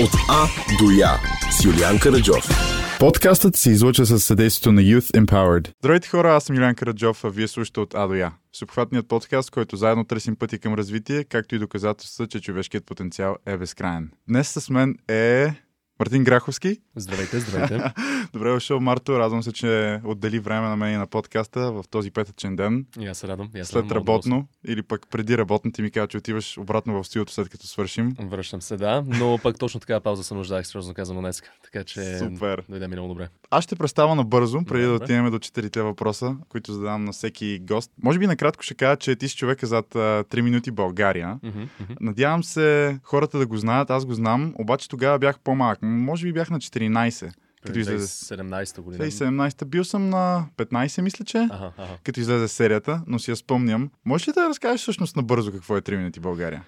От А до Я с Юлиан Караджов. Подкастът се излуча със съдействието на Youth Empowered. Здравейте хора, аз съм Юлиан Караджов, а вие слушате от А до Я. Всеобхватният подкаст, който заедно търсим пъти към развитие, както и доказателства, че човешкият потенциал е безкрайен. Днес с мен е Мартин Граховски. Здравейте, здравейте. Добре дошъл, Марто. Радвам се, че отдели време на мен и на подкаста в този петъчен ден. И аз се радвам. Аз след радвам работно или пък преди работно ти ми каза, че отиваш обратно в студиото след като свършим. Връщам се, да. Но пък точно така пауза се нуждаех, сериозно казвам днес. Така че Супер. дойде ми много добре. Аз ще представя набързо, преди да Добре. отидем до четирите въпроса, които задавам на всеки гост. Може би накратко ще кажа, че ти си човека зад а, 3 минути България. Надявам се хората да го знаят, аз го знам, обаче тогава бях по-малък. Може би бях на 14, като излезе. 2017 година. 2017 бил съм на 15, мисля, че, Ага, ага. като излезе серията, но си я спомням. Можеш ли да разкажеш всъщност набързо какво е 3 минути България?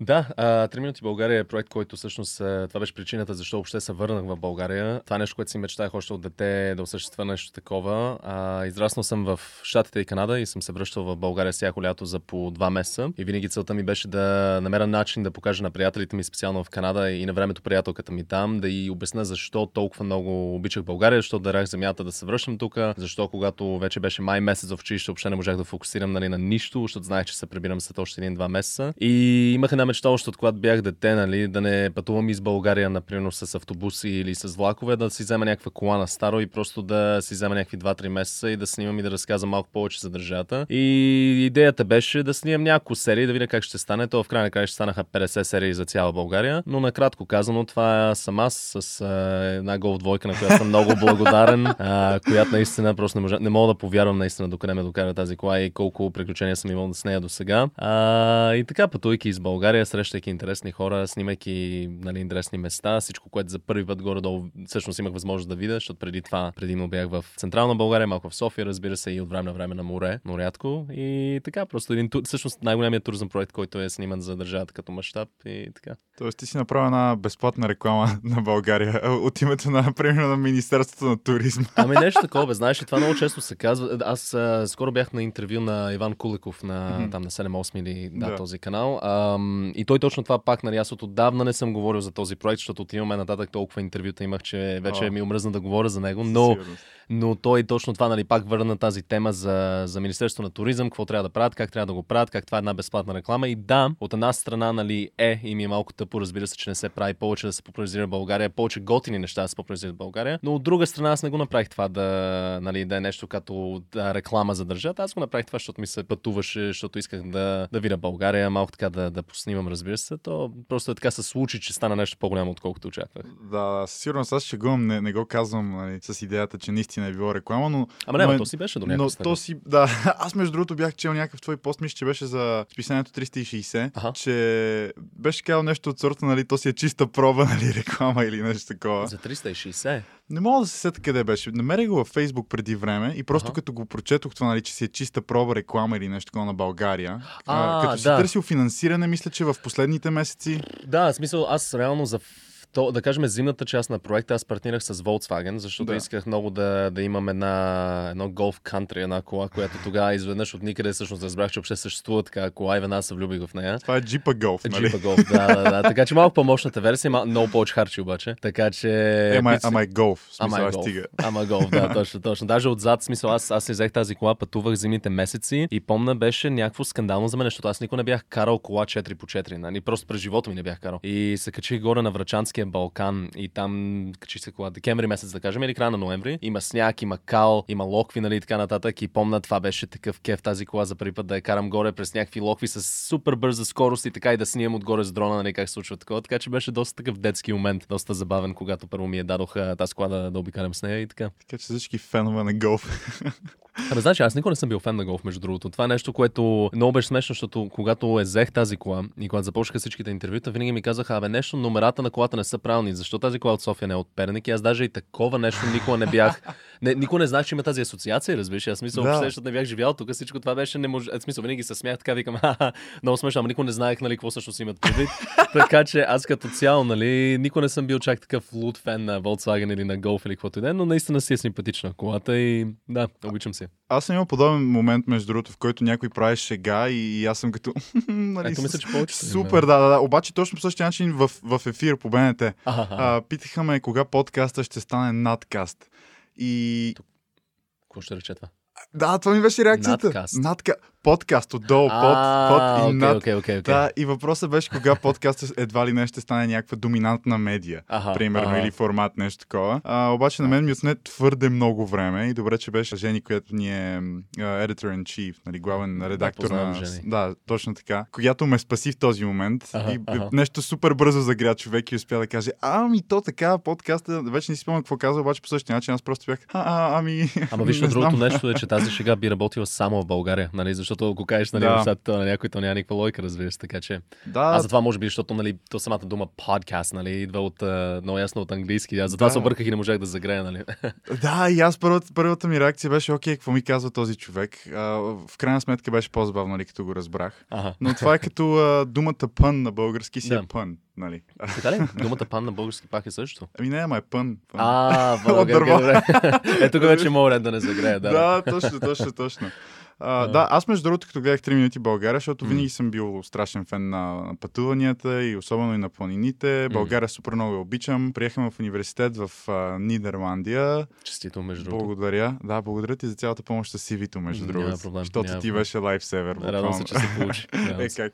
Да, а, 3 минути България е проект, който всъщност това беше причината защо въобще се върнах в България. Това е нещо, което си мечтаях още от дете да осъществя нещо такова. А, израснал съм в Штатите и Канада и съм се връщал в България всяко лято за по два месеца. И винаги целта ми беше да намеря начин да покажа на приятелите ми, специално в Канада и на времето приятелката ми там, да й обясня защо толкова много обичах България, защо дарах земята да се връщам тук, защо когато вече беше май месец в училище, въобще не можах да фокусирам нали, на нищо, защото знаех, че се прибирам след още един-два месеца. И имах една мечта още от когато бях дете, нали, да не пътувам из България, например, с автобуси или с влакове, да си взема някаква кола на старо и просто да си взема някакви 2-3 месеца и да снимам и да разказвам малко повече за държавата. И идеята беше да снимам няколко серии, да видя как ще стане. То в край на края ще станаха 50 серии за цяла България, но накратко казано, това съм аз с а, една гол двойка, на която съм много благодарен, а, която наистина просто не, можа, не мога да повярвам наистина докъде ме докара тази кола и колко приключения съм имал с нея до сега. И така, пътувайки из България, срещайки интересни хора, снимайки нали, интересни места, всичко, което за първи път горе-долу всъщност имах възможност да видя, защото преди това, предимно бях в Централна България, малко в София, разбира се, и от време на време на море, но рядко. И така, просто един тур, всъщност най-големият туризъм проект, който е сниман за държавата като мащаб и така. Тоест ти си направил една безплатна реклама на България а, от името на, примерно, на Министерството на туризма. Ами нещо такова, бе. знаеш, това много често се казва. Аз а, скоро бях на интервю на Иван Куликов на, Мгм. там на 7-8 или да, Да. този канал. Ам, и той точно това пак, нали, аз от отдавна не съм говорил за този проект, защото отиваме нататък толкова интервюта имах, че вече О. ми омръзна да говоря за него, но но той точно това, нали, пак върна тази тема за, за Министерство на туризъм, какво трябва да правят, как трябва да го правят, как това е една безплатна реклама. И да, от една страна, нали, е, и ми е малко тъпо, разбира се, че не се прави повече да се популяризира България, повече готини неща да се популяризират България. Но от друга страна, аз не го направих това да, нали, да е нещо като да, реклама за държавата. Аз го направих това, защото ми се пътуваше, защото исках да, да видя България, малко така да, да поснимам, разбира се. То просто е така се случи, че стана нещо по-голямо, отколкото очаквах. Да, със сигурност аз шегувам, не, не го казвам нали, с идеята, че наистина е било реклама, но Ама не, Но то си беше до Но някакъв то си, да, аз между другото бях чел някакъв твой пост, мисля, че беше за списанието 360, Аха. че беше казал нещо от сорта, нали, то си е чиста проба, нали, реклама или нещо такова. За 360. Не мога да се сета къде беше. Намерих го във Фейсбук преди време и просто Аха. като го прочетох това, нали, че си е чиста проба реклама или нещо такова на България. А, като си да. търсил финансиране, мисля, че в последните месеци. Да, смисъл, аз реално за то, да кажем, зимната част на проекта аз партнирах с Volkswagen, защото Да. исках много да, да имам една, едно Golf Country, една кола, която тогава изведнъж от никъде всъщност разбрах, че въобще съществува така кола и веднага се влюбих в нея. Това е джипа голф, нали? Джипа Golf, да, да, да. Така че малко по-мощната версия, мал, много повече харчи обаче. Така че... Които си- ама е в Ама е стига. Ама голф, да, точно, точно. Даже отзад, смисъл, аз, аз взех тази кола, пътувах зимните месеци и помна беше някакво скандално за мен, защото аз никога не бях карал кола 4 по 4, нали? Просто през живота ми не бях карал. И се качих горе на Врачанския Балкан и там качих се кола декември месец, да кажем, или края на ноември. Има сняг, има кал, има локви, нали, и така нататък. И помна, това беше такъв кеф тази кола за първи път да я карам горе през някакви локви с супер бърза скорост и така и да снимам отгоре с дрона, нали, как се случва такова. Така че беше доста такъв детски момент, доста забавен, когато първо ми я дадоха тази кола да, да обикалям с нея и така. Така че всички фенове на голф. Абе, значи, аз никога не съм бил фен на голф, между другото. Това е нещо, което много беше смешно, защото когато е взех тази кола и когато започнаха всичките интервюта, винаги ми казаха, абе, нещо, номерата на колата не са правилни. Защо тази кола от София не е от Перник? И аз даже и такова нещо никога не бях. Не, никога не знаех, че има тази асоциация, разбираш. Аз мисля, Да. защото не бях живял тук, всичко това беше не може. В смисъл, винаги се смях така, викам, ха много смешно, ама никога не знаех, нали, какво всъщност имат предвид. така че аз като цяло, нали, никога не съм бил чак такъв луд фен на Volkswagen или на Golf или каквото и да е, но наистина си е симпатична колата и да, обичам си. Аз съм имал подобен момент, между другото, в който някой прави шега и, и аз съм като... нали, Ето мисля, че повече. Супер, да, да, да. Обаче точно по същия начин в, в ефир по БНТ. А, питаха ме кога подкаста ще стане надкаст. И... Какво ще рече това? Да, това ми беше реакцията. Надкаст. Надка... Подкаст, отдолу, под, А, под и над. окей, окей, окей. Да, и въпросът беше кога подкастът едва ли не ще стане някаква доминантна медия. Аха, примерно, аха. или формат, нещо такова. А, обаче на мен ми отне твърде много време и добре, че беше Жени, която ни е а, editor-in-chief, нали, главен редактор познавам на... Жени. Да, точно така. Която ме спаси в този момент Аха, и аха. нещо супер бързо загря човек и успя да каже, ами то така, подкаста, вече не си спомням какво казва, обаче по същия начин аз просто бях, а, а ами... Ама виж, другото нещо е, че тази шега би работила само в България, нали? Защото ако кажеш, нали, Да. в садата на някой, то няма никаква лойка, разбира се, така че. Да, Аз затова може би, защото, нали, то самата дума подкаст, нали, идва от, много ясно от английски. Аз затова Да. се обърках и не можах да загрея, нали? Да, и аз първата, първата ми реакция беше, окей, какво ми казва този човек? А, в крайна сметка беше по-забавно, нали, като го разбрах. Ага. Но това е като а, думата пън на български си Да. е пън, нали? Така ли? Думата пан на български пак е също. Ами не, ама е пън. пън. А, От дърво. Е, тук вече мога да не загрея, да. да, точно, точно, точно. А, да, аз между другото, като гледах 3 минути България, защото винаги съм бил страшен фен на пътуванията и особено и на планините. България супер много я обичам. Приехаме в университет в а, Нидерландия. Честито, между другото. Благодаря. Да, благодаря ти за цялата помощ с CV-то, между другото. Защото ти беше лайфсевер. Радвам се, че се получи. Е, как?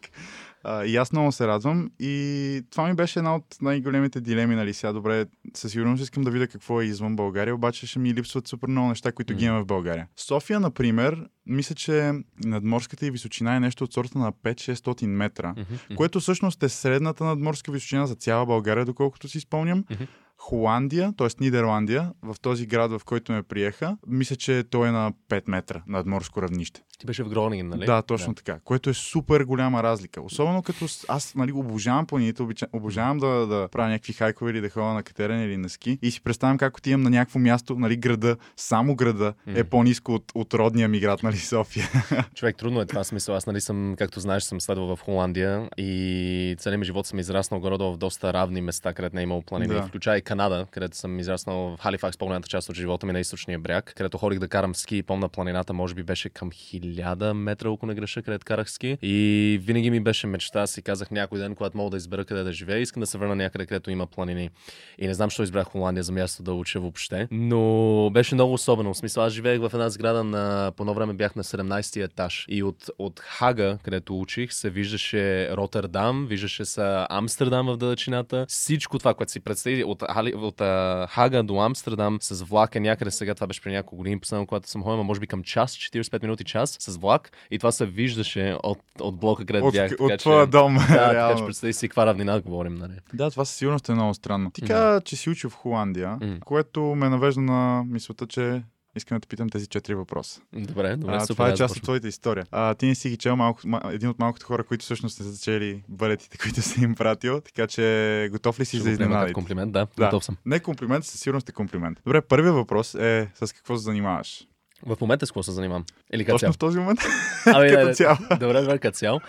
А, и аз много се радвам. И това ми беше една от най-големите дилеми, нали сега. Добре, със сигурност искам да видя какво е извън България, обаче ще ми липсват супер много неща, които ги М. имаме в България. София, например, мисля, че надморската и височина е нещо от сорта на 5-600 метра, мгм. което всъщност е средната надморска височина за цяла България, доколкото си спомням. Мгм. Холандия, т.е. Нидерландия, в този град, в който ме приеха, мисля, че той е на 5 метра надморско равнище. Ти беше в Гронинген, нали? Да, точно така. Което е супер голяма разлика. Особено като аз нали, обожавам планините, обожавам да, да правя някакви хайкове или да ходя на катерен или на ски. И си представям как отивам на някакво място, нали, града, само града е по-низко от, от родния ми град, нали, София. Човек, трудно е това смисъл. Аз, нали, съм, както знаеш, съм следвал в Холандия и целият ми живот съм израснал горе в доста равни места, където не е имало планини. Да. Включая Канада, където съм израснал в Халифакс, по-голямата част от живота ми на източния бряг, където ходих да карам ски и помна планината, може би беше към хиляда метра, ако не греша, където карах ски. И винаги ми беше мечта, си казах някой ден, когато мога да избера къде да живея, искам да се върна някъде, където има планини. И не знам, защо избрах Холандия за място да уча въобще, но беше много особено. В смисъл, аз живеех в една сграда на, по едно време бях на 17-ти етаж и от, от Хага, където учих, се виждаше Роттердам, виждаше се Амстердам в далечината. Всичко това, което си представи от, Хали- от а, Хага до Амстердам с влак е някъде сега, това беше при няколко години, последно, когато съм ходил, може би към час, 45 минути час с влак и това се виждаше от, от блока, където от бях. от така, твоя дом. Да, така че представи си каква равнина говорим, нали? Да, това със сигурност е много странно. Ти каза, че си учил в Холандия, М. което ме навежда на мисълта, че искам да те питам тези четири въпроса. Добре, добре, А, супер. това е част от започвам. твоята история. А, ти не си ги чел малко, ма, един от малкото хора, които всъщност са чели балетите, които си им пратил, така че готов ли си Ще за изненадите? комплимент, да, Да. готов съм. Не комплимент, със сигурност е комплимент. Добре, първият въпрос е с какво се занимаваш? В момента с какво се занимавам? Или като Точно цяло? в този момент? Ами, като цяло. Добре, добре, като цяло.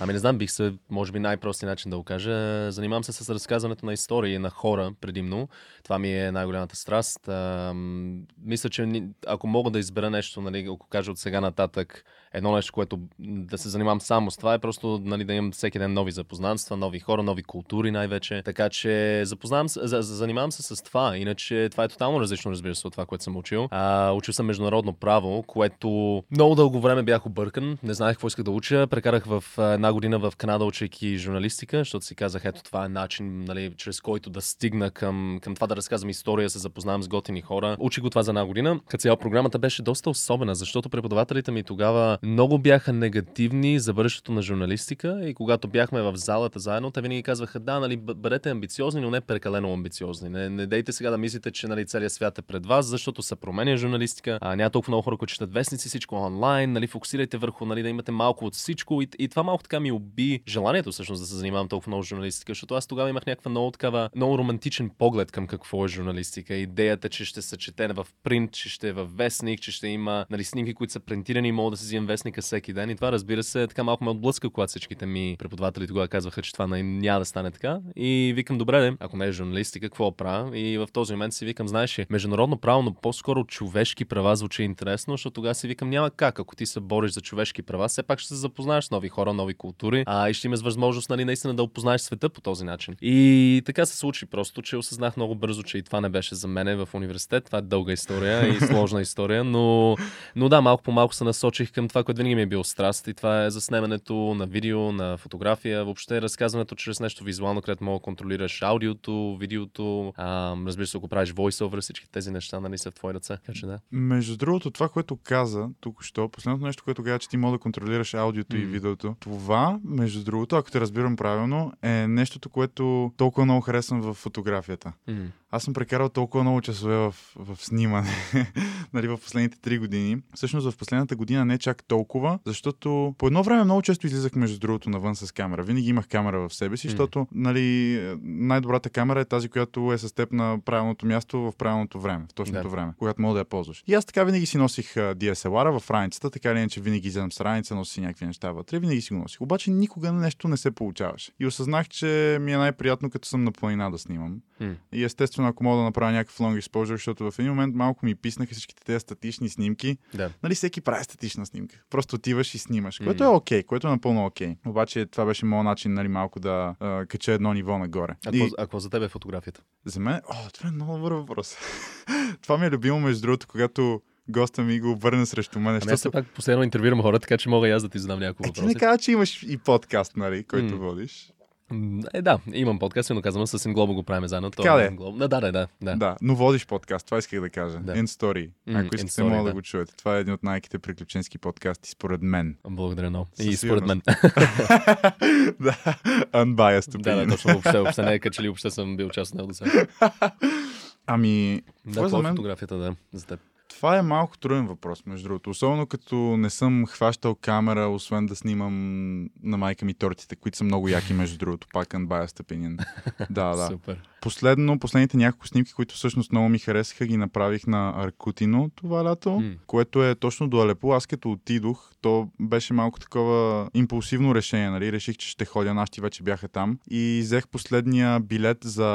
Ами не знам, бих се, може би най-прости начин да го кажа. Занимавам се с разказването на истории на хора предимно. Това ми е най-голямата страст. Ам, мисля, че ако мога да избера нещо, нали, ако кажа от сега нататък, едно нещо, което да се занимавам само с това е просто нали, да имам всеки ден нови запознанства, нови хора, нови култури най-вече. Така че запознавам се, за, за- занимавам се с това. Иначе това е тотално различно, разбира се, от това, което съм учил. А, учил съм международно право, което много дълго време бях объркан. Не знаех какво исках да уча. Прекарах в една година в Канада, учейки журналистика, защото си казах, ето това е начин, нали, чрез който да стигна към, към това да разказвам история, се запознавам с готини хора. Учих го това за една година. Като цяло програмата беше доста особена, защото преподавателите ми тогава много бяха негативни за бъдещето на журналистика и когато бяхме в залата заедно, те винаги казваха, да, нали, бъ- бъдете амбициозни, но не прекалено амбициозни. Не, не дейте сега да мислите, че нали, целият свят е пред вас, защото се променя журналистика. А, няма толкова много хора, които четат вестници, всичко онлайн, нали, фокусирайте върху, нали, да имате малко от всичко. И, и това малко така ми уби желанието всъщност да се занимавам толкова много журналистика, защото аз тогава имах някаква много такава, много романтичен поглед към какво е журналистика. Идеята, че ще се чете в принт, че ще е в вестник, че ще има нали, снимки, които са принтирани, мога да си взимам вестника всеки ден. И това, разбира се, така малко ме отблъска, когато всичките ми преподаватели тогава казваха, че това няма да стане така. И викам, добре, де, ако не е журналистика, какво правя? И в този момент си викам, знаеш, международно право, но по-скоро човешки права звучи интересно, защото тогава си викам, няма как. Ако ти се бориш за човешки права, все пак ще се запознаеш с нови хора, нови култури, а и ще имаш възможност, нали, наистина да опознаеш света по този начин. И така се случи просто, че осъзнах много бързо, че и това не беше за мене в университет. Това е дълга история и сложна история, но, но да, малко по малко се насочих към това, което винаги ми е било страст и това е заснемането на видео, на фотография, въобще разказването чрез нещо визуално, където мога да контролираш аудиото, видеото, а, разбира се, ако правиш voiceover, всички тези неща нали, са в твои ръце. Така че да. Между другото, това, което каза тук що, последното нещо, което каза, че ти мога да контролираш аудиото mm. и видеото, това, между другото, ако те разбирам правилно, е нещото, което толкова много харесвам в фотографията. Mm. Аз съм прекарал толкова много часове в, в снимане нали, в последните три години. Всъщност в последната година не чак толкова, защото по едно време много често излизах между другото навън с камера. Винаги имах камера в себе си, защото нали, най-добрата камера е тази, която е с теб на правилното място в правилното време, в точното да. време, когато мога да я ползваш. И аз така винаги си носих DSLR в раницата, така или иначе винаги излизам с раница, носи някакви неща вътре, винаги си го носих. Обаче никога нещо не се получаваше. И осъзнах, че ми е най-приятно, като съм на планина да снимам. Mm. И естествено, ако мога да направя някакъв long exposure, защото в един момент малко ми писнаха всичките тези статични снимки. Да. Нали, всеки прави статична снимка. Просто отиваш и снимаш, mm. което е окей, okay, което е напълно окей. Okay. Обаче това беше моят начин, нали, малко да а, кача едно ниво нагоре. А, и... какво за теб е фотографията? За мен, о, това е много добър въпрос. това ми е любимо, между другото, когато госта ми го обърне срещу мен. Ами аз все пак последно интервюирам хора, така че мога и аз да ти задам няколко въпроси. Ти не кажа, че имаш и подкаст, нали, който mm. водиш. Е, да, имам подкаст, но казвам с Инглобо го правим заедно. Така е. Да, да, да, да, да. но водиш подкаст, това исках да кажа. Да. In Story. Mm, Ако искате, мога да. да го чуете. Това е един от най-ките приключенски подкасти, според мен. Благодаря много. И според мен. да, unbiased Да, да, точно въобще, въобще не е качели, въобще съм бил част от него до сега. Ами, да, това е мен... фотографията, да, за теб. Това е малко труден въпрос, между другото. Особено като не съм хващал камера, освен да снимам на майка ми тортите, които са много яки, между другото. Пак unbiased opinion. да, да. Супер. Последно, последните няколко снимки, които всъщност много ми харесаха, ги направих на Аркутино това лято, mm. което е точно до Алепо. Аз като отидох, то беше малко такова импулсивно решение, нали? Реших, че ще ходя, нашите вече бяха там. И взех последния билет за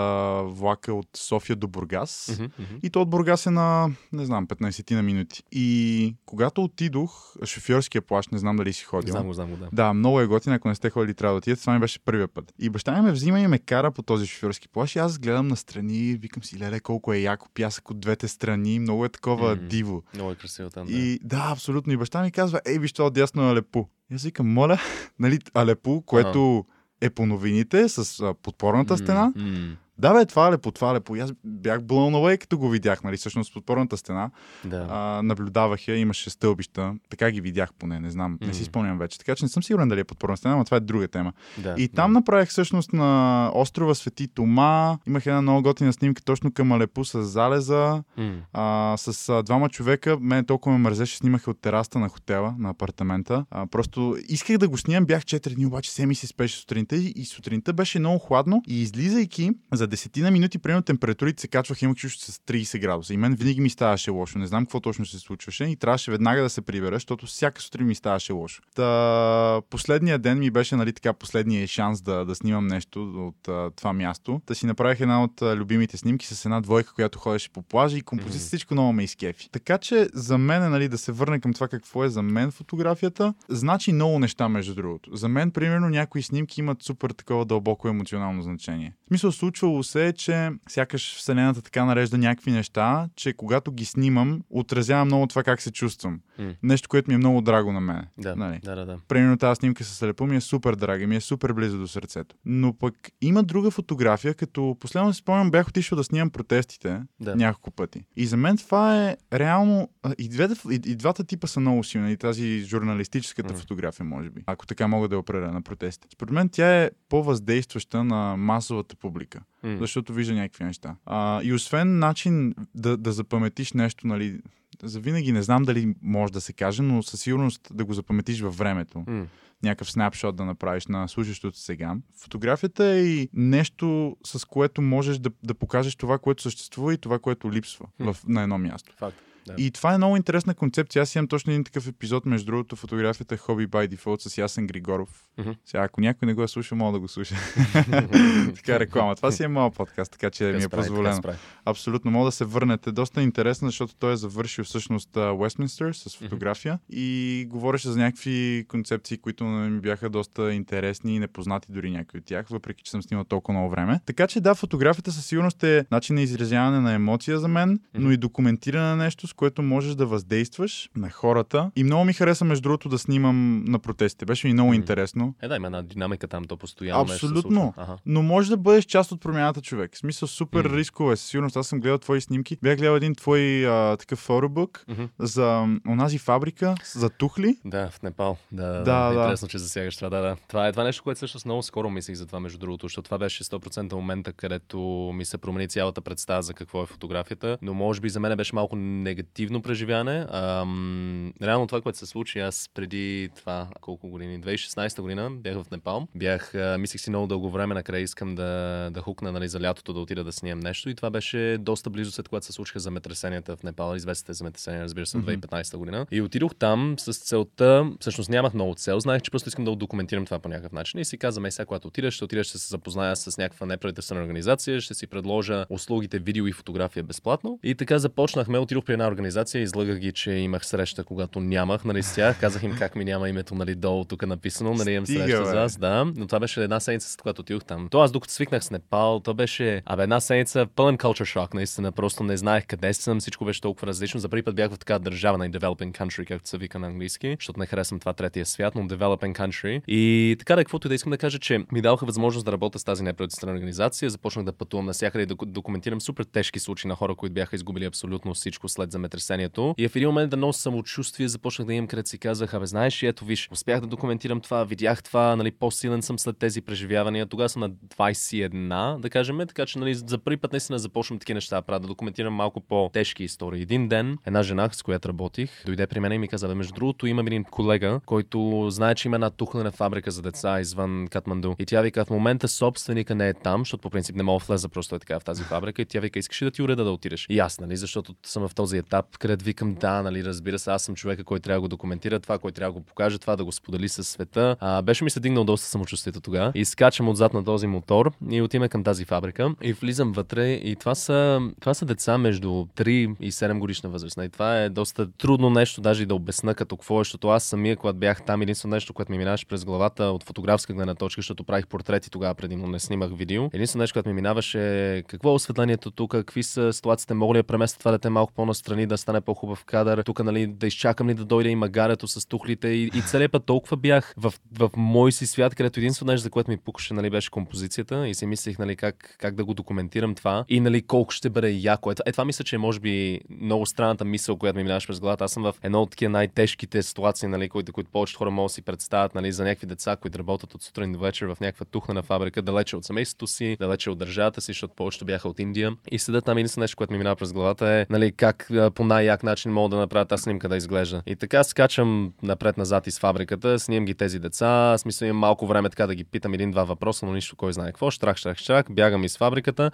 влака от София до Бургас. Mm-hmm, mm-hmm. И то от Бургас е на, не знам, 15 на минути. И когато отидох, шофьорския плащ, не знам дали си ходил. Знам знам да. Да, много е готин, ако не сте ходили, трябва да отидете. Това ми беше първия път. И баща ми ме взима и ме кара по този шофьорски плащ. И аз гледам настрани, викам си, леле, колко е яко пясък от двете страни, много е такова mm, диво. Много е красиво там. Да. И да, абсолютно. И баща ми казва, ей, виж това дясно е Алепо. И аз викам, моля, нали, Алепо, което uh-huh. е по новините с а, подпорната стена. Mm да, бе, това е лепо, това е лепо. И аз бях blown away, като го видях, нали, всъщност подпорната стена. Да. А, наблюдавах я, имаше стълбища. Така ги видях поне, не знам, mm-hmm. не си спомням вече. Така че не съм сигурен дали е подпорна стена, но това е друга тема. Да, и там да. направих всъщност на острова Свети Тома. Имах една много готина снимка точно към Алепо с залеза. Mm. А, с а, двама човека. Мен толкова ме мързеше, снимаха от тераста на хотела, на апартамента. А, просто исках да го снимам, бях 4 дни, обаче се ми се спеше сутринта и сутринта беше много хладно. И излизайки за десетина минути примерно температурите се качваха, имах чувство с 30 градуса. И мен винаги ми ставаше лошо. Не знам какво точно се случваше и трябваше веднага да се прибера, защото всяка сутрин ми ставаше лошо. Та, последния ден ми беше нали, така последния шанс да, да снимам нещо от а, това място. Да си направих една от а, любимите снимки с една двойка, която ходеше по плажа и композиция mm-hmm. всичко много ме изкефи. Така че за мен, нали, да се върне към това какво е за мен фотографията, значи много неща между другото. За мен, примерно, някои снимки имат супер такова дълбоко емоционално значение. В смисъл, случвало се е, че сякаш Вселената така нарежда някакви неща, че когато ги снимам, отразява много това как се чувствам. Mm. Нещо, което ми е много драго на мен. Да, нали? да, да, да. Примерно тази снимка с Алепо ми е супер драга, ми е супер близо до сърцето. Но пък има друга фотография, като последно си спомням, бях отишъл да снимам протестите да. няколко пъти. И за мен това е реално. И, двете, и, и двата типа са много силни. И тази журналистическата mm. фотография, може би. Ако така мога да я определя на протести. Според мен тя е по-въздействаща на масовата публика. Mm. Защото вижда някакви неща. А, и освен начин да, да запаметиш нещо, нали, за винаги не знам дали може да се каже, но със сигурност да го запаметиш във времето. Mm. Някакъв снапшот да направиш на слушащото сега. Фотографията е и нещо, с което можеш да, да покажеш това, което съществува и това, което липсва mm. в, на едно място. Факт. Да. И това е много интересна концепция. Аз имам точно един такъв епизод, между другото, фотографията Hobby by Default с Ясен Григоров. Mm-hmm. Сега, ако някой не го е слушал, мога да го слуша. така реклама. Това си е моят подкаст, така че ми е позволено. Абсолютно, мога да се върнете. Доста интересно, защото той е завършил всъщност Westminster с фотография mm-hmm. и говореше за някакви концепции, които ми бяха доста интересни и непознати дори някои от тях, въпреки че съм снимал толкова много време. Така че да, фотографията със сигурност е начин на изразяване на емоция за мен, но и документиране на нещо, с което можеш да въздействаш на хората. И много ми хареса, между другото, да снимам на протестите. Беше ми много интересно. Е, да, има една динамика там, то постоянно. Абсолютно. Ага. Но може да бъдеш част от промяната човек. В смисъл, супер mm-hmm. рискове. Със сигурност аз съм гледал твои снимки. Бях гледал един твой а, такъв фотобук mm-hmm. за онази фабрика, за тухли. Да, в Непал. Да, да, да. Интересно, че засягаш това. Да, да. Това е това нещо, което също много скоро мислих за това, между другото, защото това беше 100% момента, където ми се промени цялата представа за какво е фотографията. Но може би за мен беше малко негативно преживяване. Ам, реално това, което се случи, аз преди това, колко години, 2016 година, бях в Непал. Бях, а, мислих си много дълго време, накрая искам да, да хукна нали, за лятото да отида да снимам нещо. И това беше доста близо след когато се случиха земетресенията в Непал. Известните земетресения, разбира се, в 2015 година. И отидох там с целта, всъщност нямах много цел, знаех, че просто искам да документирам това по някакъв начин. И си казвам, сега, когато отидеш, ще отидеш, ще се запозная с някаква неправителствена организация, ще си предложа услугите видео и фотография безплатно. И така започнахме, отидох при една организация, излагах ги, че имах среща, когато нямах, нали, с тях. Казах им как ми няма името, нали, долу тук е написано, нали, имам среща с вас, да. Но това беше една седмица, след когато отидох там. То аз докато свикнах с Непал, то беше, абе, една седмица пълен culture shock, наистина. Просто не знаех къде съм, всичко беше толкова различно. За първи път бях в така държава на developing country, както се вика на английски, защото не харесвам това третия свят, но developing country. И така да, каквото и да искам да кажа, че ми даваха възможност да работя с тази неправителствена организация. Започнах да пътувам навсякъде и да документирам супер тежки случаи на хора, които бяха изгубили абсолютно всичко след земетресението. И в един момент да нося самочувствие, започнах да имам, където си казах, абе, знаеш, ето виж, успях да документирам това, видях това, нали, по-силен съм след тези преживявания. Тогава съм на 21, да кажем, така че нали, за първи път наистина започвам такива неща, правя, да документирам малко по-тежки истории. Един ден една жена, с която работих, дойде при мен и ми каза, бе, между другото, имам един колега, който знае, че има една тухлена фабрика за деца извън Катманду. И тя вика, в момента собственика не е там, защото по принцип не мога да влеза просто е така в тази фабрика. И тя вика, искаш да ти уреда да отидеш? И аз, нали, защото съм в този етап, където викам, да, нали, разбира се, аз съм човека, който трябва да го документира това, който трябва да го покаже, това да го сподели с света. А, беше ми се дигнал доста самочувствието тогава. И скачам отзад на този мотор и отиваме към тази фабрика и влизам вътре. И това са, това са деца между 3 и 7 годишна възраст. И това е доста трудно нещо, даже и да обясна като какво е, защото аз самия, когато бях там, единствено нещо, което ми минаваше през главата от фотографска гледна точка, защото правих портрети тогава преди, но не снимах видео. Единствено нещо, което ми минаваше какво е осветлението тук, какви са ситуациите, мога ли да преместя това дете малко по-настрани, да стане по-хубав кадър, тук нали, да изчакам ли да дойде и магарето с тухлите. И, и целият път толкова бях в, в мой си свят, където единствено нещо, за което ми пукаше, нали, беше композицията и си мислех нали, как, как да го документирам това и нали, колко ще бъде яко. Е, това мисля, че е може би много странната мисъл, която ми минаваше през главата. Аз съм в едно от такива най-тежките ситуации, нали, които, които повечето хора могат да си представят нали, за някакви деца, които работят от сутрин до вечер в някаква тухнена фабрика, далече от семейството си, далече от държавата си, защото повечето бяха от Индия. И седят там единствено нещо, което ми минава през главата е нали, как по най-як начин мога да направя тази снимка да изглежда. И така скачам напред-назад из фабриката, снимам ги тези деца, смисъл имам малко време така да ги питам един-два въпроса, но нищо кой знае какво. Штрах, штрах, штрах, бягам из фабриката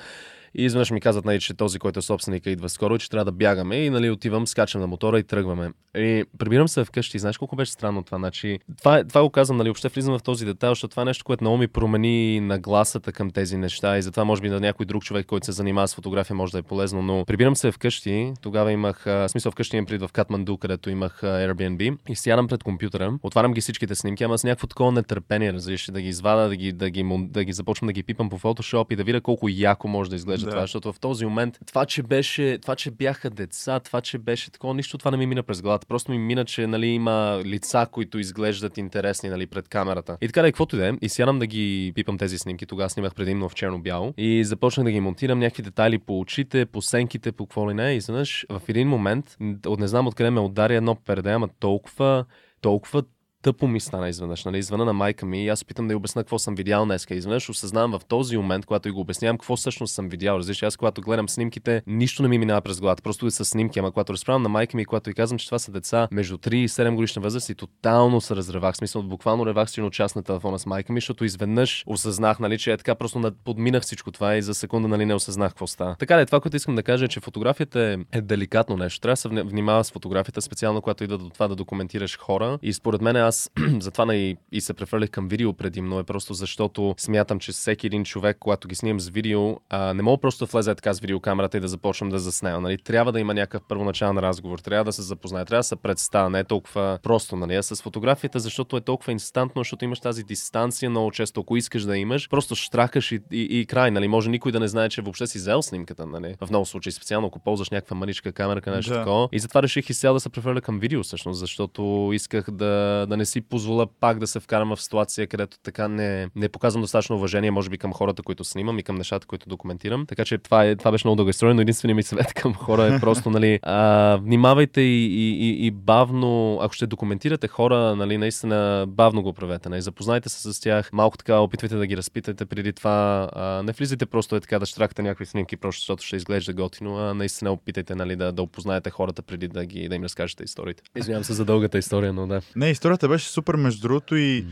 и изведнъж ми казват, нали, че този, който е собственика, идва скоро, че трябва да бягаме. И нали, отивам, скачам на мотора и тръгваме. И прибирам се вкъщи. Знаеш колко беше странно това? Значи, това, това го казвам, нали, въобще влизам в този детайл, защото това е нещо, което много ми промени нагласата към тези неща. И затова, може би, на някой друг човек, който се занимава с фотография, може да е полезно. Но прибирам се вкъщи. Тогава имах, а, смисъл вкъщи имам пред в Катманду, където имах а, Airbnb. И сядам пред компютъра, отварям ги всичките снимки, ама с някакво такова нетърпение, разбираш, да ги извада, да ги, да ги, да ги, да ги започвам да ги пипам по Photoshop и да видя колко яко може да изглежда да. това, защото в този момент това, че беше, това, че бяха деца, това, че беше такова, нищо това не ми мина през главата. Просто ми мина, че нали, има лица, които изглеждат интересни нали, пред камерата. И така да, каквото и да е, и сядам да ги пипам тези снимки. Тогава снимах предимно в черно-бяло. И започнах да ги монтирам някакви детайли по очите, по сенките, по какво ли не. И изведнъж в един момент, от не знам откъде ме удари едно перде, ама толкова, толкова тъпо ми стана изведнъж. Нали? Извъна на майка ми и аз питам да й обясна какво съм видял днес. Изведнъж осъзнавам в този момент, когато и го обяснявам, какво всъщност съм видял. Разбираш, аз когато гледам снимките, нищо не ми минава през главата. Просто са снимки, ама когато разправям на майка ми, и когато и казвам, че това са деца между 3 и 7 годишна възраст и тотално се разревах. Смисъл, буквално ревах си част на телефона с майка ми, защото изведнъж осъзнах, нали, че е така, просто подминах всичко това и за секунда нали, не осъзнах какво става. Така ли, това, което искам да кажа е, че фотографията е, е деликатно нещо. Трябва да се внимава с фотографията, специално когато идва до това да документираш хора. И според мен аз затова и, и се префърлих към видео предимно, е просто защото смятам, че всеки един човек, когато ги снимам с видео, а, не мога просто да влезе така с видеокамерата и да започнем да заснема. Нали? Трябва да има някакъв първоначален разговор, трябва да се запознае, трябва да се представя, не е толкова просто, нали? А с фотографията, защото е толкова инстантно, защото имаш тази дистанция много често, ако искаш да имаш, просто штракаш и, и, и край, нали? Може никой да не знае, че въобще си взел снимката, нали? В много случаи, специално ако ползваш някаква маничка камера, нещо да. такова. И затова реших изцяло да се преферля към видео, всъщност, защото исках да, да не си позволя пак да се вкарам в ситуация, където така не, не показвам достатъчно уважение, може би към хората, които снимам и към нещата, които документирам. Така че това, е, това беше много дълга история, но единственият ми съвет към хора е просто, нали, а, внимавайте и, и, и, и бавно, ако ще документирате хора, нали, наистина бавно го правете. Нали, запознайте се с тях, малко така опитвайте да ги разпитате преди това. А, не влизайте просто е така да штракате някакви снимки, просто защото ще изглежда готино, а наистина опитайте нали, да, да опознаете хората преди да, ги, да им разкажете историите. Извинявам се за дългата история, но да. Не, историята беше супер между другото и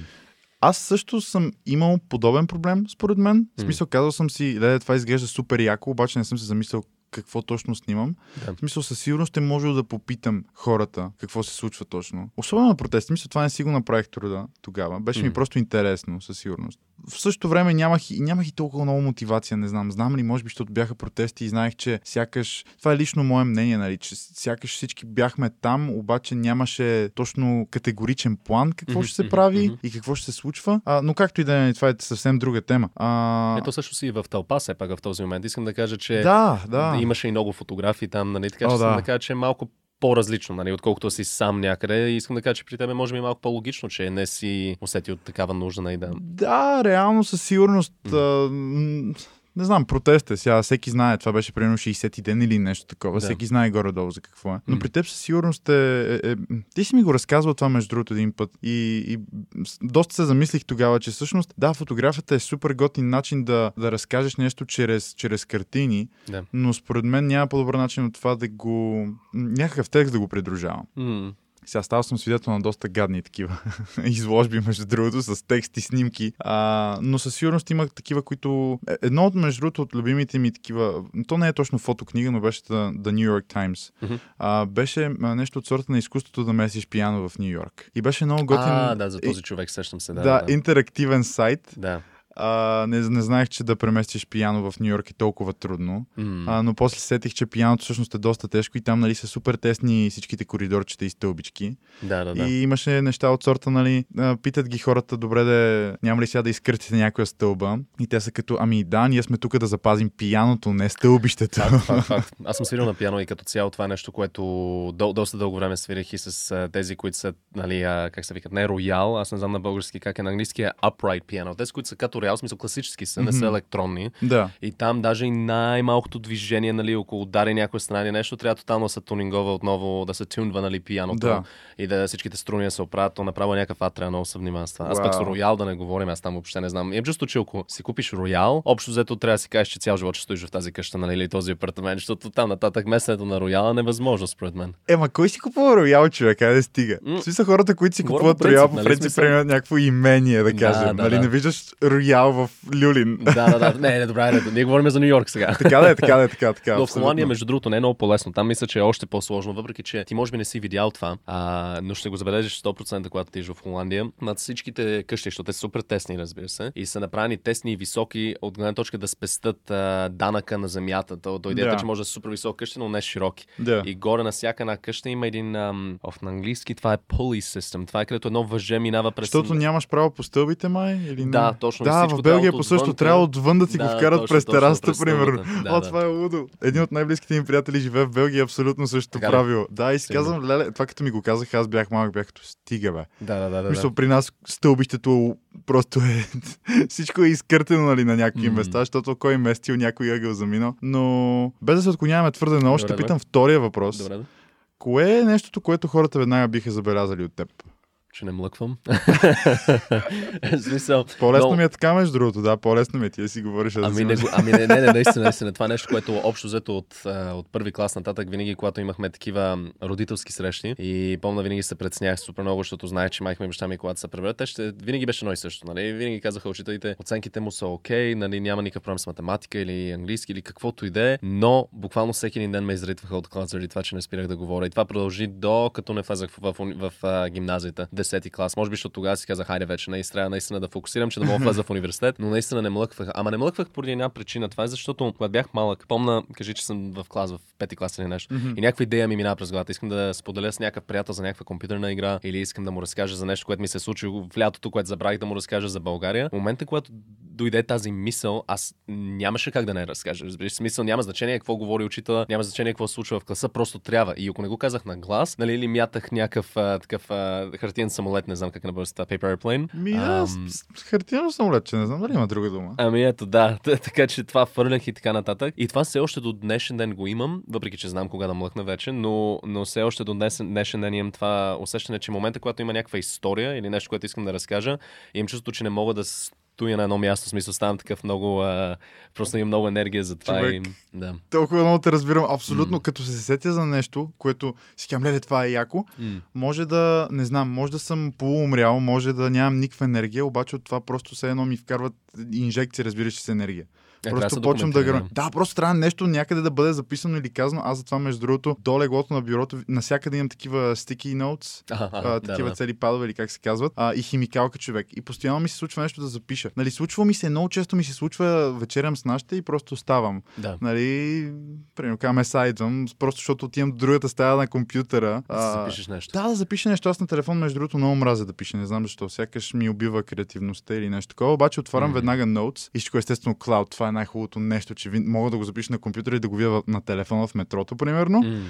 аз също съм имал подобен проблем, според мен. В смисъл, казал съм си, леде, това изглежда супер яко, обаче не съм се замислял какво точно снимам. Да. В смисъл, със сигурност ще може да попитам хората какво се случва точно. Особено на протести. Мисля, това не си го направих труда тогава. Беше mm. ми просто интересно, със сигурност в същото време нямах, нямах и толкова много мотивация, не знам. Знам ли, може би, защото бяха протести и знаех, че сякаш, това е лично мое мнение, нали, че сякаш всички бяхме там, обаче нямаше точно категоричен план какво mm-hmm, ще се прави mm-hmm. и какво ще се случва. А, но както и да е, това е съвсем друга тема. А... Ето също си в тълпа, все пак в този момент. Искам да кажа, че да, да. Имаше и много фотографии там, нали, така че О, да. да кажа, че е малко по-различно, нали, отколкото си сам някъде. И искам да кажа, че при тебе може би е малко по-логично, че не си усетил такава нужда на нали, да. Да, реално със сигурност. Mm. Не знам, протест е. Сега всеки знае, това беше примерно 60 ден или нещо такова. Да. Всеки знае горе-долу за какво е. Но при теб със сигурност е, е, е... Ти си ми го разказвал това между другото един път. И, и доста се замислих тогава, че всъщност, да, фотографията е супер готин начин да, да разкажеш нещо чрез, чрез картини, да. но според мен няма по-добър начин от това да го... някакъв текст да го придружавам. Mm. Сега става съм свидетел на доста гадни такива изложби, между другото, с текст и снимки. А, но със сигурност има такива, които... Е, едно от, между другото, от любимите ми такива... То не е точно фотокнига, но беше The, The New York Times. Mm-hmm. А, беше нещо от сорта на изкуството да месиш пияно в Нью Йорк. И беше много готин... А, да, за този човек сещам се. Да, да, да. интерактивен сайт. Да а, не, не знаех, че да преместиш пияно в Нью Йорк е толкова трудно. Mm. А, но после сетих, че пияното всъщност е доста тежко и там нали, са супер тесни всичките коридорчета и стълбички. Да, да, да. И имаше неща от сорта, нали, питат ги хората, добре да няма ли сега да изкъртите някоя стълба. И те са като, ами да, ние сме тук да запазим пияното, не стълбището. Факт, факт, факт. Аз съм свирил на пияно и като цяло това е нещо, което до, доста дълго време свирих и с тези, които са, нали, как се викат, не роял, аз не знам на български как е на английски, е upright piano. Тези, които са като роял, смисъл класически са, не са електронни. Да. И там даже и най-малкото движение, нали, около удари някоя страна или нещо, трябва тотално да се тунингова отново, да се тюнва, нали, пияното. Да. И да всичките струни се оправят, то направо някакъв ад трябва много се внимава с това. Аз пък с роял да не говорим, аз там въобще не знам. Имам чувство, че ако си купиш роял, общо взето трябва да си кажеш, че цял живот ще стоиш в тази къща, нали, или този апартамент, защото там нататък местенето на рояла е невъзможно, според мен. Ема, кой си купува роял, човек? Къде да стига? Mm. са хората, които си купуват роял, по принцип, нали, някакво имение, да кажем. Да, да, нали, да. не виждаш роял в Люлин. Да, да, да. Не, не, добре, не, ние говорим за Нью Йорк сега. така да е, така да е, така, така. Но в Холандия, между другото, не е много по-лесно. Там мисля, че е още по-сложно, въпреки че ти може би не си видял това, а, но ще го забележиш 100% когато ти в Холандия. Над всичките къщи, защото те са супер тесни, разбира се, и са направени тесни и високи от гледна точка да спестат а, данъка на земята. То, то идеята, yeah. че може да са супер високи къщи, но не широки. Yeah. И горе на всяка една къща има един, ам, оф, на английски това е pulley system. Това е където едно въже минава през. Защото нямаш право по стълбите, май? Или не? Да, точно. Да, в Белгия по също трябва отвън да ти да, го вкарат точно, през терасата, примерно. Да, О, да. това е лудо. Един от най-близките ми приятели живее в Белгия, абсолютно същото така правило. Да, и си казвам, леле, това като ми го казах, аз бях малък, бях като стига, бе. Да, да, да. Мисля, да. при нас стълбището просто е... Всичко е изкъртено, нали, на някакви mm. места, защото кой е местил някой ъгъл заминал. Но без да се отклоняваме твърде много, ще питам втория въпрос. Добре, да. Кое е нещото, което хората веднага биха забелязали от теб? Че не млъквам. смисъл, По-лесно но- ми е така, между другото, да, по-лесно ми е. Ти да си говориш. да Ами си не, го- ами не, не, не, наистина, наистина. Това е нещо, което общо взето от, от първи клас нататък, винаги, когато имахме такива родителски срещи и помня, винаги се предснях супер много, защото знаех, че майка ми и баща ми, когато се преберат, те ще винаги беше едно и също. Нали? Винаги казаха учителите, оценките му са окей, нали? няма никакъв проблем с математика или английски или каквото и да е, но буквално всеки един ден ме изритваха от клас заради това, че не спирах да говоря. И това продължи до като не влезах в, в, в, в, а, гимназията, 10 клас. Може би, защото тогава си казах, хайде вече, наистина, трябва наистина да фокусирам, че да мога влеза в университет, но наистина не млъквах. Ама не млъквах поради една причина. Това е защото, когато бях малък, помна, кажи, че съм в клас, в пети клас или нещо. И някаква идея ми минава през главата. Искам да споделя с някакъв приятел за някаква компютърна игра или искам да му разкажа за нещо, което ми се случи в лятото, което забравих да му разкажа за България. В момента, когато дойде тази мисъл, аз нямаше как да не разкажа. Разбираш, смисъл няма значение какво говори учителя, няма значение какво се случва в класа, просто трябва. И ако не го казах на глас, нали, или мятах някакъв а, такъв а, хартиен самолет, не знам как е на българската, paper airplane. Ми с хартиено самолет, че не знам дали има друга дума. Ами ето, да. Така че това фърлях и така нататък. И това все още до днешен ден го имам, въпреки че знам кога да млъкна вече, но, но все още до днес, днешен ден имам това усещане, че в момента, когато има някаква история или нещо, което искам да разкажа, имам чувство, че не мога да стоя на едно място, смисъл ставам такъв много, а, просто имам много енергия за това. Човек. И, да. Толкова много те разбирам. Абсолютно, като се сетя за нещо, което си казвам, леле, това е яко, М. може да, не знам, може да съм полуумрял, може да нямам никаква енергия, обаче от това просто все едно ми вкарват инжекции, разбираш с енергия. Е, Просто почвам да гърна. Да, просто трябва нещо някъде да бъде записано или казано. Аз затова, между другото, до леглото на бюрото, навсякъде имам такива sticky notes, а, да, такива да. цели падове или как се казват, а, и химикалка човек. И постоянно ми се случва нещо да запиша. Нали, случва ми се, много често ми се случва, вечерям с нашите и просто оставам. да. Нали, примерно, каме са идвам, просто защото отивам до другата стая на компютъра. Да запишеш нещо. да, да запиша нещо. Аз на телефон, между другото, много мразя да пиша. Не знам защо. Сякаш ми убива креативността или нещо такова. Обаче отварям Мгм. веднага Notes и всичко естествено Cloud. Това е най-хубавото нещо, че мога да го запиша на компютъра и да го видя на телефона в метрото, примерно. М.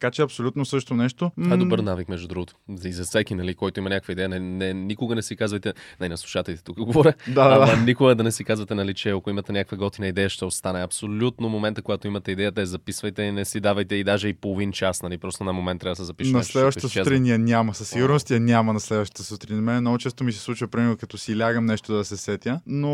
Така че абсолютно също нещо. Това е добър навик, между другото. И за всеки, нали, който има някаква идея, не, не, никога не си казвайте, не, на слушателите тук говоря, Да, да, да. Ама никога да не си казвате, нали, че ако имате някаква готина идея, ще остане. Абсолютно момента, когато имате идеята, я записвайте и не си давайте и даже и половин час, нали, просто на момент трябва да се запише. На следващата сутрин я няма. Със сигурност я няма на следващата сутрин. Мен много често ми се случва, примерно, като си лягам нещо да се сетя. Но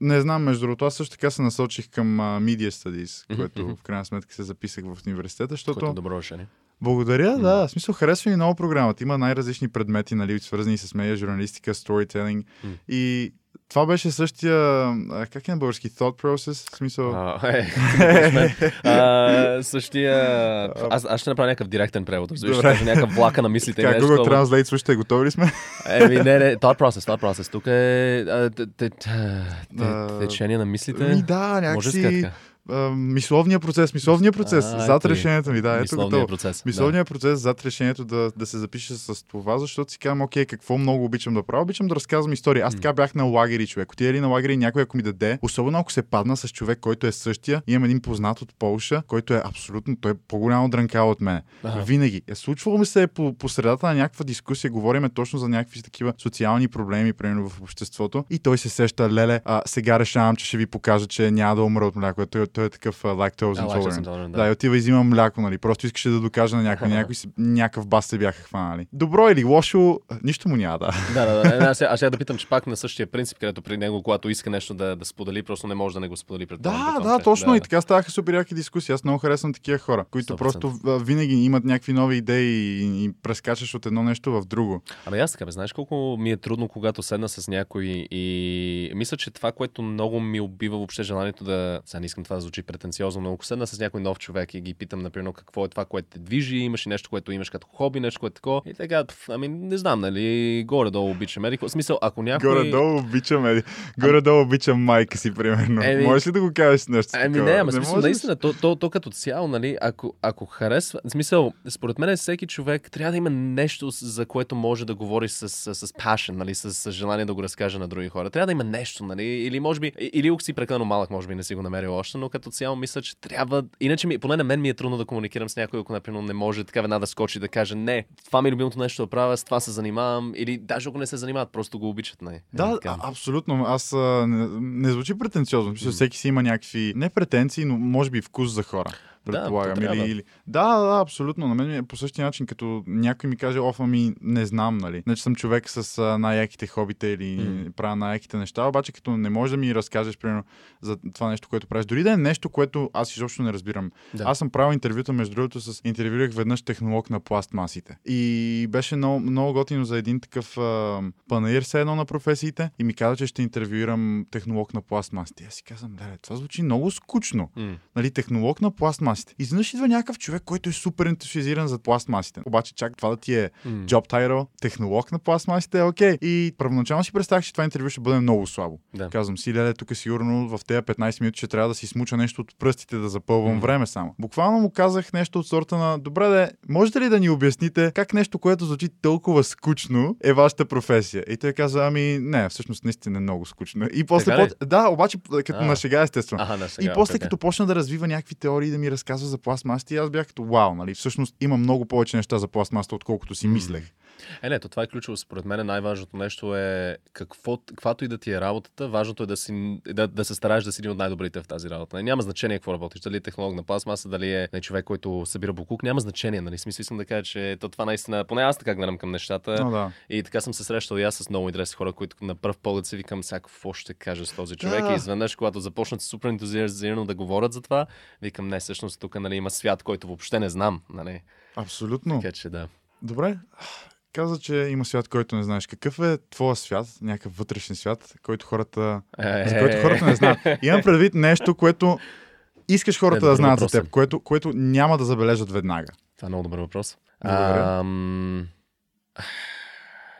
не знам, между другото, аз също така се насочих към а, Media Studies, което в крайна сметка се записах в университета, защото... Което е добро решение. Благодаря, да. В смисъл, харесва ми много програмата. Има най-различни предмети, нали, свързани с медиа, журналистика, сторителинг. М. И това беше същия, как е на български, thought process, в смисъл... А, е, а, същия... Аз, аз ще направя някакъв директен превод. Разбираш, ще кажа някакъв влака на мислите. Така, нещо Google. Translate, слушайте, готови ли сме? Еми, не, не, thought process, thought process. Тук е течение на мислите. Ми, да, Може някакси... така? А, мисловния процес, мисловния процес, А, зад решението ми, да, ето Мисловния готово. процес. да. Мисловният процес зад решението да, да се запише с това, защото си казвам, окей, какво много обичам да правя? Обичам да разказвам истории. Аз така бях на лагери, човек. Отида ли на лагери някой, ако ми даде, особено ако се падна с човек, който е същия, имам един познат от Полша, който е абсолютно, той е по-голямо дрънкал от мен. Ага. Винаги. Е, случвало ми се по, по средата на някаква дискусия, говориме точно за някакви такива социални проблеми, примерно в обществото. И той се сеща, леле, а, сега решавам, че ще ви покажа, че няма да умра от мляко. Той, той е такъв а, lactose А, lactose intolerant. intolerant, Да, и отива и взима мляко, нали? Просто искаше да докаже на някой, някой си, някакъв бас се бяха хванали. Добро или лошо, нищо му няма да. Да, да, да. Аз, аз ще да питам, че пак на същия принцип, където при него, когато иска нещо да, да сподели, просто не може да не го сподели пред Да, да, точно и така ставаха супер яки дискусии. Аз много харесвам такива хора, които 100%. просто винаги имат някакви нови идеи и, и прескачаш от едно нещо в друго. Абе, аз така, бе, знаеш колко ми е трудно, когато седна с някой и мисля, че това, което много ми убива въобще желанието да... Сега не искам това да звучи претенциозно, но ако седна с някой нов човек и ги питам, например, какво е това, което те движи, имаш ли нещо, което имаш като хоби, нещо, което е такова. И така, ами не знам, нали, горе-долу обичам. Еди, в смисъл, ако някой... Горе-долу обичам, еди. Горе-долу обичам майка си, примерно. Еми- Можеш ли да го кажеш нещо Ами такова? не, ама смисъл, можеш? наистина, то, то, то, като цяло, нали, ако, ако харесва, смисъл, според мен всеки човек трябва да има нещо, за което може да говори с, с, с passion, нали, с, с желание да го разкаже на други хора. Трябва да има нещо, нали, или може би, или си прекалено малък, може би не си го намерил още, но като цяло мисля, че трябва, иначе ми, поне на мен ми е трудно да комуникирам с някой, ако, например, не може така веднага да скочи да каже, не, това ми е любимото нещо да правя, с това се занимавам, или даже ако не се занимават, просто го обичат, не. Да, Е, така. а, абсолютно. Аз а, не, не звучи претенциозно. Мисля, всеки си има някакви, не претенции, но може би вкус за хора. Предполагам. то или, или... Да, да, абсолютно. На мен ми е по същия начин, като някой ми каже, оф, ами не знам, нали. Не, че съм човек с а, най-яките хобита или М. правя най-яките неща, обаче като не можеш да ми разкажеш, примерно, за това нещо, което правиш. Дори да е нещо, което аз изобщо не разбирам. Да. Аз съм правил интервюта, между другото, с интервюрах веднъж технолог на пластмасите. И беше много, много готино за един такъв а, панаир, все едно на професиите. И ми каза, че ще интервюирам технолог на пластмасите. Аз си казвам, да, това звучи много скучно. М. Нали, технолог на пластмасите. Изведнъж идва някакъв човек, който е супер ентусиазиран за пластмасите. Обаче чак това да ти е М. job title, технолог на пластмасите е окей. И първоначално си представях, че това интервю ще бъде много слабо. Да. Казвам си, леле, тук сигурно в тези 15 минути ще трябва да си смуча нещо от пръстите да запълвам Мгм. време само. Буквално му казах нещо от сорта на, добре, де, можете ли да ни обясните как нещо, което звучи толкова скучно, е вашата професия? И той каза, ами не, всъщност наистина е много скучно. И после, по... да, обаче като А. на шега, естествено. Аха, да, сега, И после, окей, като почна да развива някакви теории да ми разказва за пластмасите, аз бях като вау, нали? Всъщност има много повече неща за пластмасата, отколкото си мислех. Е, не, то това е ключово. Според мен най-важното нещо е какво, каквато и да ти е работата, важното е да, си, да, да се стараеш да си един от най-добрите в тази работа. Няма значение какво работиш. Дали е технолог на пластмаса, дали е не, човек, който събира букук, няма значение. Нали? Смисъл искам да кажа, че то, това наистина, поне аз така гледам към нещата. Но да. И така съм се срещал и аз с много интересни хора, които на пръв поглед си викам сега какво ще кажа с този човек. Да. И изведнъж, когато започнат супер ентузиазирано да говорят за това, викам не, всъщност тук нали, има свят, който въобще не знам. Нали? Абсолютно. Така че да. Добре. Каза, че има свят, който не знаеш. Какъв е твоя свят, някакъв вътрешен свят, който хората, Е, за който хората не знаят? Имам предвид нещо, което искаш хората Е, да знаят за въпрос е. теб, което, което няма да забележат веднага. Това е много добър въпрос. Благодаря. Ам...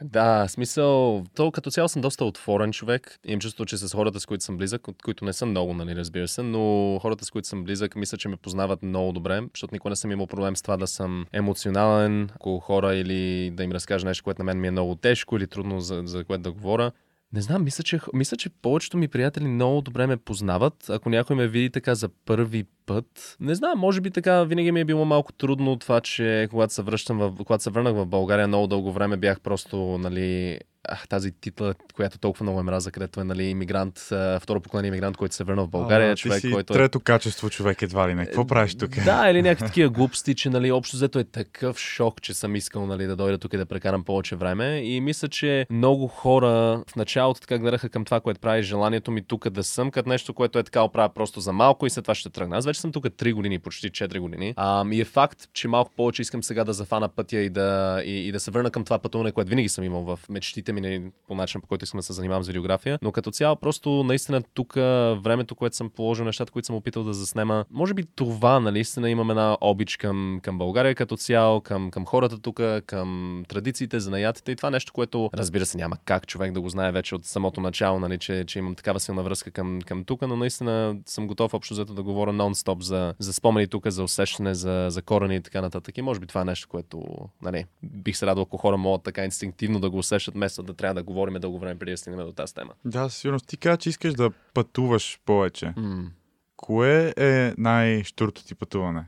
Да, смисъл, то като цяло съм доста отворен човек. Имам чувство, че с хората, с които съм близък, от които не съм много, нали, разбира се, но хората, с които съм близък, мисля, че ме познават много добре, защото никога не съм имал проблем с това да съм емоционален, ако хора или да им разкажа нещо, което на мен ми е много тежко или трудно за, за което да говоря. Не знам, мисля че, мисля, че повечето ми приятели много добре ме познават. Ако някой ме види така за първи път, не знам, може би така винаги ми е било малко трудно това, че когато се, връщам в, когато се върнах в България, много дълго време бях просто, нали, ах, тази титла, която толкова много е мраза, където е, нали, иммигрант, второ поколение иммигрант, който се върна в България, А, човек, ти си който е трето качество човек едва ли не. Какво правиш тук? да, или някакви такива глупости, че нали, общо взето е такъв шок, че съм искал нали, да дойда тук и да прекарам повече време. И мисля, че много хора в началото така гледаха към това, което прави желанието ми тук да съм, като нещо, което е така оправя просто за малко и след това ще тръгна. Аз вече съм тук 3 години, почти 4 години. А, и е факт, че малко повече искам сега да зафана пътя и да, и, и да се върна към това пътуване, което винаги съм имал в мечтите ми нали, по начин, по който искам да се занимавам с видеография. Но като цяло, просто наистина тук времето, което съм положил, нещата, които съм опитал да заснема, може би това, нали, наистина имам една обич към, към България като цяло, към, към хората тук, към традициите, занаятите и това нещо, което разбира се няма как човек да го знае вече от самото начало, нали, че, че имам такава силна връзка към, към тук, но наистина съм готов общо взето да говоря нон-стоп за, за спомени тук, за усещане, за, за корени и така нататък. И може би това е нещо, което нали, бих се радвал, ако хора могат така инстинктивно да го усещат, вместо да трябва да говорим дълго време преди да стигнем до тази тема. Да, със сигурност. Ти каза, че искаш да пътуваш повече. М. Кое е най-штурто ти пътуване?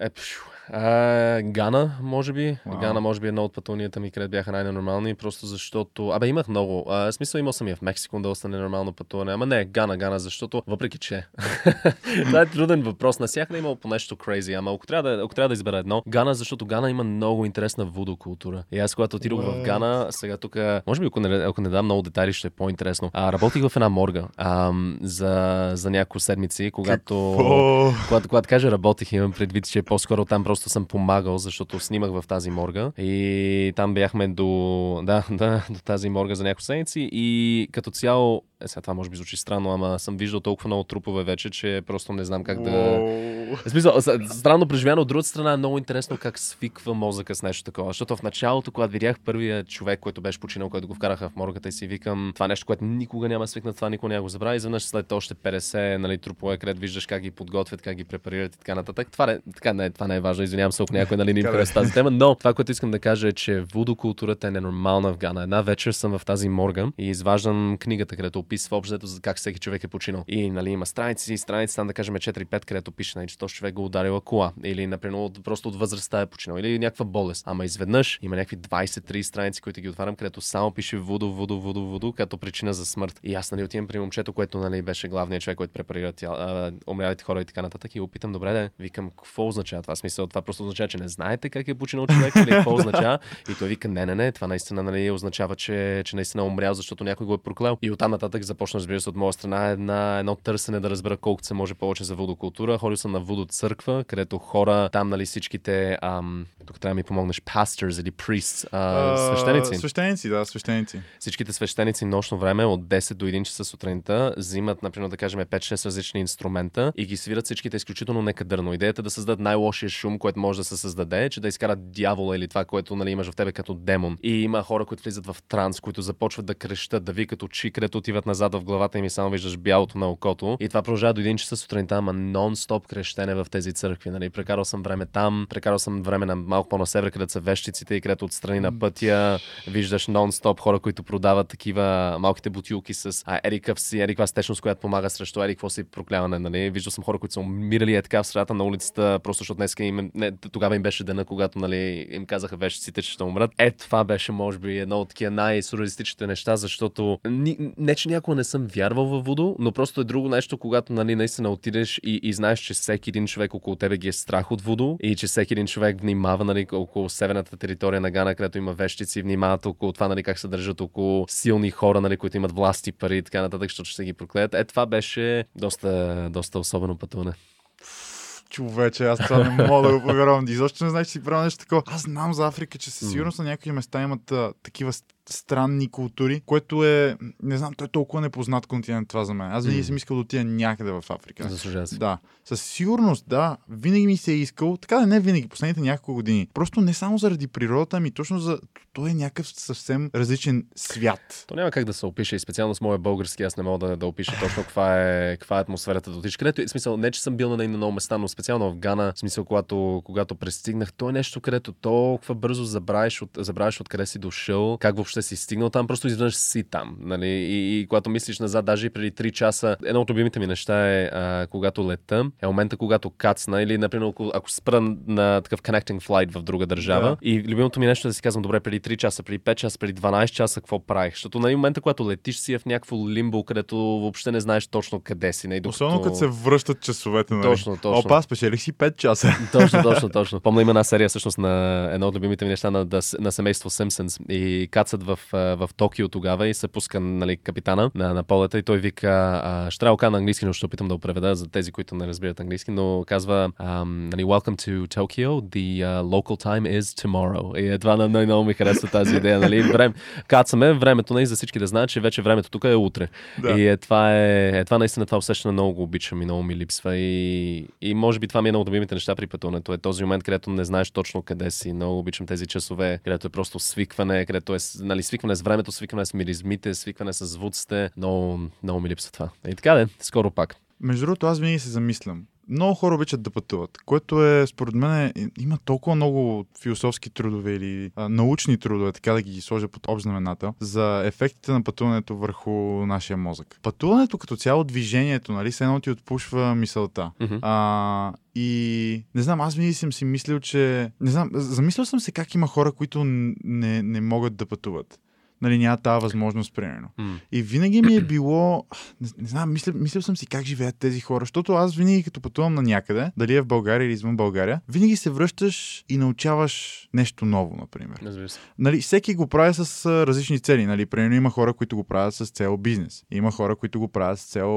Е, пшу. А, Гана, може би. Вау. Гана, може би, едно от пътуванията ми, където бяха най-ненормални, просто защото... Абе, имах много. А, в смисъл, имал съм и в Мексико доста ненормално пътуване. Ама не, Гана, Гана, защото, въпреки че... Това е труден въпрос. Насякъде имал по нещо crazy, ама ако трябва, да, ако трябва да избера едно, Гана, защото Гана има много интересна вудо култура. И аз, когато отидох в What? Гана, сега тук, може би, ако не, ако не дам много детайли, ще е по-интересно. А, работих в една морга а, за, за няколко седмици, когато... О, Когато, когато кажа работих, имам предвид, че по-скоро там просто съм помагал, защото снимах в тази морга. И там бяхме до, да, да, до тази морга за няколко седмици. И като цяло, е, сега това може би звучи странно, ама съм виждал толкова много трупове вече, че просто не знам как да... В смисъл, странно преживяно. От другата страна е много интересно как свиква мозъка с нещо такова. Защото в началото, когато видях първия човек, който беше починал, който го вкараха в моргата и си викам, това е нещо, което никога няма да свикна, това никога няма го забравя. Изведнъж след още 50 нали, трупове, където виждаш как ги подготвят, как ги препарират и така нататък. Това, не, така не, това не е важно. Сложно, извинявам се, ако някой нали, не им хареса тази тема, но това, което искам да кажа е, че вудокултурата е ненормална в Гана. Една вечер съм в тази морга и изваждам книгата, където описва общо за как всеки човек е починал. И нали, има страници, страници, там да кажем 4-5, където пише, нали, че този човек го ударила кола. Или, например, просто от възрастта е починал. Или някаква болест. Ама изведнъж има някакви 20-30 страници, които ги отварям, където само пише вудо, вудо, вудо, вудо, като причина за смърт. И аз нали, отивам при момчето, което нали, беше главният човек, който препарира умрялите хора и така нататък. И опитам, добре, да викам, какво означава това? Смисъл, това просто означава, че не знаете как е починал човек или какво означава. И той вика, не, не, не, това наистина нали, означава, че, че наистина е умрял, защото някой го е проклел. И оттам нататък започна, разбира се, от моя страна една, едно търсене да разбера колкото се може повече за водокултура. Ходил съм на водо църква, където хора, там нали всичките, ам, тук трябва да ми помогнеш, pastors или priests, а, свещеници. Свещеници, да, свещеници. Всичките свещеници нощно време от 10 до 1 часа сутринта взимат, например, да кажем 5-6 различни инструмента и ги свират всичките изключително некадърно. Идеята е да създадат най-лошия шум, който може да се създаде, че да изкарат дявола или това, което нали, имаш в тебе като демон. И има хора, които влизат в транс, които започват да крещат, да викат очи, където отиват назад в главата им и само виждаш бялото на окото. И това продължава до един часа сутринта, ама нон-стоп крещене в тези църкви. Нали? Прекарал съм време там, прекарал съм време на малко по-на север, където са вещиците и където отстрани на пътя виждаш нон-стоп хора, които продават такива малките бутилки с а, ерикъв си, ериква стечност, която помага срещу ерикво си прокляване. Нали? Виждал съм хора, които са умирали е така в средата на улицата, просто защото днес им, не, тогава им беше дена, когато нали, им казаха вещиците, че ще умрат. Е, това беше, може би, едно от такива най-сурреалистичните неща, защото ни, не, че някога не съм вярвал във Вудо, но просто е друго нещо, когато нали, наистина отидеш и, и знаеш, че всеки един човек около тебе ги е страх от Вудо и че всеки един човек внимава нали, около северната територия на Гана, където има вещици, внимават около това, нали, как се държат около силни хора, нали, които имат власти, пари и така нататък, защото ще ги проклеят. Е, това беше доста, доста особено пътуване човече, аз това не мога да го повярвам. Изобщо не знаеш, че си правил нещо такова. Аз знам за Африка, че със сигурност на някои места имат а, такива странни култури, което е, не знам, той е толкова непознат континент това за мен. Аз винаги mm. съм искал да отида някъде в Африка. За Да. Със сигурност, да. Винаги ми се е искал, така да не винаги, последните няколко години. Просто не само заради природата, ами точно за... Той е някакъв съвсем различен свят. То няма как да се опише и специално с моя български, аз не мога да, да опиша точно каква е, каква е атмосферата до отиш. Където, в смисъл, не че съм бил на много места, но специално в Гана, в смисъл, когато, когато пристигнах, то е нещо, където толкова бързо забравяш, от, забравяш откъде си дошъл, как въобще си стигнал там, просто изведнъж си там. Нали? И, и, когато мислиш назад, даже и преди 3 часа, едно от любимите ми неща е а, когато лета, е момента, когато кацна или, например, ако спра на такъв connecting flight в друга държава. Yeah. И любимото ми нещо е да си казвам, добре, преди 3 часа, преди 5 часа, преди 12 часа, какво правих? Защото на нали, момента, когато летиш си е в някакво лимбо, където въобще не знаеш точно къде си. Не, нали, докато... Особено като се връщат часовете. Нали? Точно, точно. Опа, спечелих си 5 часа. точно, точно, точно. Помня има една серия всъщност на едно от любимите ми неща на, на семейство Симпсънс и в, в Токио тогава и се пуска нали, капитана на, на полета и той вика, ще трябва на английски, но ще опитам да го преведа за тези, които не разбират английски, но казва нали, Welcome to Tokyo, the uh, local time is tomorrow. И е това на най много ми харесва тази идея. Нали? Време, кацаме времето нали, за всички да знаят, че вече времето тук е утре. Да. И е, това е, е, това наистина това усещане много го обичам и много ми липсва. И, и може би това ми е едно от любимите неща при пътуването. Е този момент, където не знаеш точно къде си. Много обичам тези часове, където е просто свикване, където е нали, свикване с времето, свикване с миризмите, свикване с звуците. Много, много ми липсва това. И така де, скоро пак. Между другото, аз винаги се замислям много хора обичат да пътуват, което е, според мен, е, има толкова много философски трудове или а, научни трудове, така да ги сложа под общ знаменател, за ефектите на пътуването върху нашия мозък. Пътуването като цяло, движението, нали, се едно ти отпушва мисълта. Mm-hmm. А, и не знам, аз винаги съм си мислил, че... Не знам, замислял съм се как има хора, които не, не могат да пътуват нали, няма тази възможност, примерно. Mm. И винаги ми е било, не, не знам, мисля, мислил съм си как живеят тези хора, защото аз винаги като пътувам на някъде, дали е в България или извън България, винаги се връщаш и научаваш нещо ново, например. Нали, всеки го прави с различни цели. Нали, примерно има хора, които го правят с цел бизнес. Има хора, които го правят с цел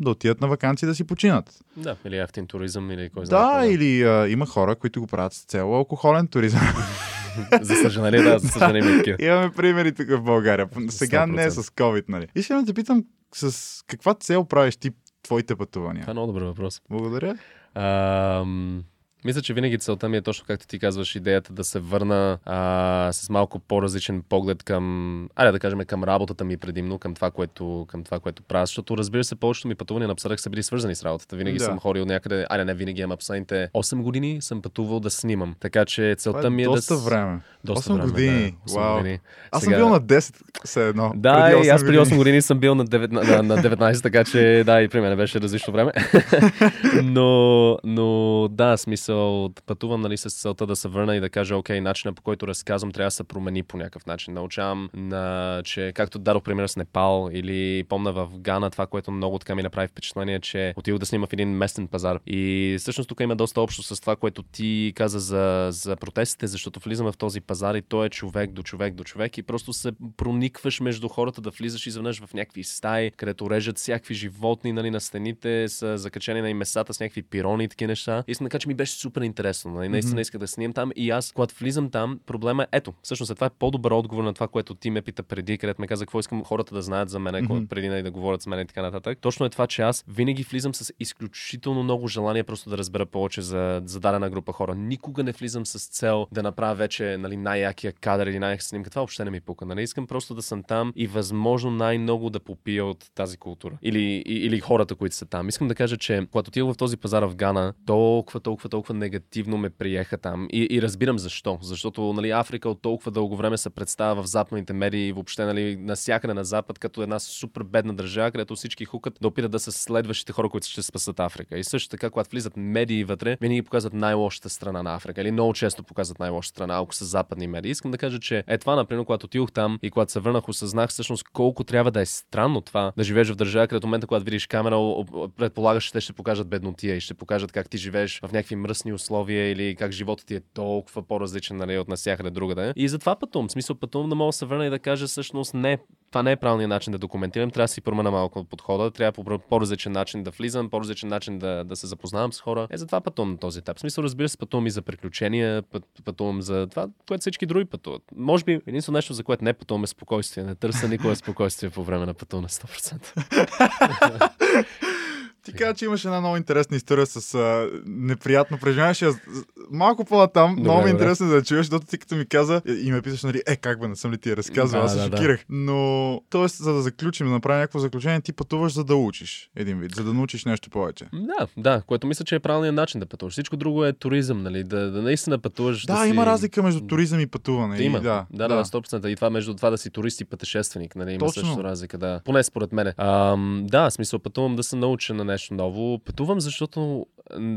да отидат на вакансии да си починат. Да, или автин туризъм, или кой знае. Да, или а, има хора, които го правят с цел алкохолен туризъм. за съжаление, да, за съжаление. Имаме примери тук в България. Сега 100%. не е с COVID, нали? Искам да те питам с каква цел правиш ти твоите пътувания? Това е много добър въпрос. Благодаря. Ам... Мисля, че винаги целта ми е точно както ти казваш, идеята да се върна а, с малко по-различен поглед към, айде да кажем, към работата ми предимно, към това, което, към това, което правя. Защото разбира се, повечето ми пътувания напоследък са били свързани с работата. Винаги Да. съм ходил някъде, айде не винаги, ама последните 8 години съм пътувал да снимам. Така че целта е ми е доста да. време. Доста 8 време, години. Да, 8 Вау. години. Аз Сега- съм бил на 10 все едно. Да, преди и аз преди 8 години. години съм бил на, 9, на, на 19, така че да, и при мен беше различно време. но, но да, смисъл, пътувам нали, с целта да се върна и да кажа, окей, начинът по който разказвам трябва да се промени по някакъв начин. Научавам, на, че както дадох пример с Непал или помна в Гана, това, което много така ми направи впечатление, че отидох да снимам в един местен пазар. И всъщност тук има доста общо с това, което ти каза за, за протестите, защото влизаме в този пазар и той е човек до човек до човек и просто се проникваш между хората да влизаш изведнъж в някакви стаи, където режат всякакви животни нали, на стените, са закачени на и месата с някакви пирони и такива неща. Да кажа, че ми беше супер интересно. Нали? Наистина исках да снимам там и аз, когато влизам там, проблема е, ето, всъщност това е по-добър отговор на това, което ти ме пита преди, където ме каза какво искам хората да знаят за мен, mm-hmm. преди нали, да говорят с мен и така нататък. Точно е това, че аз винаги влизам с изключително много желание просто да разбера повече за, за дадена група хора. Никога не влизам с цел да направя вече нали, най-якия кадър или най-яка снимка. Това въобще не ми пука. Нали? Искам просто да съм там и възможно най-много да попия от тази култура. Или, или хората, които са там. Искам да кажа, че когато отидох в този пазар в Гана, толкова, толкова, толкова негативно ме приеха там. И, и разбирам защо. Защото нали, Африка от толкова дълго време се представя в западните медии и въобще нали, насякъде на Запад като една супер бедна държава, където всички хукат да опитат да са следващите хора, които ще спасат Африка. И също така, когато влизат медии вътре, винаги показват най-лошата страна на Африка. Или много често показват най-лошата страна, ако са западни медии. Искам да кажа, че е това, например, когато отидох там и когато се върнах, осъзнах всъщност колко трябва да е странно това да живееш в държава, където момента, когато видиш камера, предполагаш, че те ще покажат беднотия и ще покажат как ти живееш в някакви мръсни условия или как животът ти е толкова по-различен нали, от насякъде другаде. И затова пътувам. Смисъл пътувам да мога да се върна и да кажа всъщност не, това не е правилният начин да документирам. Трябва да си променя малко подхода. Трябва по по-различен начин да влизам, по-различен начин да, да се запознавам с хора. Е, затова пътувам на този етап. В смисъл, разбира се, пътувам и за приключения, път, пътувам за това, което всички други пътуват. Може би единствено нещо, за което не пътуваме спокойствие. Не търся никога спокойствие по време на пътуване 100%. Ти каза, че имаш една много интересна история с а, неприятно преживяване. Ще Малко по-натам, много ми е интересно да чуеш, защото ти като ми каза и ме писаш, нали, е, как бе, не съм ли ти я разказвал, Да, аз се да, да. шокирах. Но, т.е. за да заключим, да направим някакво заключение, ти пътуваш за да учиш един вид, за да научиш нещо повече. Да, да, което мисля, че е правилният начин да пътуваш. Всичко друго е туризъм, нали? Да, да наистина пътуваш. Да, си... има разлика между туризъм и пътуване. Да, има. И, да, да, да, 100%. И това между това да си турист и пътешественик, нали? Има Точно. също разлика, да. Поне според мен. Да, смисъл пътувам да се науча на нещо ново. Пътувам, защото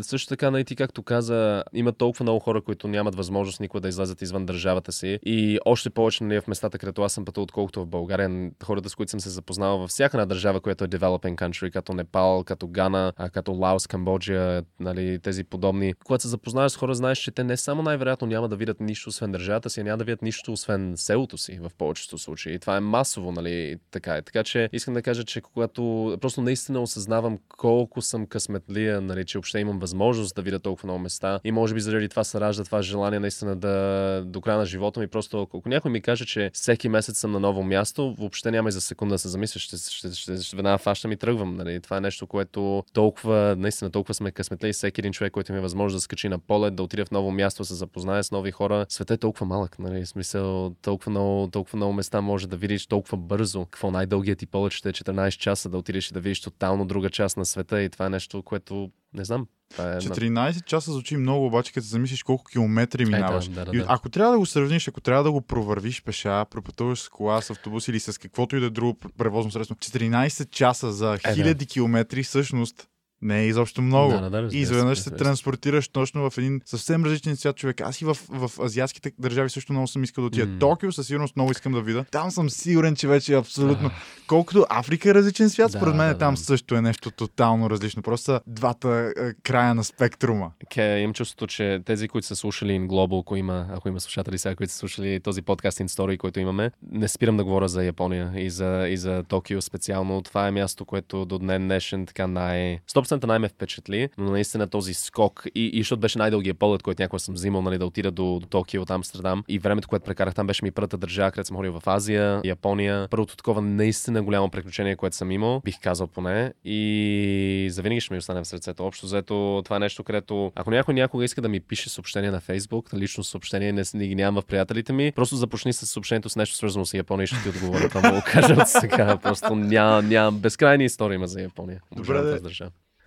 също така, нали, ти както каза, има толкова много хора, които нямат възможност никога да излязат извън държавата си. И още повече нали, в местата, където аз съм пътувал, отколкото в България. Хората, с които съм се запознал във всяка една държава, която е developing country, като Непал, като Гана, като Лаос, Камбоджа, нали, тези подобни. Когато се запознаеш с хора, знаеш, че те не само най-вероятно няма да видят нищо освен държавата си, а няма да видят нищо освен селото си в повечето случаи. И това е масово, нали, така е. Така че искам да кажа, че когато просто наистина осъзнавам колко съм късметлия, нали, че въобще имам възможност да видя толкова много места и може би заради това се ражда това желание наистина да до края на живота ми просто, ако някой ми каже, че всеки месец съм на ново място, въобще няма и за секунда да се замисля, ще, ще, ще, ще веднага фащам и тръгвам. Нали. Това е нещо, което толкова, наистина толкова сме късметли всеки един човек, който има възможност да скачи на полет, да отиде в ново място, се запознае с нови хора. Светът е толкова малък, нали? В смисъл, толкова много, толкова много места може да видиш толкова бързо. Какво най-дългият ти полет ще е 14 часа да отидеш и да видиш тотално друга част на света и това е нещо, което не знам. Е 14 часа звучи много, обаче като замислиш колко километри минаваш. Е, да, да, да. ако трябва да го сравниш, ако трябва да го провървиш пеша, препътуваш с кола, с автобус или с каквото и да е друго превозно средство, 14 часа за Е, да. хиляди километри всъщност не е изобщо много. Да, да, и изведнъж се транспортираш точно в един съвсем различен свят човек. Аз и в, в азиатските държави също много съм искал да отида. М. Токио със сигурност много искам да видя. Там съм сигурен, че вече е абсолютно. Колкото Африка е различен свят, Да, според мен да, там да. също е нещо тотално различно. Просто са двата е, края на спектрума. Ке, имам чувството, че тези, които са слушали In Global, ако има, ако има слушатели сега, които са слушали този подкаст In Story, който имаме, не спирам да говоря за Япония и за, и за Токио специално. Това е място, което до днен днешен така най... 100% 100% най-ме впечатли, но наистина този скок и, и защото беше най-дългия полет, който някога съм взимал, нали, да отида до, до Токио от Амстердам. И времето, което прекарах там, беше ми първата държава, където съм ходил в Азия, Япония. Първото такова наистина голямо приключение, което съм имал, бих казал поне. И завинаги ще ми остане в сърцето. Общо взето това е нещо, където ако някой някога иска да ми пише съобщение на Фейсбук, лично съобщение, не, не ги нямам в приятелите ми, просто започни с съобщението с нещо свързано с Япония и ще ти отговоря. Това мога кажа от сега. Просто нямам, нямам безкрайни истории има за Япония. Добре, да.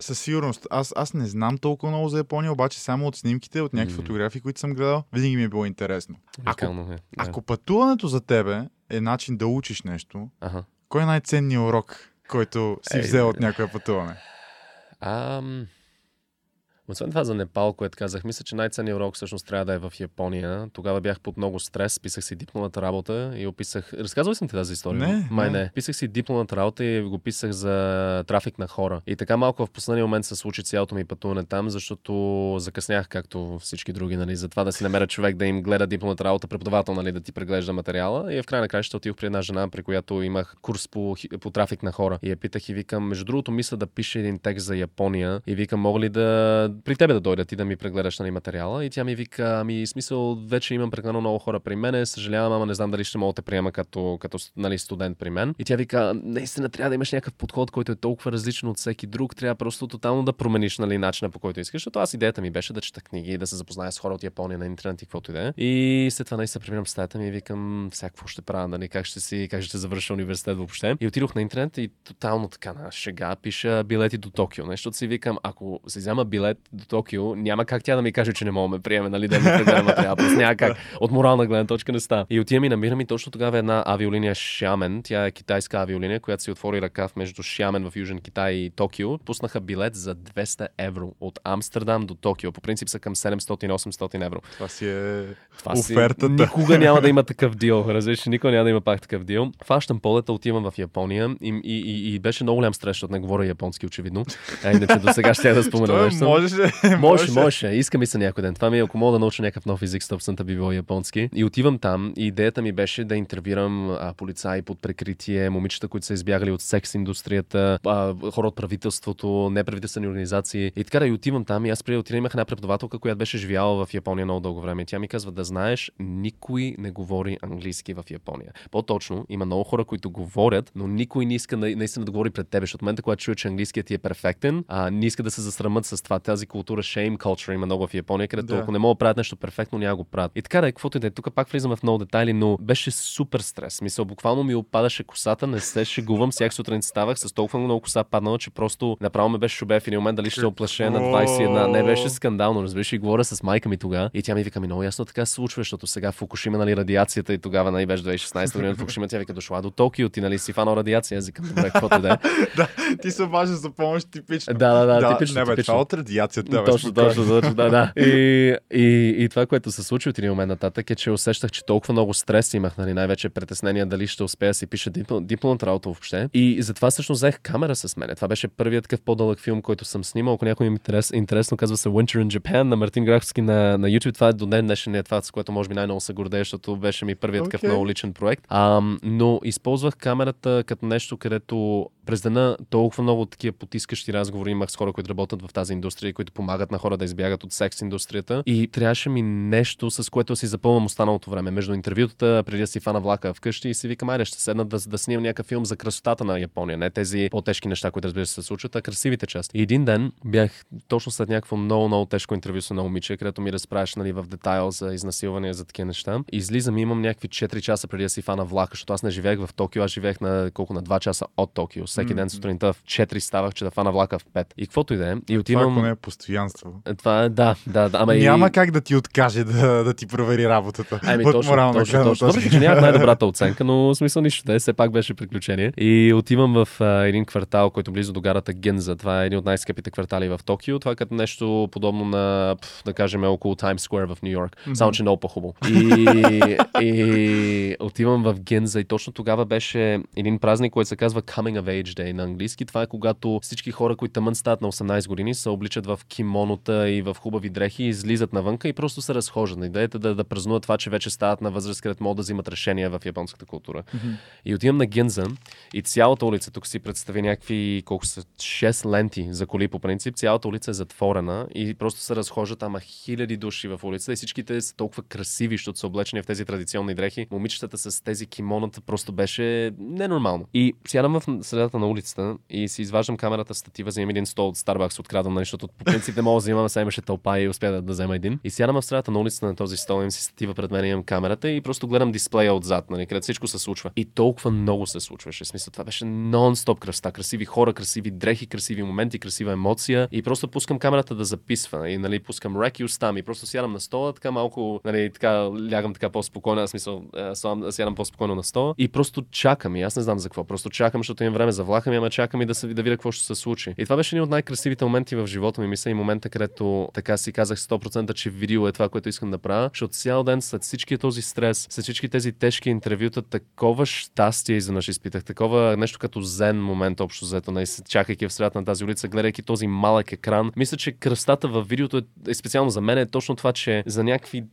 Със сигурност. Аз, аз не знам толкова много за Япония, обаче само от снимките, от някакви mm. фотографии, които съм гледал, винаги ми е било интересно. Ако, е, да. ако пътуването за тебе е начин да учиш нещо, ага. кой е най-ценният урок, който си Ей, взел от някое пътуване? Ам... Освен това за Непал, което казах, мисля, че най-ценният урок всъщност трябва да е в Япония. Тогава бях под много стрес, писах си дипломната работа и описах. Разказвал съм ти тази история? Не. Май не. Писах си дипломната работа и го писах за трафик на хора. И така малко в последния момент се случи цялото ми пътуване там, защото закъснях, както всички други, нали, за това да си намеря човек да им гледа дипломната работа, преподавател, нали, да ти преглежда материала. И в край на края ще отидох при една жена, при която имах курс по, по трафик на хора. И я питах и викам, между другото, мисля да пише един текст за Япония. И викам, мога ли да при тебе да дойда ти да ми прегледаш нали, материала. И тя ми вика, ами смисъл, вече имам прекалено много хора при мен, съжалявам, ама не знам дали ще мога да те приема като, като нали, студент при мен. И тя вика, наистина трябва да имаш някакъв подход, който е толкова различен от всеки друг, трябва просто тотално да промениш нали, начина по който искаш. Защото аз идеята ми беше да чета книги, да се запозная с хора от Япония на интернет и каквото и да е. И след това наистина преминам стаята ми и викам, всякакво ще правя, нали, как ще си, как ще завърша университет въобще. И отидох на интернет и тотално така на шега пиша билети до Токио. Нещо си викам, ако се взема билет до Токио, няма как тя да ми каже, че не мога да ме приеме, нали, да ми прегледа материал. Просто няма как. От морална гледна точка не става. И отивам и намирам и точно тогава една авиолиния Шамен. Тя е китайска авиолиния, която си отвори ръкав между Шамен в Южен Китай и Токио. Пуснаха билет за 200 евро от Амстердам до Токио. По принцип са към 700-800 евро. Това си е Това офертата. Си... Никога няма да има такъв дил. Разбираш, никога няма да има пак такъв дил. Фащам полета, отивам в Япония и, и, и, и беше много голям стрес, защото не говоря японски, очевидно. А иначе до сега ще я да спомена. Можеше, може, може. Иска ми се някой ден. Това ми е, ако мога да науча някакъв нов език, 100% би било японски. И отивам там и идеята ми беше да интервюрам а, полицаи под прекритие, момичета, които са избягали от секс индустрията, а, хора от правителството, неправителствени организации. И така да и отивам там и аз преди отидам имах една преподавателка, която беше живяла в Япония много дълго време. И тя ми казва да знаеш, никой не говори английски в Япония. По-точно, има много хора, които говорят, но никой не иска наистина да говори пред теб, защото момента, когато чуя, че английският ти е перфектен, а, не иска да се засрамат с това. Тази култура shame culture има много в Япония, където да. ако не мога да правят нещо перфектно, няма го правят. И така да е, каквото и да е. Тук пак влизаме в много детайли, но беше супер стрес. Мисля, буквално ми опадаше косата, не се шегувам. Всяка сутрин ставах с толкова много коса паднала, че просто направо ме беше шубе в един момент дали ще оплаше на 21. Не беше скандално, разбираш. И говоря с майка ми тогава. И тя ми вика ми много ясно така се случва, защото сега Фукушима, нали, радиацията и тогава, нали, беше 2016 година Фукушима, тя вика дошла до Токио, ти, нали, си фанал радиация. Аз викам, добре, каквото да е. да, ти се важен за помощ типично. Да, да, да, типично. Не, бе, това от радиацията. Точно, точно, точно, да, да. И, и, и това, което се случи от един момент нататък е, че усещах, че толкова много стрес имах, нали, най-вече притеснения дали ще успея да си пиша диплом, дипломната работа въобще. И затова всъщност взех камера с мен. Това беше първият такъв по-дълъг филм, който съм снимал. Ако някой им интерес, интересно, казва се Winter in Japan на Мартин Граховски на, на YouTube. Това е до ден днешен е това, с което може би най-много се гордея, защото беше ми първият okay. такъв много личен проект. А, но използвах камерата като нещо, където през дена толкова много такива потискащи разговори имах с хора, които работят в тази индустрия, които помагат на хора да избягат от секс индустрията. И трябваше ми нещо, с което си запълвам останалото време. Между интервютата, преди да си фана влака вкъщи и си викам, айде, ще седна да, да снимам някакъв филм за красотата на Япония. Не тези по-тежки неща, които разбира се се случват, а красивите части. И един ден бях точно след някакво много, много тежко интервю с едно момиче, където ми разправяш нали, в детайл за изнасилване, за такива неща. Излизам и имам някакви 4 часа преди да си фана влака, защото аз не живеех в Токио, аз живеех на колко на 2 часа от Токио. Всеки mm-hmm. ден сутринта в 4 ставах, че да фана влака в 5. И каквото и да е. И отивам. Това не е постоянство. Това е, да, да, да. Ама Няма и... как да ти откаже да, да ти провери работата. Ами, от точно, морална точно, точно. Въпреки, че нямах най-добрата оценка, но смисъл нищо да е, все пак беше приключение. И отивам в а, един квартал, който е близо до гарата Генза. Това е един от най-скъпите квартали в Токио. Това е като нещо подобно на, да кажем, около Times Square в Нью Йорк. Mm-hmm. Само, че много по-хубаво. И, и отивам в Генза и точно тогава беше един празник, който се казва Coming of Age Day на английски. Това е когато всички хора, които тъмън стават на 18 години, се обличат в в кимонота и в хубави дрехи, излизат навънка и просто се разхождат. Идеята да, да празнуват това, че вече стават на възраст, където могат да взимат решения в японската култура. Mm-hmm. И отивам на Генза и цялата улица, тук си представи някакви, колко са, 6 ленти за коли по принцип, цялата улица е затворена и просто се разхождат ама хиляди души в улицата и всичките са толкова красиви, защото са облечени в тези традиционни дрехи. Момичетата с тези кимоната просто беше ненормално. И сядам в средата на улицата и си изваждам камерата статива, вземам един стол от Starbucks, открадвам, нали, защото принцип не мога да взимам, сега имаше тълпа и успя да, да взема един. И сядам в средата на улицата на този стол, имам си статива пред мен, имам камерата и просто гледам дисплея отзад, нали, където всичко се случва. И толкова много се случваше. Смисъл, това беше нон-стоп красота. Красиви хора, красиви дрехи, красиви моменти, красива емоция. И просто пускам камерата да записва. И нали, пускам рек и устам. И просто сядам на стола, така малко, нали, така лягам така по-спокойно. Аз смисъл, сядам по-спокойно на стола. И просто чакам. И аз не знам за какво. Просто чакам, защото имам време за влаха ми, ама чакам и да, се, да видя какво ще се случи. И това беше един от най-красивите моменти в живота ми. Мисля и момента, където така си казах 100% че видео е това, което искам да правя. Защото цял ден след всички този стрес, след всички тези тежки интервюта, такова щастие изведнъж изпитах. Такова нещо като зен момент общо взето, не, чакайки в средата на тази улица, гледайки този малък екран. Мисля, че кръстата в видеото е, е специално за мен е точно това, че за някакви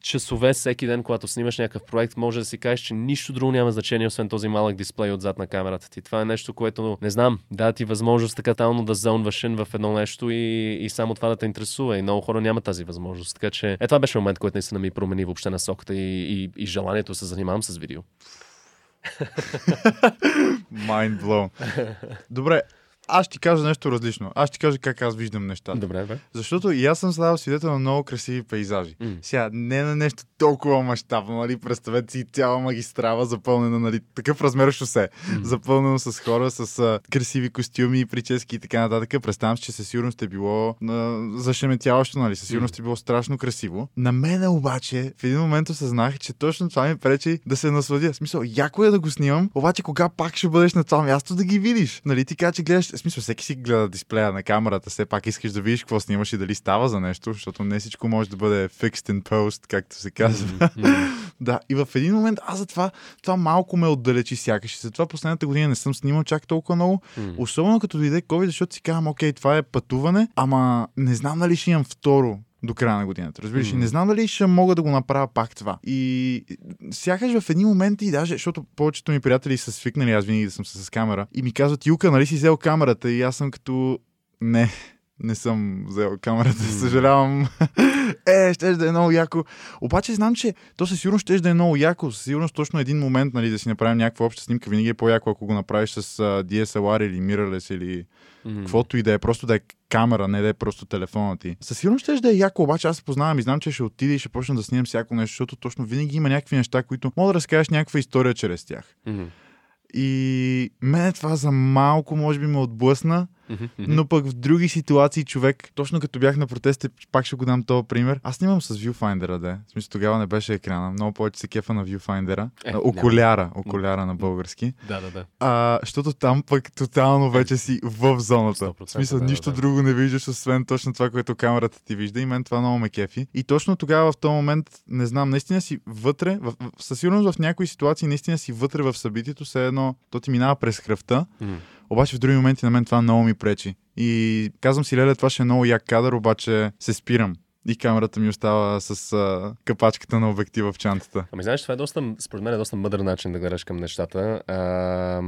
часове всеки ден, когато снимаш някакъв проект, може да си кажеш, че нищо друго няма значение, освен този малък дисплей отзад на камерата ти. Това е нещо, което, не знам, да ти възможност така тално да зонваш в едно нещо и, и само това да те интересува. И много хора нямат тази възможност. Така че, е, това беше момент, който наистина ми промени въобще насоката и, и, и желанието да се занимавам с видео. Mind blown. Добре, аз ще ти кажа нещо различно. Аз ще ти кажа как аз виждам нещата. Добре, бе. Защото и аз съм ставал свидетел на много красиви пейзажи. Mm. Сега, не на нещо толкова мащабно, нали? Представете си цяла магистрала, запълнена, нали? Такъв размер шосе. Mm. Запълнено с хора, с а, красиви костюми, прически и така нататък. Представям си, че със сигурност е било а, зашеметяващо, нали? Със сигурност mm. е било страшно красиво. На мен обаче, в един момент осъзнах, че точно това ми пречи да се насладя. В смисъл, яко е да го снимам, обаче кога пак ще бъдеш на това място да ги видиш? Нали? Ти кажа, че гледаш в смисъл, всеки си гледа дисплея на камерата, все пак искаш да видиш какво снимаш и дали става за нещо, защото не всичко може да бъде fixed in post, както се казва. Mm-hmm. да, и в един момент аз затова това малко ме отдалечи сякаш. И затова последната година не съм снимал чак толкова много. Mm-hmm. Особено като дойде COVID, защото си казвам, окей, това е пътуване, ама не знам дали ще имам второ до края на годината. Разбираш, mm. не знам дали ще мога да го направя пак това. И сякаш в едни моменти, даже, защото повечето ми приятели са свикнали, аз винаги да съм с камера, и ми казват, Юка, нали си взел камерата? И аз съм като, не, не съм взел камерата, mm. съжалявам. е, ще да е много яко. Обаче знам, че то със сигурност ще да е много яко. Със сигурност точно един момент, нали, да си направим някаква обща снимка, винаги е по-яко, ако го направиш с uh, DSLR или mirrorless или mm. каквото и да е, просто да е камера, не да е просто телефона ти. Със сигурност ще да е яко, обаче аз познавам и знам, че ще отида и ще почна да снимам всяко нещо, защото точно винаги има някакви неща, които мога да разкажеш някаква история чрез тях. И мен това за малко може би ме отблъсна, но пък в други ситуации човек, точно като бях на протеста, пак ще го дам този пример. Аз снимам с viewfinder да. В смисъл тогава не беше екрана. Много повече се кефа на viewfinder Е, окуляра, окуляра на български. Да, да, да. А, защото там пък тотално вече си в зоната. В смисъл, да, нищо да, да. друго не виждаш, освен точно това, което камерата ти вижда. И мен това много ме кефи. И точно тогава в този момент, не знам, наистина си вътре, в, със сигурност в някои ситуации наистина си вътре в събитието, все едно, то ти минава през кръвта. Mm обаче в други моменти на мен това много ми пречи. И казвам си, леле, това ще е много як кадър, обаче се спирам и камерата ми остава с а, капачката на обектива в чантата. Ами знаеш, това е доста, според мен е доста мъдър начин да гледаш към нещата. А,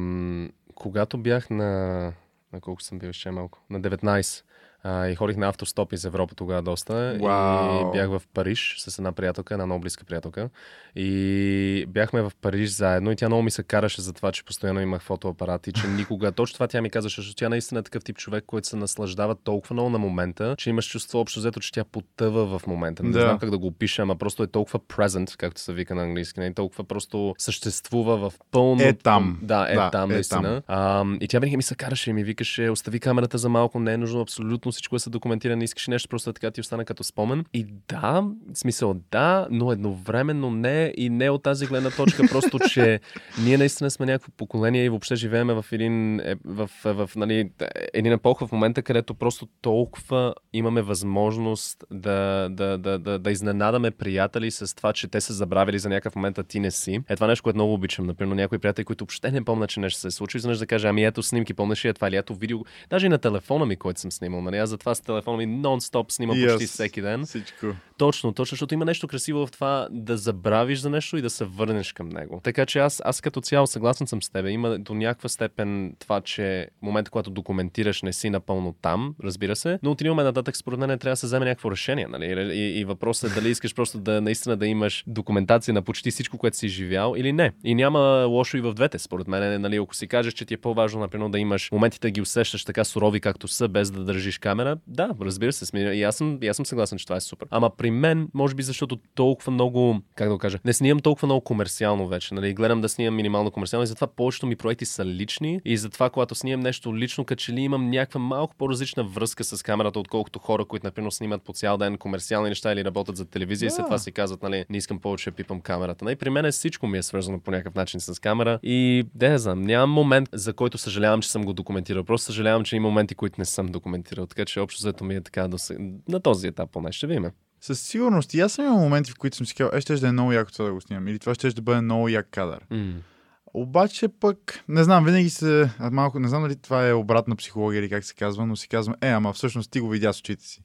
когато бях на... На колко съм бил ще малко? На 19. А, и ходих на автостоп из Европа тогава доста. Wow. И бях в Париж с една приятелка, една много близка приятелка. И бяхме в Париж заедно и тя много ми се караше за това, че постоянно имах фотоапарат и че никога. Точно това тя ми казваше, защото тя наистина е такъв тип човек, който се наслаждава толкова много на момента, че имаш чувство общо взето, че тя потъва в момента. Не да. знам как да го опиша, ама просто е толкова present, както се вика на английски. Не? Толкова просто съществува в пълно. Е там. Да, е да, там, е наистина. Там. А, и тя винаги ми се караше и ми викаше, остави камерата за малко, не е нужно абсолютно всичко да се документира, не искаш нещо, просто така ти остана като спомен. И да, в смисъл да, но едновременно не и не от тази гледна точка, просто, че ние наистина сме някакво поколение и въобще живеем в един, е, в, в, в, нали, един епох в момента, където просто толкова имаме възможност да, да, да, да, да изненадаме приятели с това, че те са забравили за някакъв момент, а ти не си. Е това нещо, което много обичам. Например, някои приятели, които въобще не помнят, че нещо се е случи, изведнъж да кажа, ами ето снимки, помниш ли е това или ето видео, даже и на телефона ми, който съм снимал. Нали? Аз затова с телефона ми нон-стоп снимам И почти аз. всеки ден. Всичко. Точно, точно, защото има нещо красиво в това да забравиш за нещо и да се върнеш към него. Така че аз, аз като цяло съгласен съм с теб. Има до някаква степен това, че в момента, когато документираш, не си напълно там, разбира се, но от един момент нататък, според мен, трябва да се вземе някакво решение. Нали? И, и въпросът е дали искаш просто да наистина да имаш документация на почти всичко, което си живял или не. И няма лошо и в двете, според мен. Нали? Ако си кажеш, че ти е по-важно, например, да имаш моментите да ги усещаш така сурови, както са, без да държиш камера, да, разбира се. И аз съм, и аз съм съгласен, че това е супер. Ама при мен, може би защото толкова много, как да го кажа, не снимам толкова много комерциално вече. Нали? Гледам да снимам минимално комерциално и затова повечето ми проекти са лични. И затова, когато снимам нещо лично, като че ли имам някаква малко по-различна връзка с камерата, отколкото хора, които, например, снимат по цял ден комерциални неща или работят за телевизия и след това си казват, нали, не искам повече да пипам камерата. Нали? При мен всичко ми е свързано по някакъв начин с камера. И да не знам, нямам момент, за който съжалявам, че съм го документирал. Просто съжалявам, че има моменти, които не съм документирал. Така че общо взето ми е така да се... на този етап поне ще видим. Със сигурност. И аз съм имал моменти, в които съм си казал, е, ще да е много яко това да го снимам. Или това ще да бъде много як кадър. М. Обаче пък, не знам, винаги се, малко, не знам дали това е обратна психология или как се казва, но си казвам, е, ама всъщност ти го видя с очите си.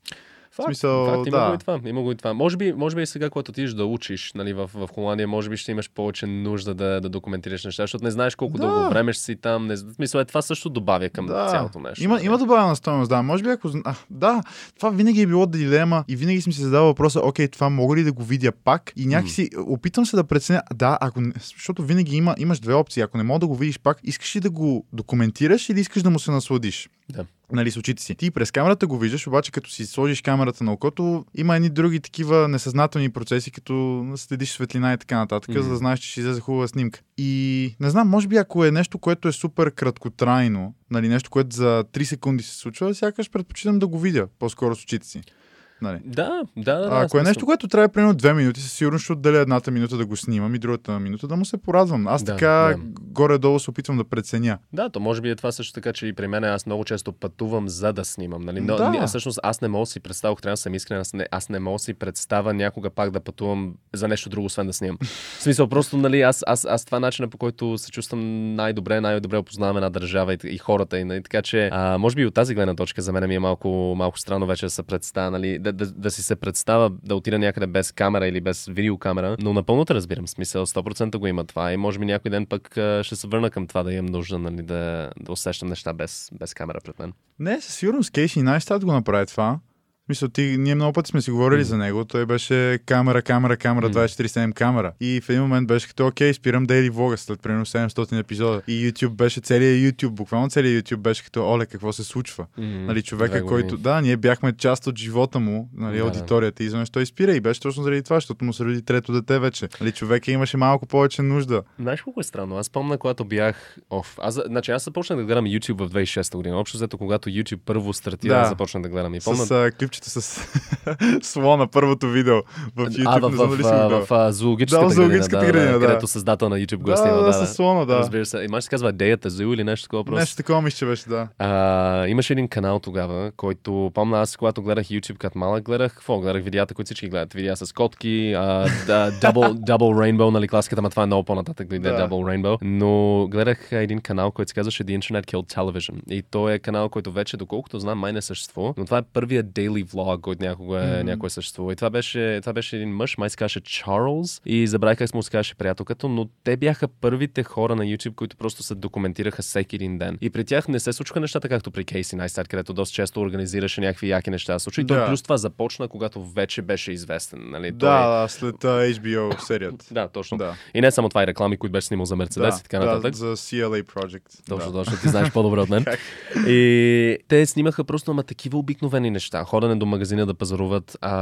Факт, смисъл, факт, има да. го и това. Има го и това. Може би, може би и сега, когато отидеш да учиш нали, в, в Холандия, може би ще имаш повече нужда да, да документираш неща, защото не знаеш колко Да. дълго време ще си там. Не, смисъл, е, това също добавя към Да. цялото нещо. Има, нали? има добавена стойност, да. Може би ако... А, да, това винаги е било дилема и винаги съм си задавал въпроса, окей, това мога ли да го видя пак? И някакси опитвам се да преценя, да, ако защото винаги има, имаш две опции. Ако не мога да го видиш пак, искаш ли да го документираш или искаш да му се насладиш? Да. Нали, с очите си. Ти през камерата го виждаш, обаче като си сложиш камерата на окото, има едни други такива несъзнателни процеси, като следиш светлина и така нататък, Мгм. за да знаеш, че ще излезе хубава снимка. И не знам, може би ако е нещо, което е супер краткотрайно, нали, нещо, което за 3 секунди се случва, сякаш предпочитам да го видя по-скоро с очите си. Нали. Да, да, да. А, ако е нещо, което трябва примерно две минути, със сигурност ще отделя едната минута да го снимам и другата минута да му се порадвам. Аз Да, така да. горе-долу се опитвам да преценя. Да, то може би е това също така, че и при мен аз много често пътувам за да снимам. Нали? Но, Да. ние- всъщност аз не мога да си представя, трябва да съм искрен, аз не, аз не мога да си представя някога пак да пътувам за нещо друго, освен да снимам. В смисъл, просто, нали, аз, аз, аз това е начина по който се чувствам най-добре, най-добре опознавам една държава и, и хората. И, нали, така че, а, може би от тази гледна точка за мен ми е малко, малко странно вече да се представя, нали, да, да, да си се представя да отида някъде без камера или без видеокамера, но напълно те разбирам. Смисъл, 100% го има това и може би някой ден пък ще се върна към това да имам нужда нали, да, да усещам неща без, без камера пред мен. Не, със сигурност Кейси най-стат го направи това. Мисля, ти, ние много пъти сме си говорили Мгм. за него. Той беше камера, камера, камера, Мгм. 24-7 камера. И в един момент беше като, окей, спирам дейли влога след примерно 700 епизода. И YouTube беше целият YouTube, буквално целият YouTube беше като, оле, какво се случва? Нали, човека, години. който, да, ние бяхме част от живота му, нали, Да, да. аудиторията и изведнъж той спира и беше точно заради това, защото му се роди трето дете вече. Нали, човека имаше малко повече нужда. Знаеш колко е странно? Аз помня, когато бях... Оф, аз, значи, аз започнах да гледам YouTube в 2006 година. Общо взето, когато YouTube първо стартира, Да. започнах да гледам. И помня... С а, клипчето с слона, първото видео в YouTube. а, в, не знам в, дали си го в, в, зоологическата Да, в зоологическата градина, градина, да. където създател на YouTube го Да, снимал. да, Да, с да. слона, да. Разбира се. И да се казва Деята Зу или нещо такова просто. Нещо такова мисля, че беше, да. А, имаше един канал тогава, който помня аз, когато гледах YouTube като малък, гледах какво? Гледах видеята, които всички гледат. Видеа с котки, а, да, double, double Rainbow, нали класиката, ма това е много по-нататък дойде Да. Double Rainbow. Но гледах един канал, който се казваше The Internet Killed Television. И той е канал, който вече, доколкото знам, май не съществува. Но това е първият daily vlog, който някога е, Мгм. някой е съществува. И това беше, това беше един мъж, май се казваше Чарлз. И забравих как му се казваше приятелката, но те бяха първите хора на YouTube, които просто се документираха всеки един ден. И при тях не се случваха нещата, както при Кейси Найстат, където доста често организираше някакви яки неща. да случи. И той Да. плюс това започна, когато вече беше известен. Нали? Да, Той... да, след а, HBO серията. Да, точно. Да. И не само това, и реклами, които беше снимал за Мерцедес да, и така нататък. Да, за CLA Project. Точно, да. точно. Ти знаеш по-добре от мен. и те снимаха просто ама такива обикновени неща. Ходене до магазина да пазаруват, а,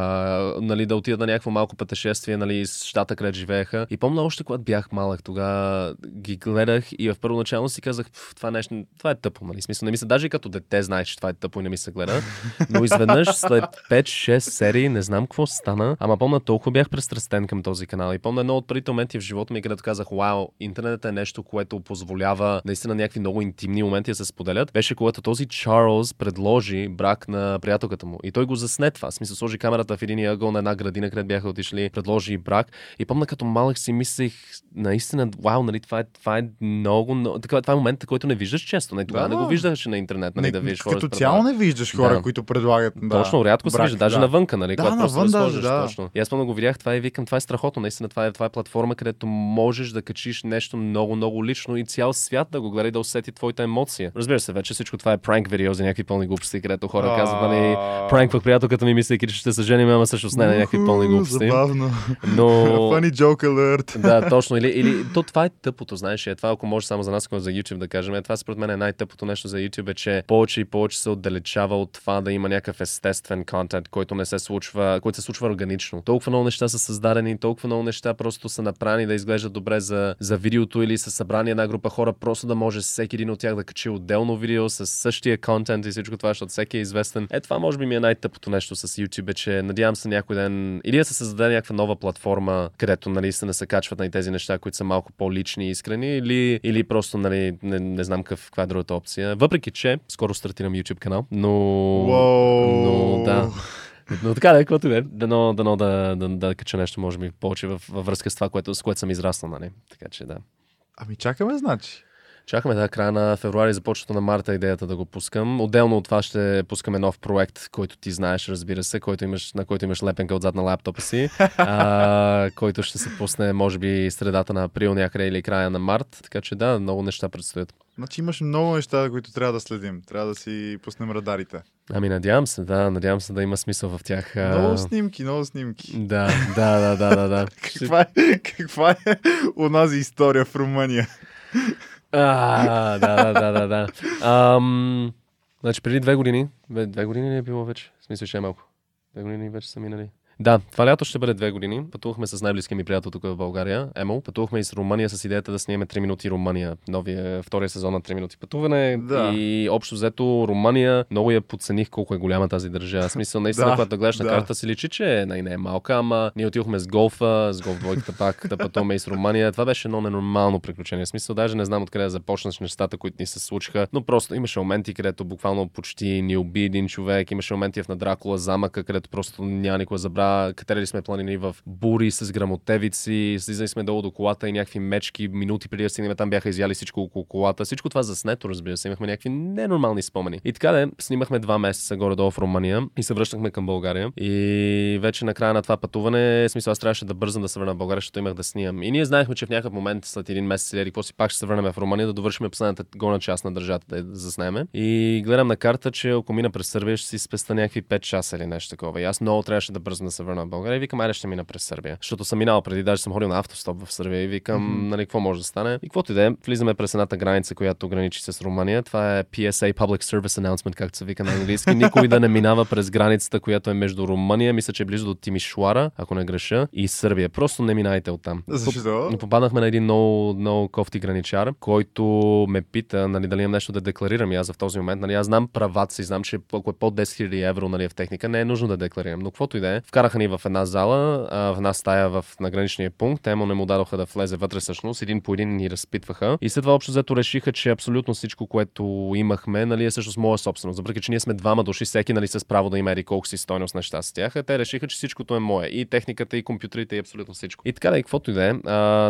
нали, да отидат на някакво малко пътешествие, нали, с щата, където живееха. И помня още, когато бях малък, тогава ги гледах и в първоначално си казах, "Пф, това нещо, това е тъпо, нали? Смисъл, не ми се, даже и като дете знаеш, че това е тъпо и не ми се гледа. Но изведнъж след 5-6 серии, не знам какво стана, ама помня толкова бях престрастен към този канал. И помня едно от първите моменти в живота ми, където казах, вау, интернетът е нещо, което позволява наистина някакви много интимни моменти да се споделят. Беше когато този Чарлз предложи брак на приятелката му. И той той го засне това. Смисъл, сложи камерата в един ъгъл на една градина, където бяха отишли, предложи брак. И помня като малък си мислех, наистина, вау, нали, това е, това е много, много това е момент, който не виждаш често. Нали, тогава Да. не го виждаш на интернет, нали, Не, да видиш като хора да цяло не виждаш хора, Да. които предлагат. Да, Точно, рядко се вижда, даже да. навънка, нали? Да, навън да сложиш, да. точно. И аз помня го видях това и викам, това е страхотно, наистина, това е, това е платформа, където можеш да качиш нещо много, много лично и цял свят да го гледа и да усети твоята емоция. Разбира се, вече всичко това е пранк видео за някакви пълни глупости, където хора казват, нали, пранквах приятелката ми, мислейки, че ще се женим, ама също с нея на някакви пълни глупости. Забавно. Но Funny joke alert. да, точно. Или, или то това е тъпото, знаеш. Е, това, ако може само за нас, ако за YouTube да кажем. Е, това според мен е най-тъпото нещо за YouTube, е, че повече и повече се отдалечава от това да има някакъв естествен контент, който не се случва, който се случва органично. Толкова много неща са създадени, толкова много неща просто са направени да изглеждат добре за, за видеото или са събрани една група хора, просто да може всеки един от тях да качи отделно видео с същия контент и всичко това, защото всеки е известен. Е, това може би ми е най-тъпото нещо с YouTube, е, че надявам се някой ден или да се създаде някаква нова платформа, където нали, се не се качват на тези неща, които са малко по-лични и искрени, или, или просто нали, не, не знам какъв, каква е другата опция. Въпреки, че скоро стартирам YouTube канал, но... Уоу. но да. Но така да, е, каквото да е. Дано, дано да, да, да, кача нещо, може би, повече във, във връзка с това, което, с което съм израснал, нали? Така че да. Ами чакаме, значи. Чакаме да края на февруари, започването на марта идеята да го пускам. Отделно от това ще пускаме нов проект, който ти знаеш, разбира се, който имаш, на който имаш лепенка отзад на лаптопа си, а, който ще се пусне, може би, средата на април някъде или края на март. Така че да, много неща предстоят. Значи имаш много неща, които трябва да следим. Трябва да си пуснем радарите. Ами надявам се, да, надявам се да има смисъл в тях. Много снимки, много снимки. Да, да, да, да, да, да. Каква е, каква е онази история в Румъния? А, да, да, да, да, да. Ам, значи преди две години, две години ли е било вече? В смисъл, ще е малко. Две години вече са минали. Да, това лято ще бъде две години. Пътувахме с най-близкия ми приятел тук в България, Емо. Пътувахме и с Румъния с идеята да снимем 3 минути Румъния. Новия, втория сезон на 3 минути пътуване. Да. И общо взето Румъния много я подцених колко е голяма тази държава. Смисъл, наистина, Да, когато да гледаш на да. карта си личи, че не, не е малка, ама ние отидохме с голфа, с голф двойката пак да пътуваме и с Румъния. Това беше едно ненормално приключение. В смисъл, даже не знам откъде да започнеш нещата, които ни се случиха, но просто имаше моменти, където буквално почти ни уби един човек. Имаше моменти в на Дракула замъка, където просто няма никога Катерили сме планини в бури с грамотевици, слизали сме долу до колата и някакви мечки минути преди да стигнем там бяха изяли всичко около колата. Всичко това заснето, разбира се. Имахме някакви ненормални спомени. И така да, снимахме два месеца горе-долу в Румъния и се връщахме към България. И вече на края на това пътуване, смисъл аз трябваше да бързам да се върна в България, защото имах да снимам. И ние знаехме, че в някакъв момент след един месец или какво си пак ще се върнем в Румъния да довършим последната горна част на държавата да заснеме. И гледам на карта, че ако мина през Сърбия, ще си спеста някакви 5 часа или нещо такова. И аз много трябваше да бързам да се върна в България. И викам, айде ще мина през Сърбия. Защото съм минал преди, даже съм ходил на автостоп в Сърбия и викам, mm-hmm. нали, какво може да стане. И каквото и да е, влизаме през едната граница, която граничи с Румъния. Това е PSA Public Service Announcement, както се вика на английски. Никой да не минава през границата, която е между Румъния, мисля, че е близо до Тимишуара, ако не греша, и Сърбия. Просто не минайте оттам. Защо? Попаднахме на един много, много кофти граничар, който ме пита нали, дали имам нещо да декларирам. И аз в този момент, нали, аз знам правата си, знам, че ако е под 10 000 евро нали, в техника, не е нужно да декларирам. Но каквото и да е, вкараха ни в една зала, в една стая в на граничния пункт. Те му не му дадоха да влезе вътре всъщност. Един по един ни разпитваха. И след това общо взето решиха, че абсолютно всичко, което имахме, нали, е всъщност моя собственост. Въпреки, че ние сме двама души, всеки нали, с право да има еди колко си стойност неща с тях. Те решиха, че всичкото е мое. И техниката, и компютрите, и абсолютно всичко. И така да, и каквото и да е.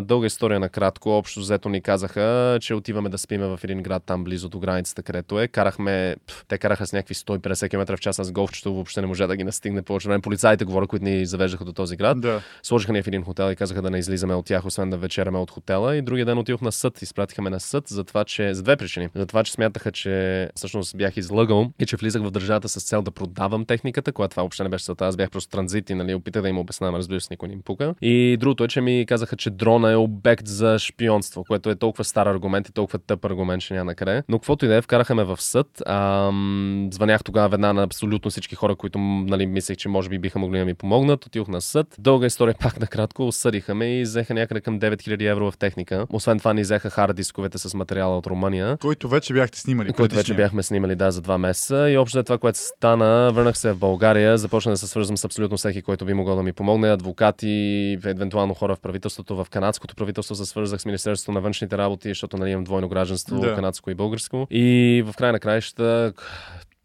Дълга история накратко. Общо взето ни казаха, че отиваме да спиме в един град там близо до границата, където е. Карахме, пф, те караха с някакви 150 км в час с голфчето, въобще не можа да ги настигне повече време. Полицаите говоря, които ни завеждаха до този град. Да. Сложиха ни в един хотел и казаха да не излизаме от тях, освен да вечеряме от хотела. И другия ден отидох на съд. Изпратиха ме на съд за това, че. За две причини. За това, че смятаха, че всъщност бях излъгал и че влизах в държавата с цел да продавам техниката, която това въобще не беше целта. Аз бях просто транзит и нали, опитах да им обяснявам, разбира се, никой не им пука. И другото е, че ми казаха, че дрона е обект за шпионство, което е толкова стар аргумент и толкова тъп аргумент, че няма на къде. Но каквото и да е, вкараха ме в съд. Ам, звънях тогава веднага на абсолютно всички хора, които нали, мислех, че може би биха могли да ми помогнат. Отидох на съд. Дълга история пак накратко. Осъдиха ме и взеха някъде към 9000 евро в техника. Освен това ни взеха хард дисковете с материала от Румъния. Който вече бяхте снимали. Който вече бяхме снимали да, за два месеца. И общо това, което стана, върнах се в България, започнах да се свързвам с абсолютно всеки, който би могъл да ми помогне. Адвокати, евентуално хора в правителството, в канадското правителство се свързах с Министерството на външните работи, защото нали, имам двойно гражданство, Да. канадско и българско. И в край на краища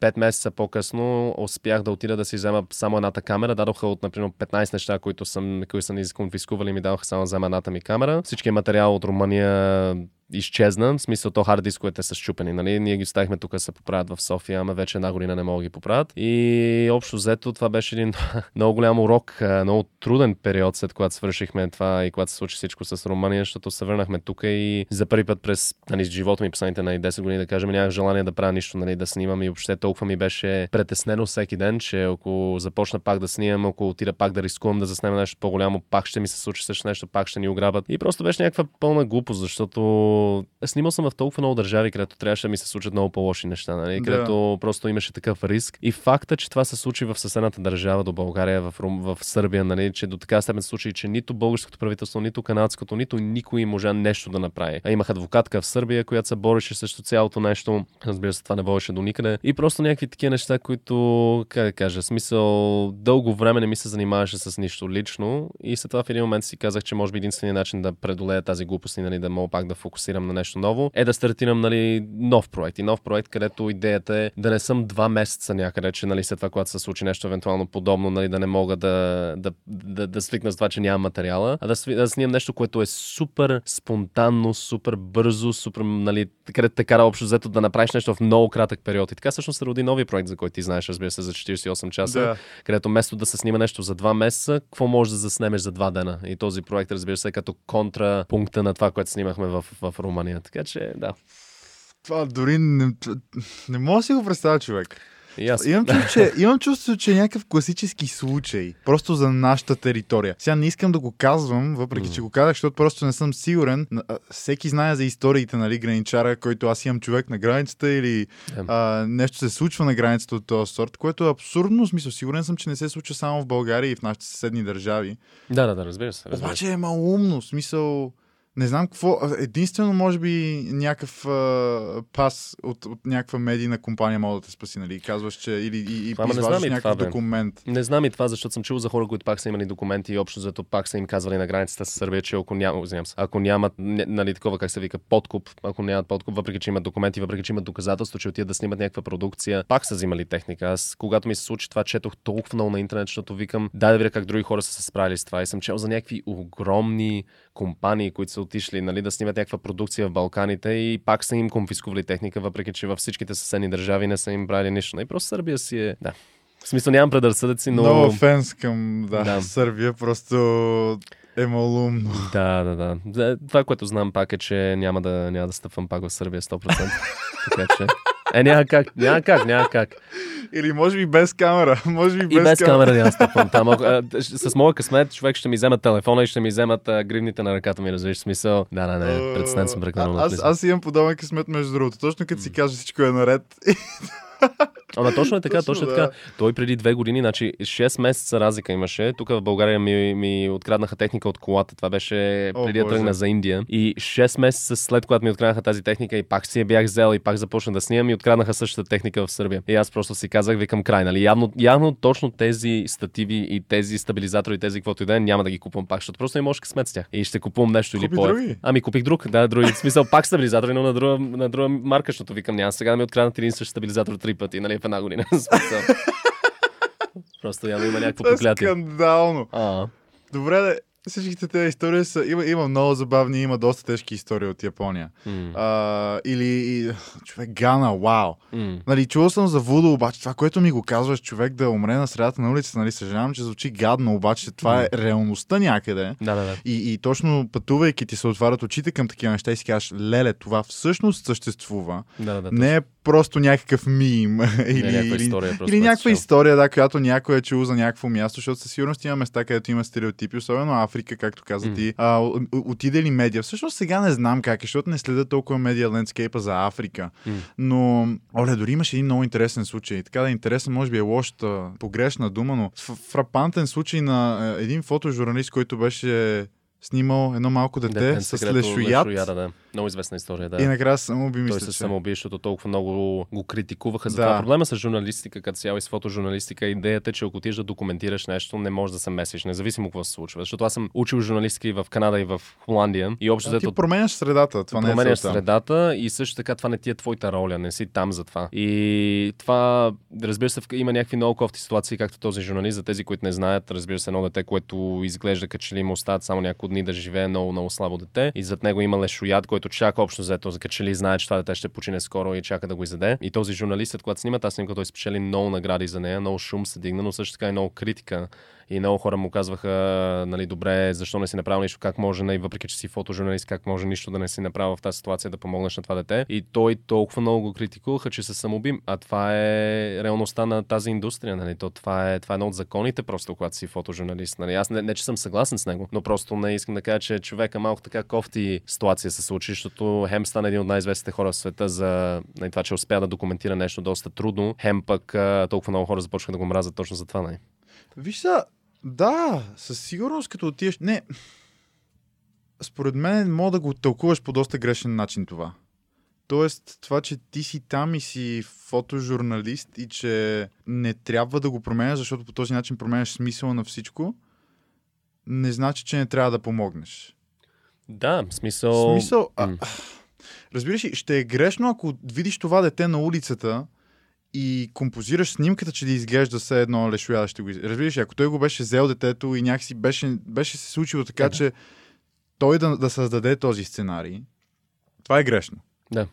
Пет месеца по-късно успях да отида да си взема само едната камера. Дадоха от, например, 15 неща, които съм, които са ни конфискували, ми даваха само взема едната ми камера. Всички материал от Румъния изчезна. В смисъл, то хард дисковете са щупени. Нали? Ние ги оставихме тук да се поправят в София, ама вече една година не мога да ги поправят. И общо взето това беше един много голям урок, много труден период, след когато свършихме това и когато се случи всичко с Румъния, защото се върнахме тук и за първи път през нали, живота ми последните нали, 10 години, да кажем, нямах желание да правя нищо, нали, да снимам и въобще толкова ми беше притеснено всеки ден, че ако започна пак да снимам, ако отида пак да рискувам да заснема нещо по-голямо, пак ще ми се случи също нещо, пак ще ни ограбят. И просто беше някаква пълна глупост, защото снимал съм в толкова много държави, където трябваше да ми се случат много по-лоши неща, нали? Да. където просто имаше такъв риск. И факта, че това се случи в съседната държава до България, в, Рум, в Сърбия, нали? че до така степен се случи, че нито българското правителство, нито канадското, нито никой можа нещо да направи. А имах адвокатка в Сърбия, която се бореше срещу цялото нещо. Разбира се, това не водеше до никъде. И просто някакви такива неща, които, как да кажа, смисъл, дълго време не ми се занимаваше с нищо лично. И след това в един момент си казах, че може би единственият начин да преодолея тази глупост и нали, да мога пак да фокусирам на нещо ново, е да стартирам нали, нов проект. И нов проект, където идеята е да не съм два месеца някъде, че нали, след това, когато се случи нещо евентуално подобно, нали, да не мога да, да, да, да свикна с това, че нямам материала, а да, да снимам нещо, което е супер спонтанно, супер бързо, супер, нали, където те кара общо взето да направиш нещо в много кратък период. И така всъщност се роди нови проект, за който ти знаеш, разбира се, за 48 часа, да. където вместо да се снима нещо за два месеца, какво можеш да заснемеш за два дена. И този проект, разбира се, е като контрапункта на това, което снимахме в, в Румъния. Така че, да. Това дори не, не мога да си го представя, човек. Имам, чувство, че, имам чувство, че е някакъв класически случай. Просто за нашата територия. Сега не искам да го казвам, въпреки mm. че го казах, защото просто не съм сигурен. Всеки знае за историите, нали, граничара, който аз имам човек на границата или yeah. а, нещо се случва на границата от този сорт, което е абсурдно. Смисъл, сигурен съм, че не се случва само в България и в нашите съседни държави. Да, да, да, разбира се. Разбира. Обаче е малумно. Смисъл, не знам какво. Единствено, може би, някакъв а, пас от, от някаква медийна компания мога да те спаси, нали? Казваш, че или и, и не знам някакъв това, документ. Не знам и това, защото съм чул за хора, които пак са имали документи и общо зато пак са им казвали на границата с Сърбия, че ако, няма, се, ако нямат, нали, такова, как се вика, подкуп, ако нямат подкуп, въпреки че имат документи, въпреки че имат доказателство, че отидат да снимат някаква продукция, пак са взимали техника. Аз, когато ми се случи това, четох толкова много на интернет, защото викам, дай да видя как други хора са се справили с това. И съм чел за някакви огромни компании, които са отишли нали, да снимат някаква продукция в Балканите и пак са им конфискували техника, въпреки че във всичките съседни държави не са им брали нищо. И просто Сърбия си е... Да. В смисъл нямам предразсъдъци, но... Много фенс към да, да. Сърбия, просто е малумно. Да, да, да. Това, което знам пак е, че няма да, няма да стъпвам пак в Сърбия 100%. така че... Е, няма как, няма как, няма как. Или може би без камера. Може би без и без камера, камера няма стъпвам там. С моя късмет човек ще ми вземат телефона и ще ми вземат гривните на ръката ми, разбираш смисъл. Да, да, не, предстан съм прекалено. Аз, аз имам подобен късмет между другото. Точно като си кажа всичко е наред. Ама точно е така, точно, точно е така. Той преди две години, значи 6 месеца разлика имаше. Тук в България ми, ми откраднаха техника от колата. Това беше О, преди да тръгна за Индия. И 6 месеца след когато ми откраднаха тази техника и пак си я бях взел и пак започна да снимам и откраднаха същата техника в Сърбия. И аз просто си казах, викам край, нали? Явно, явно точно тези стативи и тези стабилизатори, тези каквото и да е, няма да ги купувам пак, защото просто не може късмет с тях. И ще купувам нещо Купи или по Ами купих друг, да, други. В смисъл пак стабилизатори, но на друга, на друга марка, защото викам, няма сега да ми откраднат един същ стабилизатор три пъти, нали, в една година. Просто явно има някакво проклятие. Скандално. А. Добре, да всичките тези истории са. Има, има много забавни, има доста тежки истории от Япония. Mm. А, или и, човек Гана, вау. Mm. Нали, чувал съм за Вудо, обаче това, което ми го казваш, човек да умре на средата на улицата, нали, съжалявам, че звучи гадно, обаче това mm. е реалността някъде. Да, да, да. И, и точно пътувайки ти се отварят очите към такива неща и си кажеш, леле, това всъщност съществува. Да, да, не е просто някакъв мим. или, не, някаква история, или някаква история, да, която някой е чул за някакво място, защото със сигурност има места, където има стереотипи, особено Африка, както каза mm. ти. А, отиде ли медиа? Всъщност сега не знам как е, защото не следа толкова медиа лендскейпа за Африка. Mm. Но, оле, дори имаше един много интересен случай. Така да е интересен, може би е лошата, погрешна дума, но фрапантен случай на един фотожурналист, който беше снимал едно малко дете с лешоят. да Много известна история, да. И накрая самоуби, Той мисля, се че... самоуби, защото толкова много го критикуваха за Да. това. Проблема с журналистика, като цяло и с фотожурналистика, идеята е, че ако отидеш да документираш нещо, не можеш да се месиш, независимо какво се случва. Защото аз съм учил журналистика и в Канада, и в Холандия. И общо А, ти взето променяш средата, това не е променяш целта. средата и също така това не ти е твоята роля, не си там за това. И това, разбира се, има някакви много кофти ситуации, както този журналист, за тези, които не знаят, разбира се, едно дете, което изглежда като че ли му остават само няколко дни да живее много, много слабо дете. И зад него има лешояд, който чака общо взето, за като че ли знае, че това дете ще почине скоро и чака да го изяде. И този журналист, когато снима тази снимка, той спечели много награди за нея, много шум се дигна, но също така и много критика. И много хора му казваха, нали, добре, защо не си направил нищо, как може, нали, въпреки че си фотожурналист, как може нищо да не си направил в тази ситуация да помогнеш на това дете. И той толкова много го критикуваха, че се самоубим. А това е реалността на тази индустрия. Нали? То, това, е, това е едно от законите, просто когато си фотожурналист. Нали? Аз не, не, че съм съгласен с него, но просто не искам да кажа, че човека малко така кофти ситуация се случи, защото Хем стана един от най-известните хора в света за нали, това, че успя да документира нещо доста трудно. Хем пък толкова много хора започнаха да го мразят точно за това. Нали? Виж са, да, със сигурност като отидеш... Не, според мен мога да го тълкуваш по доста грешен начин това. Тоест, това, че ти си там и си фотожурналист и че не трябва да го променяш, защото по този начин променяш смисъла на всичко, не значи, че не трябва да помогнеш. Да, смисъл... Смисъл, а, М. разбираш ли, ще е грешно, ако видиш това дете на улицата и композираш снимката, че да изглежда все едно лешояда ще го из- Разбираш ако той го беше взел детето и някакси беше, беше се случило така, да. че той да, да създаде този сценарий, това е грешно. Да.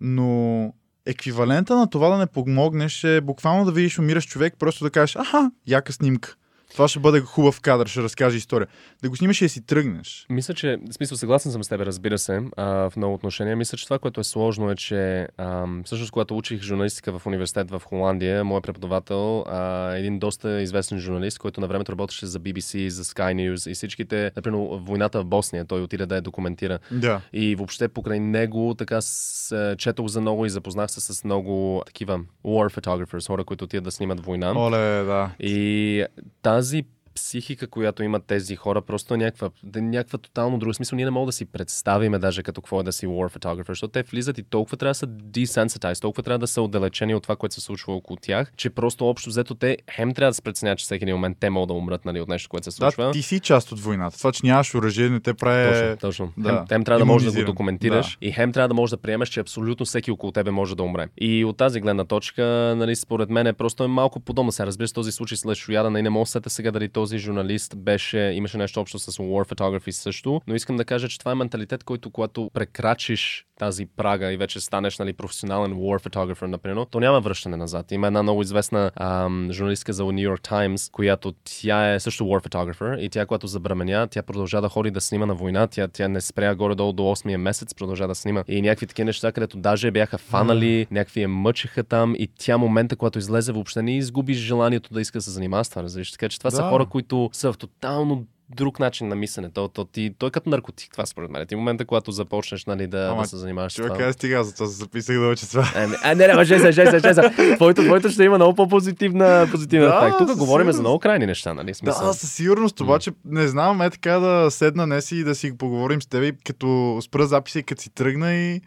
Но еквивалента на това да не помогнеш е буквално да видиш умираш човек, просто да кажеш, аха, яка снимка. Това ще бъде хубав кадър, ще разкаже история. Да го снимаш и да си тръгнеш. Мисля, че, в смисъл, съгласен съм с теб, разбира се, а, в много отношения. Мисля, че това, което е сложно е, че а, всъщност, когато учих журналистика в университет в Холандия, моят преподавател, а, един доста известен журналист, който на времето работеше за BBC, за Sky News и всичките, например, войната в Босния, той отиде да я документира. Да. И въобще покрай него така с, четох за много и запознах се с много такива war photographers, хора, които отидат да снимат война. Оле, да. И тази quasi психика, която имат тези хора, просто е някаква, да някаква тотално друга смисъл. Ние не можем да си представиме даже като какво е да си war photographer, защото те влизат и толкова трябва да са desensitized, толкова трябва да са отдалечени от това, което се случва около тях, че просто общо взето те хем трябва да се преценят, че всеки един момент те могат да умрат нали, от нещо, което се случва. Да, ти си част от войната. Това, че нямаш оръжие, не те прави... Точно, точно. да, Хем, хем трябва да можеш да го документираш и хем трябва да можеш да приемеш, че абсолютно всеки около тебе може да умре. И от тази гледна точка, нали, според мен е просто е малко подобно. Сега разбира се, този случай с Лешояда, не мога да сега дали този журналист беше, имаше нещо общо с war photography също, но искам да кажа, че това е менталитет, който когато прекрачиш тази прага и вече станеш нали, професионален war photographer, например, то няма връщане назад. Има една много известна ам, журналистка за New York Times, която тя е също war photographer и тя, когато забременя, тя продължа да ходи да снима на война, тя, тя не спря горе-долу до 8-я месец, продължа да снима. И някакви такива неща, където даже бяха фанали, някакви я мъчиха там и тя момента, когато излезе, въобще не изгуби желанието да иска да се занимава с това. Така че това са Да. хора, които са в тотално друг начин на мислене. То, то, ти, той е като наркотик, това според мен. Ти в момента, когато започнеш нали, да, Ама, да се занимаваш с Човек, това. аз стига, за това се записах да уча това. Ами, а, не, не, ма, жеса, жеса, жеса. Твоето, твоето ще има много по-позитивна позитивна Да. Тук говорим за много крайни неща, нали? Смисъл. Да, със сигурност, обаче не знам, е така да седна днес и да си поговорим с теб като спра записа и като си тръгна и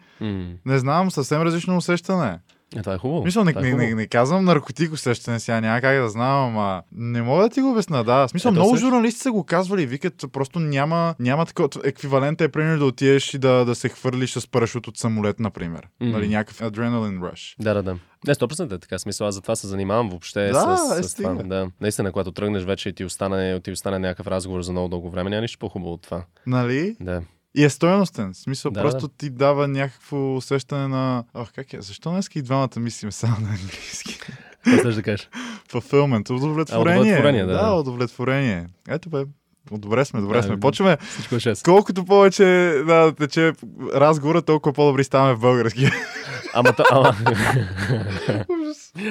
не знам, съвсем различно усещане. Е, това е хубаво. Мисля, не, Това е не, хубаво. не, не, казвам наркотик усещане сега, няма как да знам, ама не мога да ти го обясна, да. Смисъл, Ето, много също. журналисти са го казвали, викат, просто няма, няма такова. Еквивалент е, примерно, да отидеш и да, да се хвърлиш с парашут от самолет, например. Мгм. Нали, някакъв адреналин руш. Да, да, да. Не, 100% е така. Смисъл, аз затова се занимавам въобще Да, с, е, с това. Да. Наистина, когато тръгнеш вече и ти остане, ти остане някакъв разговор за много дълго време, няма нищо по-хубаво от това. Нали? Да. И е стоеностен. В смисъл, Да, просто ти дава някакво усещане на... Ох, как е? Защо днес и двамата мислим само на английски? Какво да кажеш? Fulfillment, удовлетворение. А, удовлетворение, да. Да, удовлетворение. Ето бе, добре сме, добре Да, сме. да. Почваме. Всичко е 6. Колкото повече да тече разговора, толкова по-добри ставаме в български. Ама, то, ама.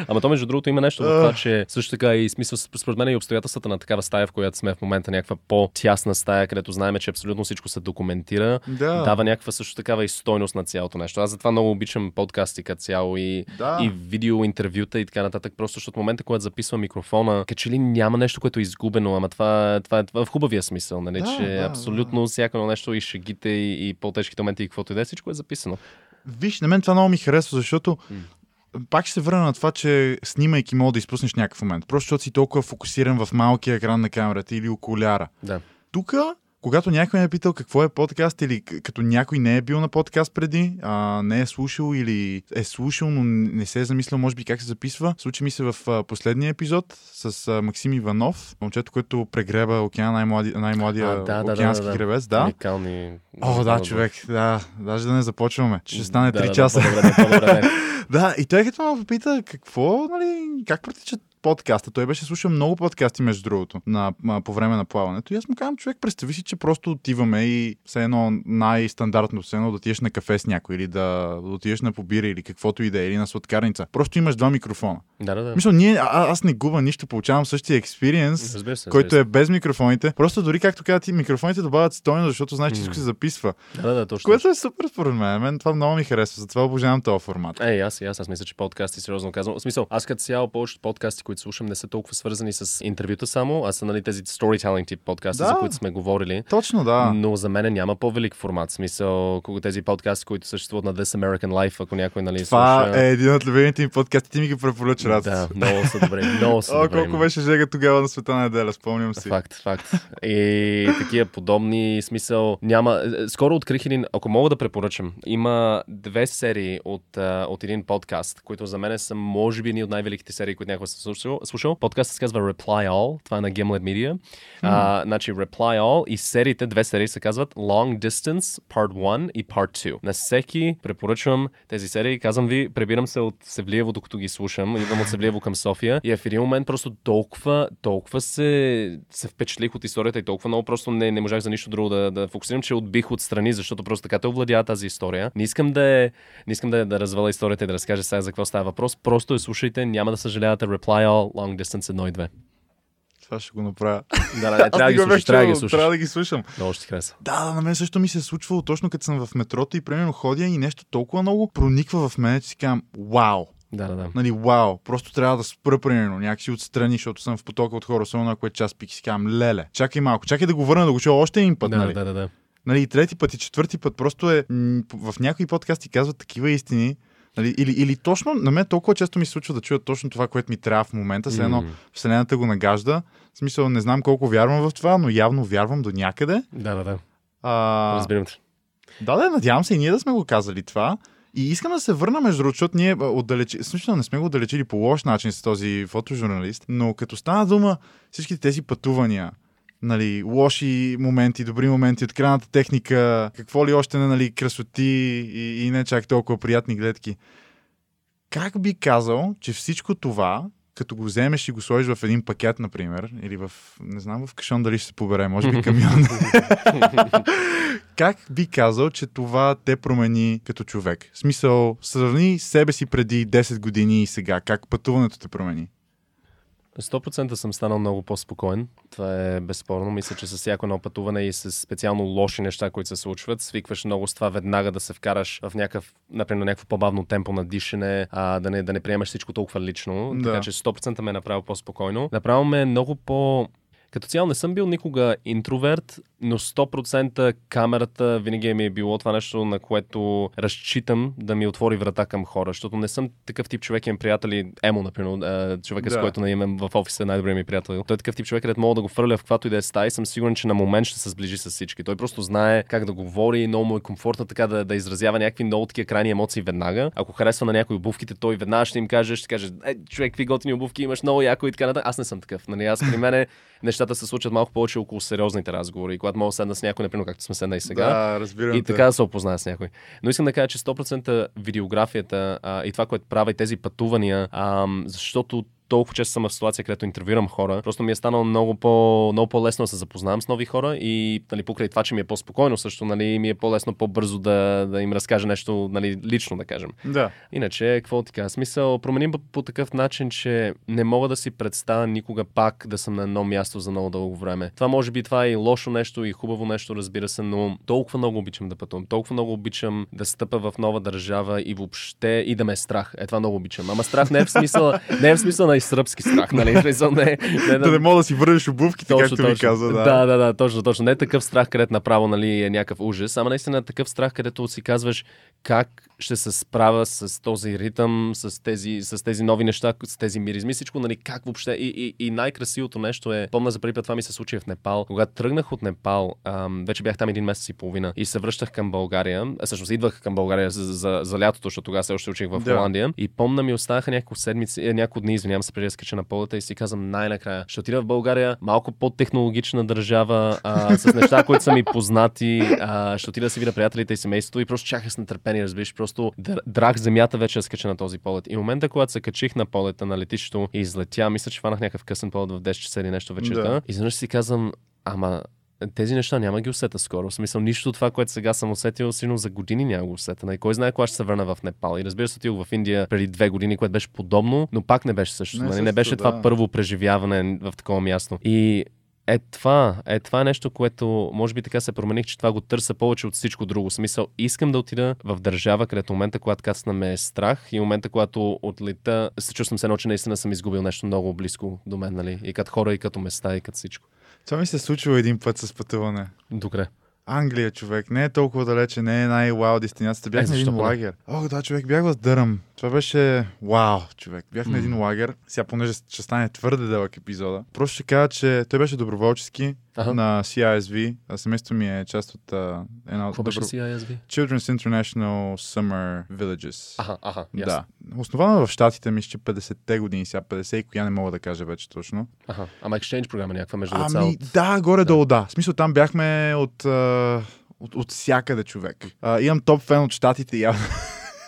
Ама то, между другото, има нещо в това, че също така и смисъл, според мен и обстоятелствата на такава стая, в която сме в момента, някаква по-тясна стая, където знаем, че абсолютно всичко се документира, Да. дава някаква също такава и стойност на цялото нещо. Аз затова много обичам подкасти като цяло и, Да. и видео, интервюта и така нататък. Просто защото в момента, когато записвам микрофона, като че ли няма нещо, което е изгубено, ама това, това е в хубавия смисъл, нали? Да, че да, абсолютно всяко едно нещо и шегите и, и по-тежките моменти и каквото и да е, всичко е записано. Виж, на мен това много ми харесва, защото пак ще се върна на това, че снимайки мога да изпуснеш някакъв момент. Просто защото си толкова фокусиран в малкия екран на камерата или окуляра. Да. Тук, когато някой ме е питал какво е подкаст или като някой не е бил на подкаст преди, а, не е слушал или е слушал, но не се е замислял може би как се записва, случи ми се в а, последния епизод с а, Максим Иванов, момчето, което прегреба океана, най-млади, най-младия А, да, да, океански да, да. гребец. Да. Уникални. О, да, човек, да, даже да не започваме. Ще стане 3 да, да, часа. Да, по-добре, по-добре. Да, и той като ме попита какво, нали, как протичат подкаста. Той беше слушал много подкасти, между другото, на, на, по време на плаването. И аз му казвам, човек, представи си, че просто отиваме и все едно най-стандартно, все едно да отидеш на кафе с някой или да, да отидеш на побира или каквото и да е, или на сладкарница. Просто имаш два микрофона. Да, да, да. Мисля, ние, а, аз не губа нищо, получавам същия експириенс, който е без микрофоните. Просто дори, както казват, ти микрофоните добавят стойност, защото знаеш, че всичко се записва. Да, да, точно. Което е супер според мен. Мен това много ми харесва, затова обожавам този формат. Е, аз аз, аз мисля, че подкасти, сериозно казвам. В смисъл, аз като цяло повечето подкасти, които слушам, не са толкова свързани с интервюта само, а са нали, тези storytelling тип подкасти, Да. за които сме говорили. Точно, да. Но за мен няма по-велик формат. Смисъл, кога тези подкасти, които съществуват на This American Life, ако някой нали, Това слуша. е един от любимите ми подкасти. Ти ми ги препоръча, Радо. Да, много са добре. Много са О, добре. колко беше жега тогава на света на неделя, спомням си. Факт, факт. И такива подобни смисъл няма. Скоро открих един, ако мога да препоръчам, има две серии от, а, от един подкаст, които за мен са може би едни от най-великите серии, които някога съм слушал. слушал. Подкастът се казва Reply All, това е на Gimlet Media. А, значи Reply All и сериите, две серии се казват Long Distance Part 1 и Part 2. На всеки препоръчвам тези серии. Казвам ви, пребирам се от Севлиево, докато ги слушам. Идвам от Севлиево към София и в един момент просто толкова, толкова се, се впечатлих от историята и толкова много просто не, не можах за нищо друго да, да фокусирам, че отбих отстрани, защото просто така те овладя тази история. Не искам да, е, не искам да, да разваля историята и да разкажа сега за какво става въпрос. Просто я слушайте, няма да съжалявате. Reply All, Long Distance 1 и 2. Това ще го направя. Да, да, не, трябва да ги слушаш, трябва да ги слушаш. трябва да ги слушам. Много ще ти хареса. Да, да, на мен също ми се е случвало точно като съм в метрото и примерно ходя и нещо толкова много прониква в мен, че си казвам, вау, Да, да, да. нали, вау, просто трябва да спра примерно някакси отстрани, защото съм в потока от хора, особено ако е час пик си казвам, леле, чакай малко, чакай да го върна да го чуя още един път, Да, нали? да, да, да. Нали, и трети път и четвърти път просто е в някои подкасти казват такива истини. Нали, или, или точно, на мен толкова често ми се случва да чуя точно това, което ми трябва в момента. Все едно. Вселената го нагажда. В смисъл, не знам колко вярвам в това, но явно вярвам до някъде. Да, да, да. А, Разбирам те. да, да, надявам се и ние да сме го казали това. И искам да се върна, между другото, защото ние отдалечи, смисъл не сме го отдалечили по лош начин с този фотожурналист, но като стана дума всички тези пътувания, нали, лоши моменти, добри моменти от крайната техника, какво ли още не, нали, красоти и, и не чак толкова приятни гледки. Как би казал, че всичко това, като го вземеш и го сложиш в един пакет, например, или в, не знам в кашон дали ще се побере, може би камион. как би казал, че това те промени като човек? В смисъл, сравни себе си преди 10 години и сега. Как пътуването те промени? 100% съм станал много по-спокоен. Това е безспорно. Мисля, че с всяко едно пътуване и с специално лоши неща, които се случват, свикваш много с това веднага да се вкараш в някакъв, например, някакво по-бавно темпо на дишане, а, да, не, да не приемаш всичко толкова лично. Да. Така че 100% ме е направил по-спокойно. Направо ме е много по... Като цяло не съм бил никога интроверт, но 100% камерата винаги ми е било това нещо, на което разчитам да ми отвори врата към хора, защото не съм такъв тип човек, имам приятели, Емо, например, човека, Да. с който имам в офиса, най-добрият ми приятел. Той е такъв тип човек, където мога да го фърля в каквато и да е стая и съм сигурен, че на момент ще се сближи с всички. Той просто знае как да говори, много му е комфортно така да, да изразява някакви много такива крайни емоции веднага. Ако харесва на някои обувките, той веднага ще им каже, ще каже, е, човек, какви готини обувки имаш, много яко и така нататък. Аз не съм такъв. Нали? Аз при мен нещата се случват малко повече около сериозните разговори. Когато мога да седна с някой, например, както сме седнали сега. Да, разбирам И те. така да се опозная с някой. Но искам да кажа, че 100% видеографията а, и това, което правя и тези пътувания, а, защото толкова често съм в ситуация, където интервюирам хора, просто ми е станало много, по, много по-лесно да се запознавам с нови хора и нали, покрай това, че ми е по-спокойно, също нали, ми е по-лесно, по-бързо да, да им разкажа нещо нали, лично, да кажем. Да. Иначе, какво ти кажа? Смисъл, променим по, по такъв начин, че не мога да си представя никога пак да съм на едно място за много дълго време. Това може би това е и лошо нещо, и хубаво нещо, разбира се, но толкова много обичам да пътувам, толкова много обичам да стъпа в нова държава и въобще и да ме е страх. Е, това много обичам. Ама страх не е в смисъл, не е в смисъл на изсръбски страх, нали? Смисъл, не, не, Да не мога да си върнеш обувките, точно, както точно. каза. Да. да, да, да, точно, точно. Не е такъв страх, където направо нали, е някакъв ужас, ама наистина е такъв страх, където си казваш как ще се справя с този ритъм, с тези, с тези нови неща, с тези миризми, всичко, нали, как въобще. И, и, и най-красивото нещо е, помня за първи път това ми се случи в Непал. Когато тръгнах от Непал, ам, вече бях там един месец и половина и се връщах към България. А, всъщност идвах към България за, за, за лятото, защото тогава се още учих в Да. Холандия. И помня ми останаха няколко седмици, е, няколко дни, извинявам се, преди да скача на полета и си казвам най-накрая. Ще отида в България, малко по-технологична държава, а, с неща, които са ми познати. А, ще отида да си видя приятелите и семейството и просто чаках с нетърпение, разбираш. Просто др- драх земята вече да скача на този полет. И момента, когато се качих на полета на летището и излетя, мисля, че фанах някакъв късен полет в 10 часа или нещо вечерта. Да. Изведнъж си казвам, ама тези неща няма ги усета скоро. В смисъл, нищо от това, което сега съм усетил, сигурно за години няма го усета. Нали? Кой знае кога ще се върна в Непал. И разбира се, отидох в Индия преди две години, което беше подобно, но пак не беше също. Не Не, нали? не беше да. това първо преживяване в такова място. И е това, е това е нещо, което може би така се промених, че това го търся повече от всичко друго. Смисъл, искам да отида в държава, където момента, когато кацна ме е страх и момента, когато отлета, се чувствам се едно, че наистина съм изгубил нещо много близко до мен, нали? И като хора, и като места, и като всичко. Това ми се е случило един път с пътуване. Добре. Англия, човек. Не е толкова далече, не е най-вау дестинацията. Бях Е, на един поне? лагер. О, да, човек, бях в Дъръм. Това беше вау, човек. Бях на М. един лагер. Сега, понеже ще стане твърде дълъг епизода, просто ще кажа, че той беше доброволчески Аха. на CISV. А семейството ми е част от а, една от Какво добро... CISV? Children's International Summer Villages. Аха, аха, Да. ясно. Основана в Штатите, мисля, че 50-те години, сега 50 и коя не мога да кажа вече точно. Аха. Ама exchange програма някаква между деца Ами, от... да, горе-долу, да. В смисъл, там бяхме от, а, от, от всякъде човек. А, имам топ фен от щатите явно.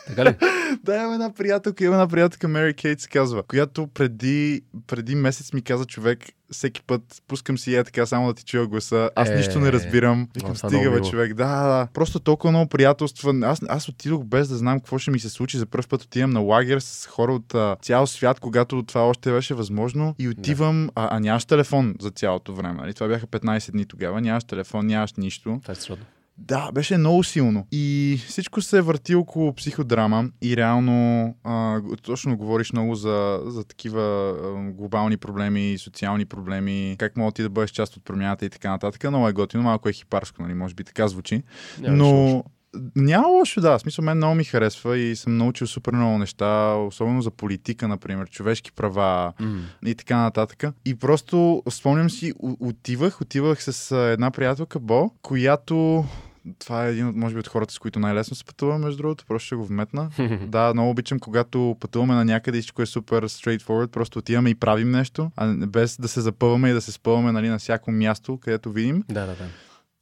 Така ли? да, имам една приятелка, имам една приятелка, Мери Кейт се казва, която преди, преди месец ми каза човек, всеки път пускам си е така само да ти чуя гласа. Аз Е, нищо не разбирам. Викам, стига бе, човек. Да, да, да. Просто толкова много приятелства. Аз, аз отидох без да знам какво ще ми се случи. За първ път отивам на лагер с хора от а, цял свят, когато това още беше възможно. И отивам, а, а нямаш телефон за цялото време. Нали? Това бяха 15 дни тогава. Нямаш телефон, нямаш нищо. Това е сродно. Да, беше много силно. И всичко се върти около психодрама и реално а, точно говориш много за, за такива а, глобални проблеми, социални проблеми, как мога ти да бъдеш част от промяната и така нататък. Много е готино, малко е хипарско, нали? може би така звучи. Няма лошо. Но няма лошо, да. В смисъл, мен много ми харесва и съм научил супер много неща, особено за политика, например, човешки права, М. и така нататък. И просто спомням си, отивах, отивах с една приятелка Бо, която това е един от, може би, от хората, с които най-лесно се пътува, между другото, просто ще го вметна. да, много обичам, когато пътуваме на някъде и всичко е супер straightforward, просто отиваме и правим нещо, а без да се запъваме и да се спъваме нали, на всяко място, където видим. Да, да, да.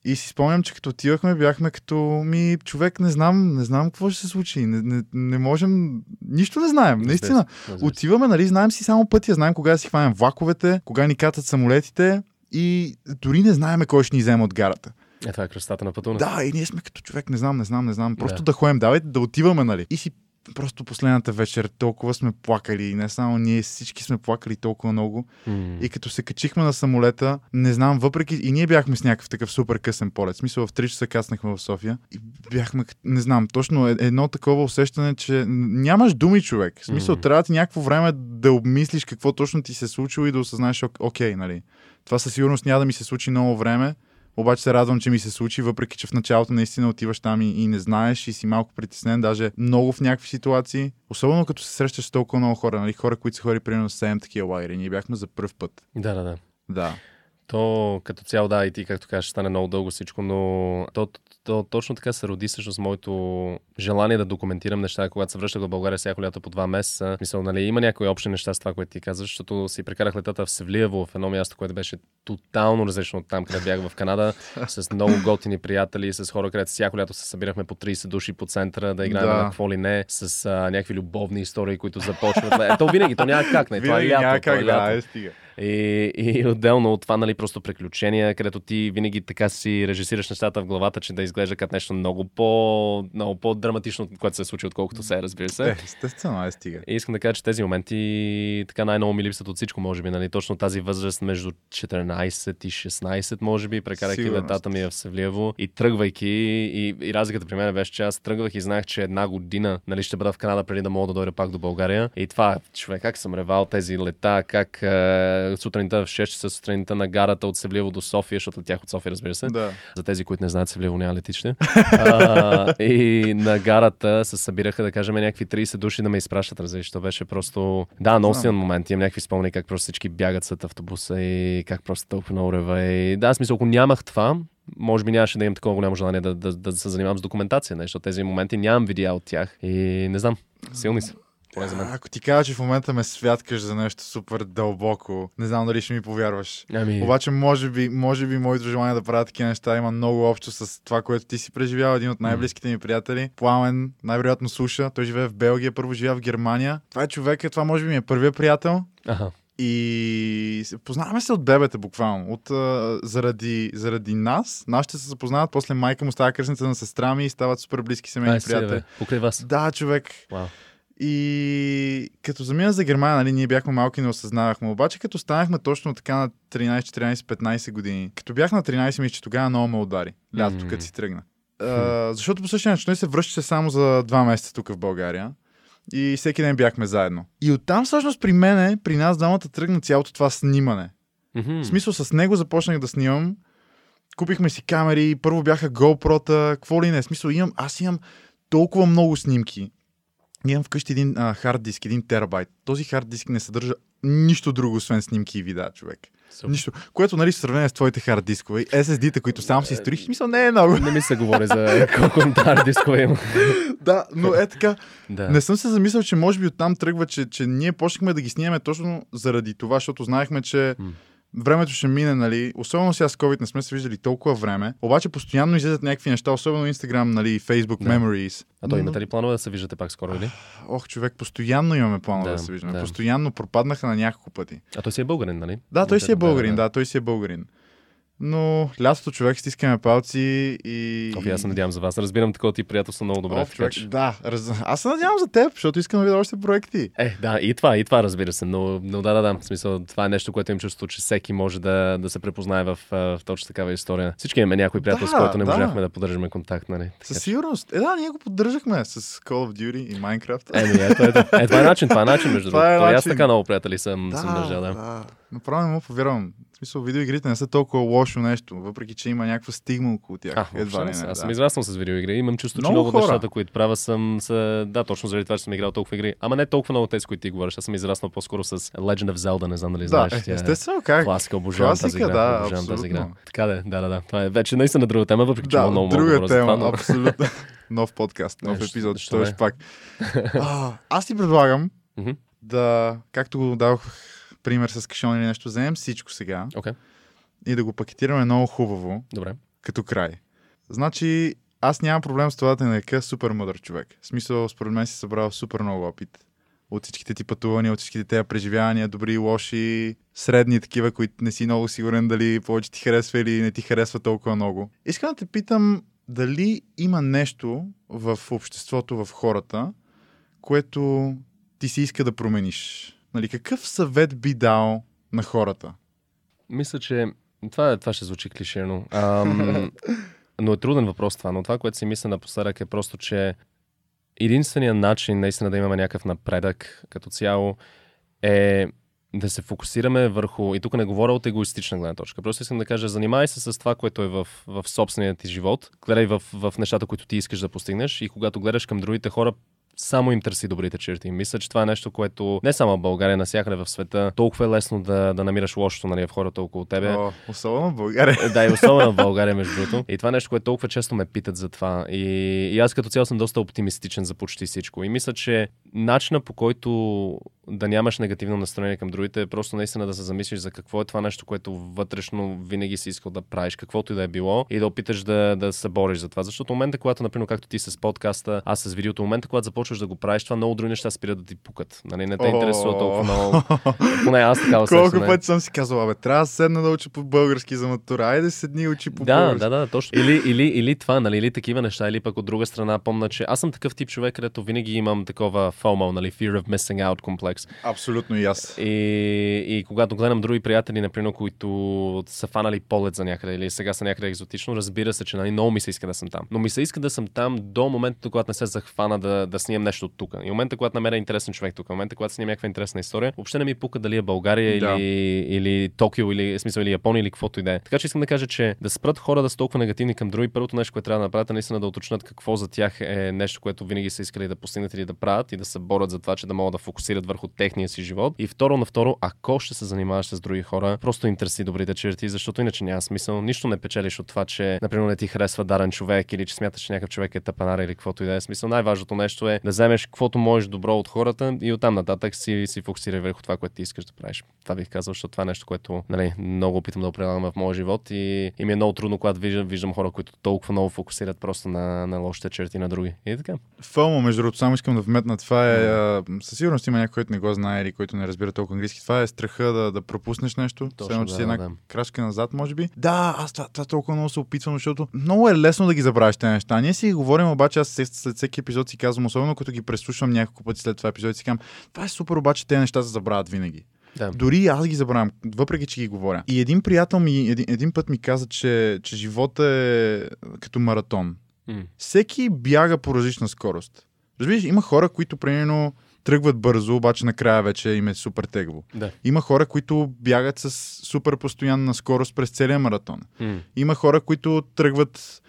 И си спомням, че като отивахме, бяхме като ми, човек, не знам, не знам какво ще се случи. Не, не, не можем, нищо не знаем, наистина. Отиваме, нали, знаем си само пътя, знаем кога да си хванем влаковете, кога ни катат самолетите и дори не знаеме кой ще ни вземе от гарата. Е, това е красотата на пътуването. Да, и ние сме като човек, не знам, не знам, не знам. Просто Да. да, ходим, давайте да отиваме, нали. И си просто последната вечер толкова сме плакали, и не само ние, всички сме плакали толкова много. М. И като се качихме на самолета, не знам, въпреки и ние бяхме с някакъв такъв супер късен полет. Смисъл в 3 часа каснахме в София и бяхме, не знам, точно е- едно такова усещане, че нямаш думи, човек. В смисъл, Мгм. трябва ти някакво време да обмислиш какво точно ти се е случило и да осъзнаеш, ок- окей, нали. Това със сигурност няма да ми се случи много време, обаче се радвам, че ми се случи, въпреки че в началото наистина отиваш там и, и не знаеш и си малко притеснен, даже много в някакви ситуации. Особено като се срещаш с толкова много хора, нали? хора, които са хори примерно 7 такива лагери. Ние бяхме за първ път. Да, да, да. Да. То като цяло, да, и ти, както кажеш, стане много дълго всичко, но то, то, точно така се роди всъщност моето желание да документирам неща, когато се връщах в България всяко лято по два месеца. Мисля, нали, има някои общи неща с това, което ти казваш, защото си прекарах летата в Севлиево, в едно място, което беше тотално различно от там, където бях в Канада, с много готини приятели, с хора, където всяко лято се събирахме по 30 души по центъра, да играем да. на какво ли не, с а, някакви любовни истории, които започват. Ето винаги, то няма как, не. Това е лято. Няма как, е лято. да, е, и, и отделно от това, нали, просто приключения, където ти винаги така си режисираш нещата в главата, че да изглежда като нещо много, по, много по-драматично, което се е случи, отколкото се е, разбира се. Е, естествено, е стига. И искам да кажа, че тези моменти така най-много ми липсват от всичко, може би, нали, точно тази възраст между 14 и 16, може би, прекарайки летата ми в Севлиево и тръгвайки, и, и разликата при мен беше, че аз тръгвах и знаех, че една година нали, ще бъда в Канада преди да мога да дойда пак до България. И това, човек, как съм ревал тези лета, как е, сутринта в 6 часа сутринта на гарата от Севливо до София, защото тях от София, разбира се. Да. За тези, които не знаят, Севливо няма летище. а, и на гарата се събираха, да кажем, някакви 30 души да ме изпращат, разбираш. То беше просто... Да, много силен момент. Имам някакви спомени как просто всички бягат след автобуса и как просто толкова много рева. И да, смисъл, ако нямах това, може би нямаше да имам такова голямо желание да, да, да, да се занимавам с документация, защото тези моменти нямам видео от тях. И не знам, силни са. Поне за мен. Ако ти кажа, че в момента ме святкаш за нещо супер дълбоко, не знам дали ще ми повярваш. Ами... Обаче, може би, може би моето желание да правя такива неща има много общо с това, което ти си преживял. Един от най-близките ми приятели, Пламен, най-вероятно слуша. Той живее в Белгия, първо живее в Германия. Това е човек, това може би ми е първият приятел. Ага. И познаваме се от бебета, буквално. От, а, заради, заради нас. Нашите се запознават, после майка му става кръсница на сестра ми и стават супер близки семейни приятели. Покрай вас. Да, човек. Wow. И като замина за Германия, нали, ние бяхме малки, не осъзнавахме. Обаче, като станахме точно така на 13, 14, 15 години, като бях на 13, мисля, че тогава много ме удари. Лятото, mm-hmm. като си тръгна. Uh, защото по същия начин той се връщаше само за два месеца тук в България. И всеки ден бяхме заедно. И оттам всъщност при мене, при нас двамата тръгна цялото това снимане. Mm-hmm. В смисъл с него започнах да снимам. Купихме си камери, първо бяха GoPro-та, какво ли не. В смисъл имам, аз имам толкова много снимки Имам вкъщи един а, хард диск, един терабайт. Този хард диск не съдържа нищо друго, освен снимки и видеа, човек. Супер. Нищо. Което, нали, в сравнение с твоите хард дискове, SSD-та, които сам си строих, смисъл не е много. Не ми се говори за колко хард дискове има. да, но е така. Да. Не съм се замислял, че може би оттам тръгва, че, че ние почнахме да ги снимаме точно заради това, защото знаехме, че времето ще мине, нали? Особено сега с COVID не сме се виждали толкова време. Обаче постоянно излизат някакви неща, особено Instagram, нали, Facebook да. Memories. А то имате ли планове да се виждате пак скоро или? Ох, човек, постоянно имаме планове да, да се виждаме. Да. Постоянно пропаднаха на няколко пъти. А той си е българин, нали? Да, той си е българин, да, да, той си е българин. Но лятото човек стискаме палци и... Оф, аз се надявам за вас. Разбирам такова ти приятелство много добре. Оф, човек, да, раз... аз се надявам за теб, защото искам да видя още проекти. Е, да, и това, и това разбира се. Но, но да, да, да. В смисъл, това е нещо, което им чувство, че всеки може да, да се препознае в, в точно такава история. Всички имаме някой приятел, да, с който не да. можахме да поддържаме контакт, нали? Със сигурност. Е, да, ние го поддържахме с Call of Duty и Minecraft. Е, ето, ето. Е, това е начин, това е начин, между другото. Е аз така много приятели съм, да, съм държал. Да. да. Направо не му повярвам. Смисъл, видеоигрите не са толкова лошо нещо, въпреки че има някаква стигма около тях. А, Едва не, аз да. съм израснал с видеоигри. Имам чувство, че много, много нещата, които правя, съм. Са... Да, точно заради това, че съм играл толкова игри. Ама не толкова много тези, които ти говориш. Аз съм израснал по-скоро с Legend of Zelda, не знам дали да, знаеш. Е, естествено, как? Класика, обожавам тази игра. Да, обожавам тази игра. Така да, да, да, да. Това е вече наистина друга тема, въпреки че да, много друга много тема, но... абсолютно. нов подкаст, нов епизод, ще ще пак. аз ти предлагам да, както го дадох пример с кашон или нещо, вземем всичко сега okay. и да го пакетираме много хубаво, Добре. като край. Значи, аз нямам проблем с това да те нарека супер мъдър човек. В смисъл, според мен си събрал супер много опит от всичките ти пътувания, от всичките тези преживявания, добри, лоши, средни такива, които не си много сигурен дали повече ти харесва или не ти харесва толкова много. Искам да те питам дали има нещо в обществото, в хората, което ти си иска да промениш. Нали, какъв съвет би дал на хората? Мисля, че това, това ще звучи клиширно. Ам, но е труден въпрос това. Но това, което си мисля напоследък е просто, че единственият начин наистина да имаме някакъв напредък като цяло е да се фокусираме върху, и тук не говоря от егоистична гледна точка, просто искам да кажа, занимай се с това, което е в, в собствения ти живот, гледай в, в нещата, които ти искаш да постигнеш и когато гледаш към другите хора, само им търси добрите черти. Мисля, че това е нещо, което не само в България, навсякъде в света, толкова е лесно да, да намираш лошото нали, в хората около тебе. О, особено в България. Да, и особено в България, между другото. И това е нещо, което толкова често ме питат за това. И, и аз като цяло съм доста оптимистичен за почти всичко. И мисля, че начина по който да нямаш негативно настроение към другите, просто наистина да се замислиш за какво е това нещо, което вътрешно винаги си искал да правиш, каквото и да е било, и да опиташ да, да се бориш за това. Защото в момента, когато, например, както ти с подкаста, аз с видеото, в момента, когато започваш да го правиш, това много други неща спират да ти пукат. Нали? Не те интересува толкова много. Поне аз така Колко пъти съм си казал, абе, трябва да седна да учи по български за матура. Айде седни учи по да, български. Да, да, точно. Или, или, или това, нали, или такива неща, или пък от друга страна помна, че аз съм такъв тип човек, където винаги имам такова FOMO, нали, Fear of Missing Out комплекс. Абсолютно и аз. И, и когато гледам други приятели, например, които са фанали полет за някъде или сега са някъде екзотично, разбира се, че нали, много ми се иска да съм там. Но ми се иска да съм там до момента, когато не се захвана да, да снимам нещо от тук. И момента, когато намеря интересен човек тук, момента, когато снимам някаква интересна история, въобще не ми пука дали е България да. или, или Токио, или, смисъл, или Япония, или каквото и да е. Така че искам да кажа, че да спрат хора да са толкова негативни към други, първото нещо, което трябва да направят, е наистина да уточнят какво за тях е нещо, което винаги са искали да постигнат или да правят и да се борят за това, че да могат да фокусират върху техния си живот. И второ на второ, ако ще се занимаваш с други хора, просто им търси добрите черти, защото иначе няма смисъл. Нищо не печелиш от това, че, например, не ти харесва дарен човек или че смяташ, че някакъв човек е тъпанар или каквото и да е смисъл. Най-важното нещо е да вземеш каквото можеш добро от хората и оттам нататък си, си фокусирай върху това, което ти искаш да правиш. Това бих казал, защото това е нещо, което нали, много опитам да прилагам в моя живот и, и ми е много трудно, когато виждам, виждам хора, които толкова много фокусират просто на, на лошите черти на други. И така. Фълмо, между другото, само искам да вметна. Това е. Със сигурност има някой, който не го знае или който не разбира толкова английски. Това е страха да, да пропуснеш нещо. Точно, Все, че да, си една да. крачка назад, може би. Да, аз това, това толкова много се опитвам, защото много е лесно да ги забравиш тези неща. Ние си говорим, обаче аз след всеки епизод си казвам, особено като ги преслушвам няколко пъти след това епизод, си казвам, това е супер, обаче тези неща се забравят винаги. Да. Дори аз ги забравям, въпреки че ги говоря. И един приятел ми един, един път ми каза, че, че живота е като маратон. Mm. Всеки бяга по различна скорост. Разбираш, има хора, които примерно тръгват бързо, обаче накрая вече им е супер тегаво. Да. Има хора, които бягат с супер постоянна скорост през целия маратон. Mm. Има хора, които тръгват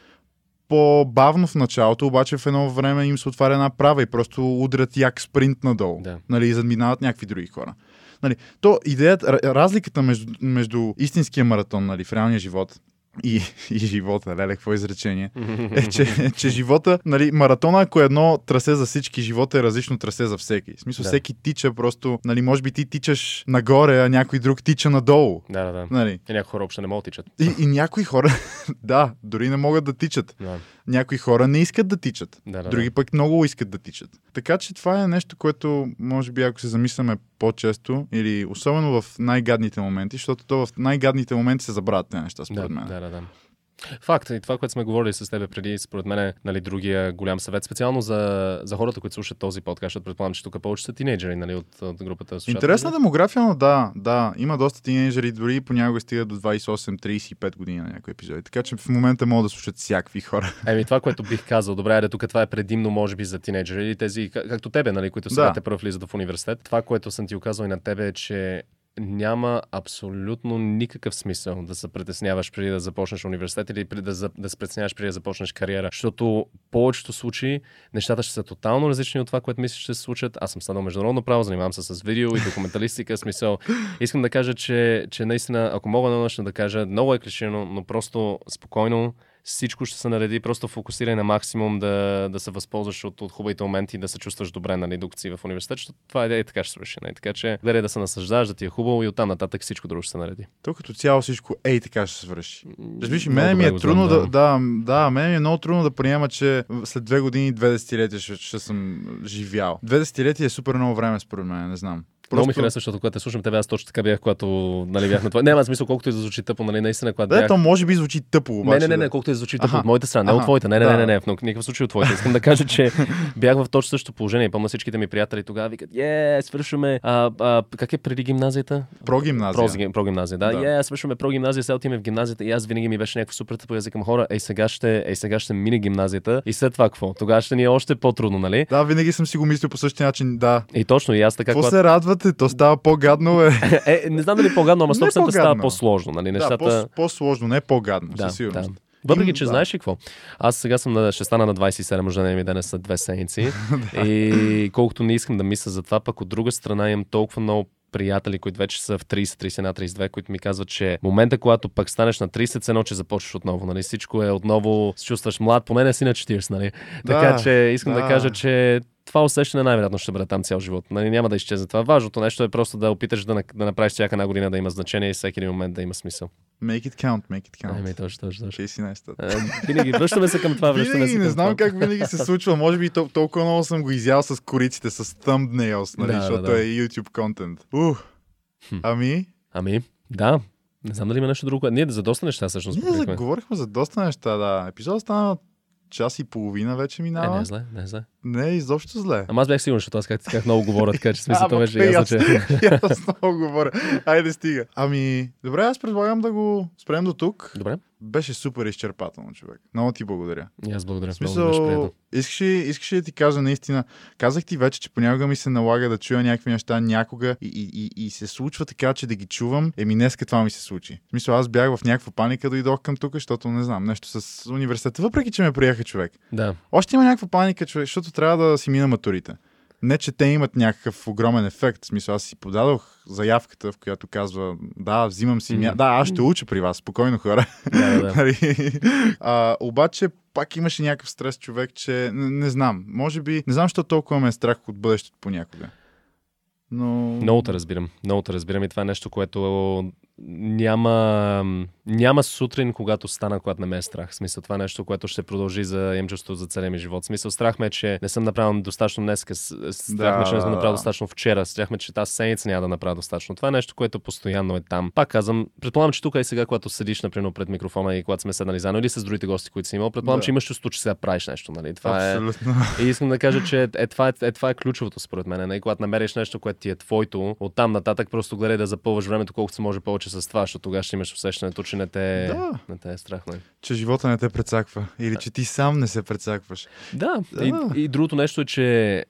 по-бавно в началото, обаче в едно време им се отваря една права и просто удрят як спринт надолу. Да. Нали, и задминават някакви други хора. Нали, то идеята, разликата между, между истинския маратон нали, в реалния живот и, и живота, леле, какво изречение, е, че, че живота, нали, маратона, ако е едно трасе за всички, живота е различно трасе за всеки. В смисъл, Да. всеки тича просто, нали, може би ти тичаш нагоре, а някой друг тича надолу. Да, да, да. Нали. И някои хора въобще не могат да тичат. И, и някои хора, да, дори не могат да тичат. Да, Някои хора не искат да тичат. да, да. Други пък много искат да тичат. Така че това е нещо, което може би ако се замисляме по-често или особено в най-гадните моменти, защото то в най-гадните моменти се забравят тези неща, да, според мен. да, да, да. Факт. И това, което сме говорили с теб преди, според мен е нали, другия голям съвет. Специално за, за хората, които слушат този подкаст, защото предполагам, че тук повече са тинейджери нали, от, от групата. слушатели. Интересна демография, но да, да. Има доста тинейджери, дори понякога стигат до 28-35 години на някои епизоди. Така че в момента могат да слушат всякакви хора. Еми, това, което бих казал, добре, айде, тук това е предимно, може би, за тинейджери или тези, как- както тебе, нали, които сега Да. те първо влизат в университет. Това, което съм ти оказал и на тебе е, че няма абсолютно никакъв смисъл да се притесняваш преди да започнеш университет или преди да, да се притесняваш преди да започнеш кариера. Защото повечето случаи нещата ще са тотално различни от това, което мислиш, че се случат. Аз съм станал международно право, занимавам се с видео и документалистика. Смисъл, искам да кажа, че, че наистина, ако мога на да кажа, много е клишено, но просто спокойно всичко ще се нареди, просто фокусирай на максимум да, да се възползваш от, от хубавите моменти и да се чувстваш добре, нали, докато си в университет, защото това е и така ще свърши. Нали? Така че гледай да се наслаждаваш, да ти е хубаво и оттам нататък всичко друго ще се нареди. То като цяло всичко ей така ще се свърши. Разбираш, мене ми е трудно да, да, да, мене ми е много трудно да приема, че след две години, две десетилетия ще, ще съм живял. Две десетилетия е супер много време, според мен, не знам. Много ми харесва, защото когато те слушам тебе, аз точно така бях, когато нали, бях на това. Не, аз смисъл, колкото и да звучи тъпо, нали, наистина, когато Да, бях... то може би звучи тъпо, Не, обаче. не, не, да. не, колкото и да звучи тъпо от моята страна, не от твоята. Не, не, не, не, не, в никакъв случай от твоята. Искам да кажа, че бях в точно същото положение. Помня всичките ми приятели тогава викат, е, свършваме. А, а, как е преди гимназията? Прогимназия. Про, про гимназия, да. Да. Е, свършваме про гимназия, сега отиваме в гимназията и аз винаги ми беше някакво супер тъпо. Аз викам хора, ей сега ще, ей сега ще мине гимназията и след това какво? Тогава ще ни е още по-трудно, нали? Да, винаги съм си го мислил по същия начин, да. И точно, и аз така, Какво когато... се радвате? То става по-гадно, е. Е, не знам дали по-гадно, ама Не 100% става по-гадно. по-сложно, нали? да, Нещата... по- по-сложно, не по-гадно, Да, със сигурност. да. Въпреки, че да. знаеш ли какво? Аз сега съм на, ще стана на 27 рождения ми ден е след две седмици. и колкото не искам да мисля за това, пък от друга страна имам толкова много приятели, които вече са в 30, 31, 32, които ми казват, че момента, когато пък станеш на 30, едно, че започваш отново. Нали? Всичко е отново, се чувстваш млад, поне не си на 40. Нали? Да, така че искам да. да. кажа, че това усещане най-вероятно ще бъде там цял живот. Нали? Няма да изчезне това. Важното нещо е просто да опиташ да, да направиш всяка една година да има значение и всеки един момент да има смисъл. Make it count, make it count. Ами, точно, точно, точно. 16 Е, Винаги връщаме се към това, връщаме Винаги се към не знам това. как винаги се случва. Може би тол- толкова много съм го изял с кориците, с thumbnails, нали, Да, да, защото да. е YouTube контент. Ух. Ами, Ами, да. Не знам дали има нещо друго. Ние за доста неща всъщност ние поговорихме. заговорихме за доста неща, да. Епизодът стана час и половина вече Е, минава. не е зле, не е зле. Не е изобщо зле. Ама аз бях сигурен, защото аз как, как много говоря, така че смисълта беше бе, ясно, че... Аз много говоря. Айде стига. Ами, добре, аз предлагам да го спрем до тук. Добре, Беше супер изчерпателно, човек. Много ти благодаря. и аз благодаря. В смисъл, искаш ли, искаш ли да ти кажа наистина? Казах ти вече, че понякога ми се налага да чуя някакви неща някога и, и, и, и се случва така, че да ги чувам. Еми, днеска това ми се случи. В смисъл, аз бях в някаква паника, дойдох към тук, защото не знам, нещо с университета, въпреки че ме приеха човек. Да. Още има някаква паника, човек, защото трябва да си мина матурите. Не, че те имат някакъв огромен ефект. В смисъл, аз си подадох заявката, в която казва, да, взимам си... Мгм. Да, аз ще уча при вас, спокойно хора. Да, да, да. Нали? а, обаче пак имаше някакъв стрес човек, че не, не знам. Може би, не знам, защо толкова ме е страх от бъдещето понякога. Но... Много те разбирам. Много те разбирам и това е нещо, което няма, няма сутрин, когато стана, когато не ме е страх. В смисъл, това е нещо, което ще продължи за чувство за целия ми живот. В смисъл, страх ме, е, че не съм направил достатъчно днес, страх ме, че не съм направил достатъчно вчера, страх ме, че тази седмица няма да направя достатъчно. Това е нещо, което постоянно е там. Пак казвам, предполагам, че тук и сега, когато седиш, например, пред микрофона и когато сме седнали заедно или с другите гости, които си имал, предполагам, Да. че имаш чувство, че сега правиш нещо. Нали? Това е, Абсолютно. и искам да кажа, че е, това, е, е, това е ключовото според мен. Не? Когато намериш нещо, което ти е твоето, оттам нататък просто гледай да запълваш времето колкото се може повече с това, защото тогава ще имаш усещането, че не те, Да. не те е страх. Не? Че живота не те прецаква. Или че ти сам не се прецакваш. Да, Да. И, и другото нещо е, че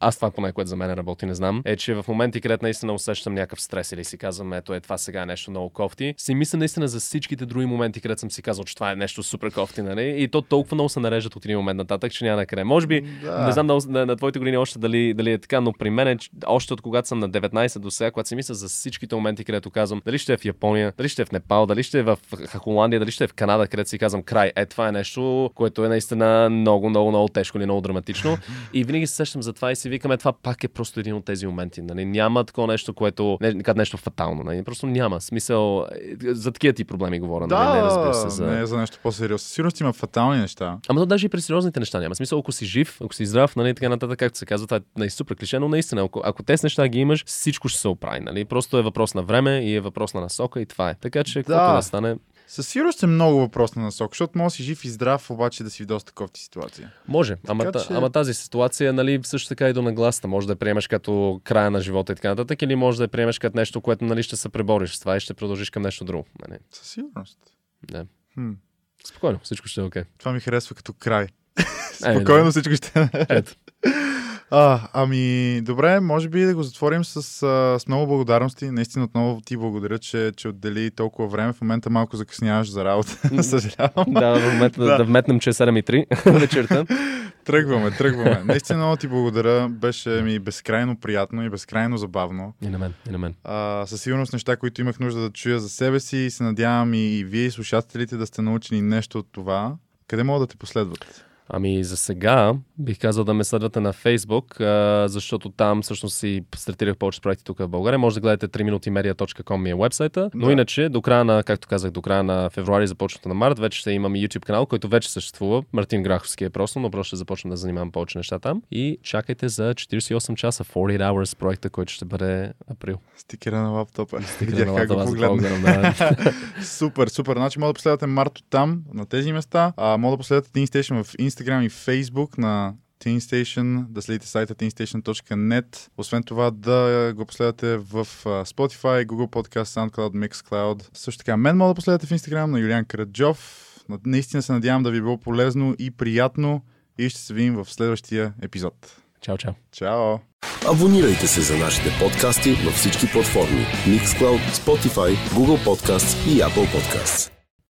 аз това поне, което за мен работи, не знам, е, че в моменти, където наистина усещам някакъв стрес или си казвам, ето е това сега е нещо много кофти, си мисля наистина за всичките други моменти, където съм си казал, че това е нещо супер кофти, нали? И то толкова много се нареждат от един момент нататък, че няма на къде. Може би, Да. не знам на, на, на твоите години още дали, дали е така, но при мен е, още от когато съм на 19 до сега, когато си мисля за всичките моменти, където казвам, дали ще е в Япония, дали ще е в Непал, дали ще е в Холандия, дали ще е в Канада, където си казвам край. Е, това е нещо, което е наистина много, много, много тежко или много драматично. И винаги се сещам за това и си викаме, това пак е просто един от тези моменти. Нали? Няма такова нещо, което. Не, нещо фатално. Нали? Просто няма. Смисъл. е, За такива ти проблеми говоря. Да, нали? Не разбира се. За... не е за нещо по-сериозно. Сигурност има фатални неща. Ама то даже и при сериозните неща няма. Смисъл, ако си жив, ако си здрав, нали, така нататък, както се казва, това е нали, супер клише, но наистина, ако, ако тези неща ги имаш, всичко ще се оправи. Нали? Просто е въпрос на време и е въпрос на насока и това е. Така че, каквото да стане, Със сигурност е много въпрос на насок, защото може да си жив и здрав, обаче да си в доста кофти ситуация. Може, ама, Така та- че- ама тази ситуация, нали, също така и до нагласта. Може да я приемеш като края на живота и така нататък, или може да я приемеш като нещо, което нали, ще се пребориш с това и ще продължиш към нещо друго. Нали. Със сигурност. Да. Хм. Спокойно, всичко ще е окей. Това ми харесва като край. Еми, Спокойно да. всичко ще е. Ето. А, ами, добре, може би да го затворим с, с много благодарности. Наистина отново ти благодаря, че, че отдели толкова време. В момента малко закъсняваш за работа. Съжалявам. Да, в момента да. Да. вметнем, че е 7.3 вечерта. Тръгваме, тръгваме. Наистина много ти благодаря. Беше ми безкрайно приятно и безкрайно забавно. И на мен, и на мен. А, със сигурност неща, които имах нужда да чуя за себе си и се надявам и, и вие, и слушателите, да сте научени нещо от това. Къде могат да те последват? Ами за сега бих казал да ме следвате на Facebook, а, защото там всъщност си стартирах повече проекти тук в България. Може да гледате 3minutimedia.com ми е вебсайта. Но Да. иначе до края на, както казах, до края на февруари, започването на март, вече ще имам YouTube канал, който вече съществува. Мартин Граховски е просто, но просто ще започна да занимавам повече неща там. И чакайте за 48 часа, 48 hours проекта, който ще бъде април. Стикера на лаптопа. Стикера на лаптопа. Супер, супер. Значи мога да последвате Марто там, на тези места. А, мога да последвате Teen Station в Instagram и Facebook на Teen Station, да следите сайта teenstation.net. Освен това да го последвате в Spotify, Google Podcast, SoundCloud, Mixcloud. Също така, мен мога да последвате в Instagram на Юлиан Караджов. На- Наистина се надявам да ви е било полезно и приятно и ще се видим в следващия епизод. Чао, чао. Чао! Абонирайте се за нашите подкасти във всички платформи Mixcloud, Spotify, Google Podcasts и Apple Podcasts.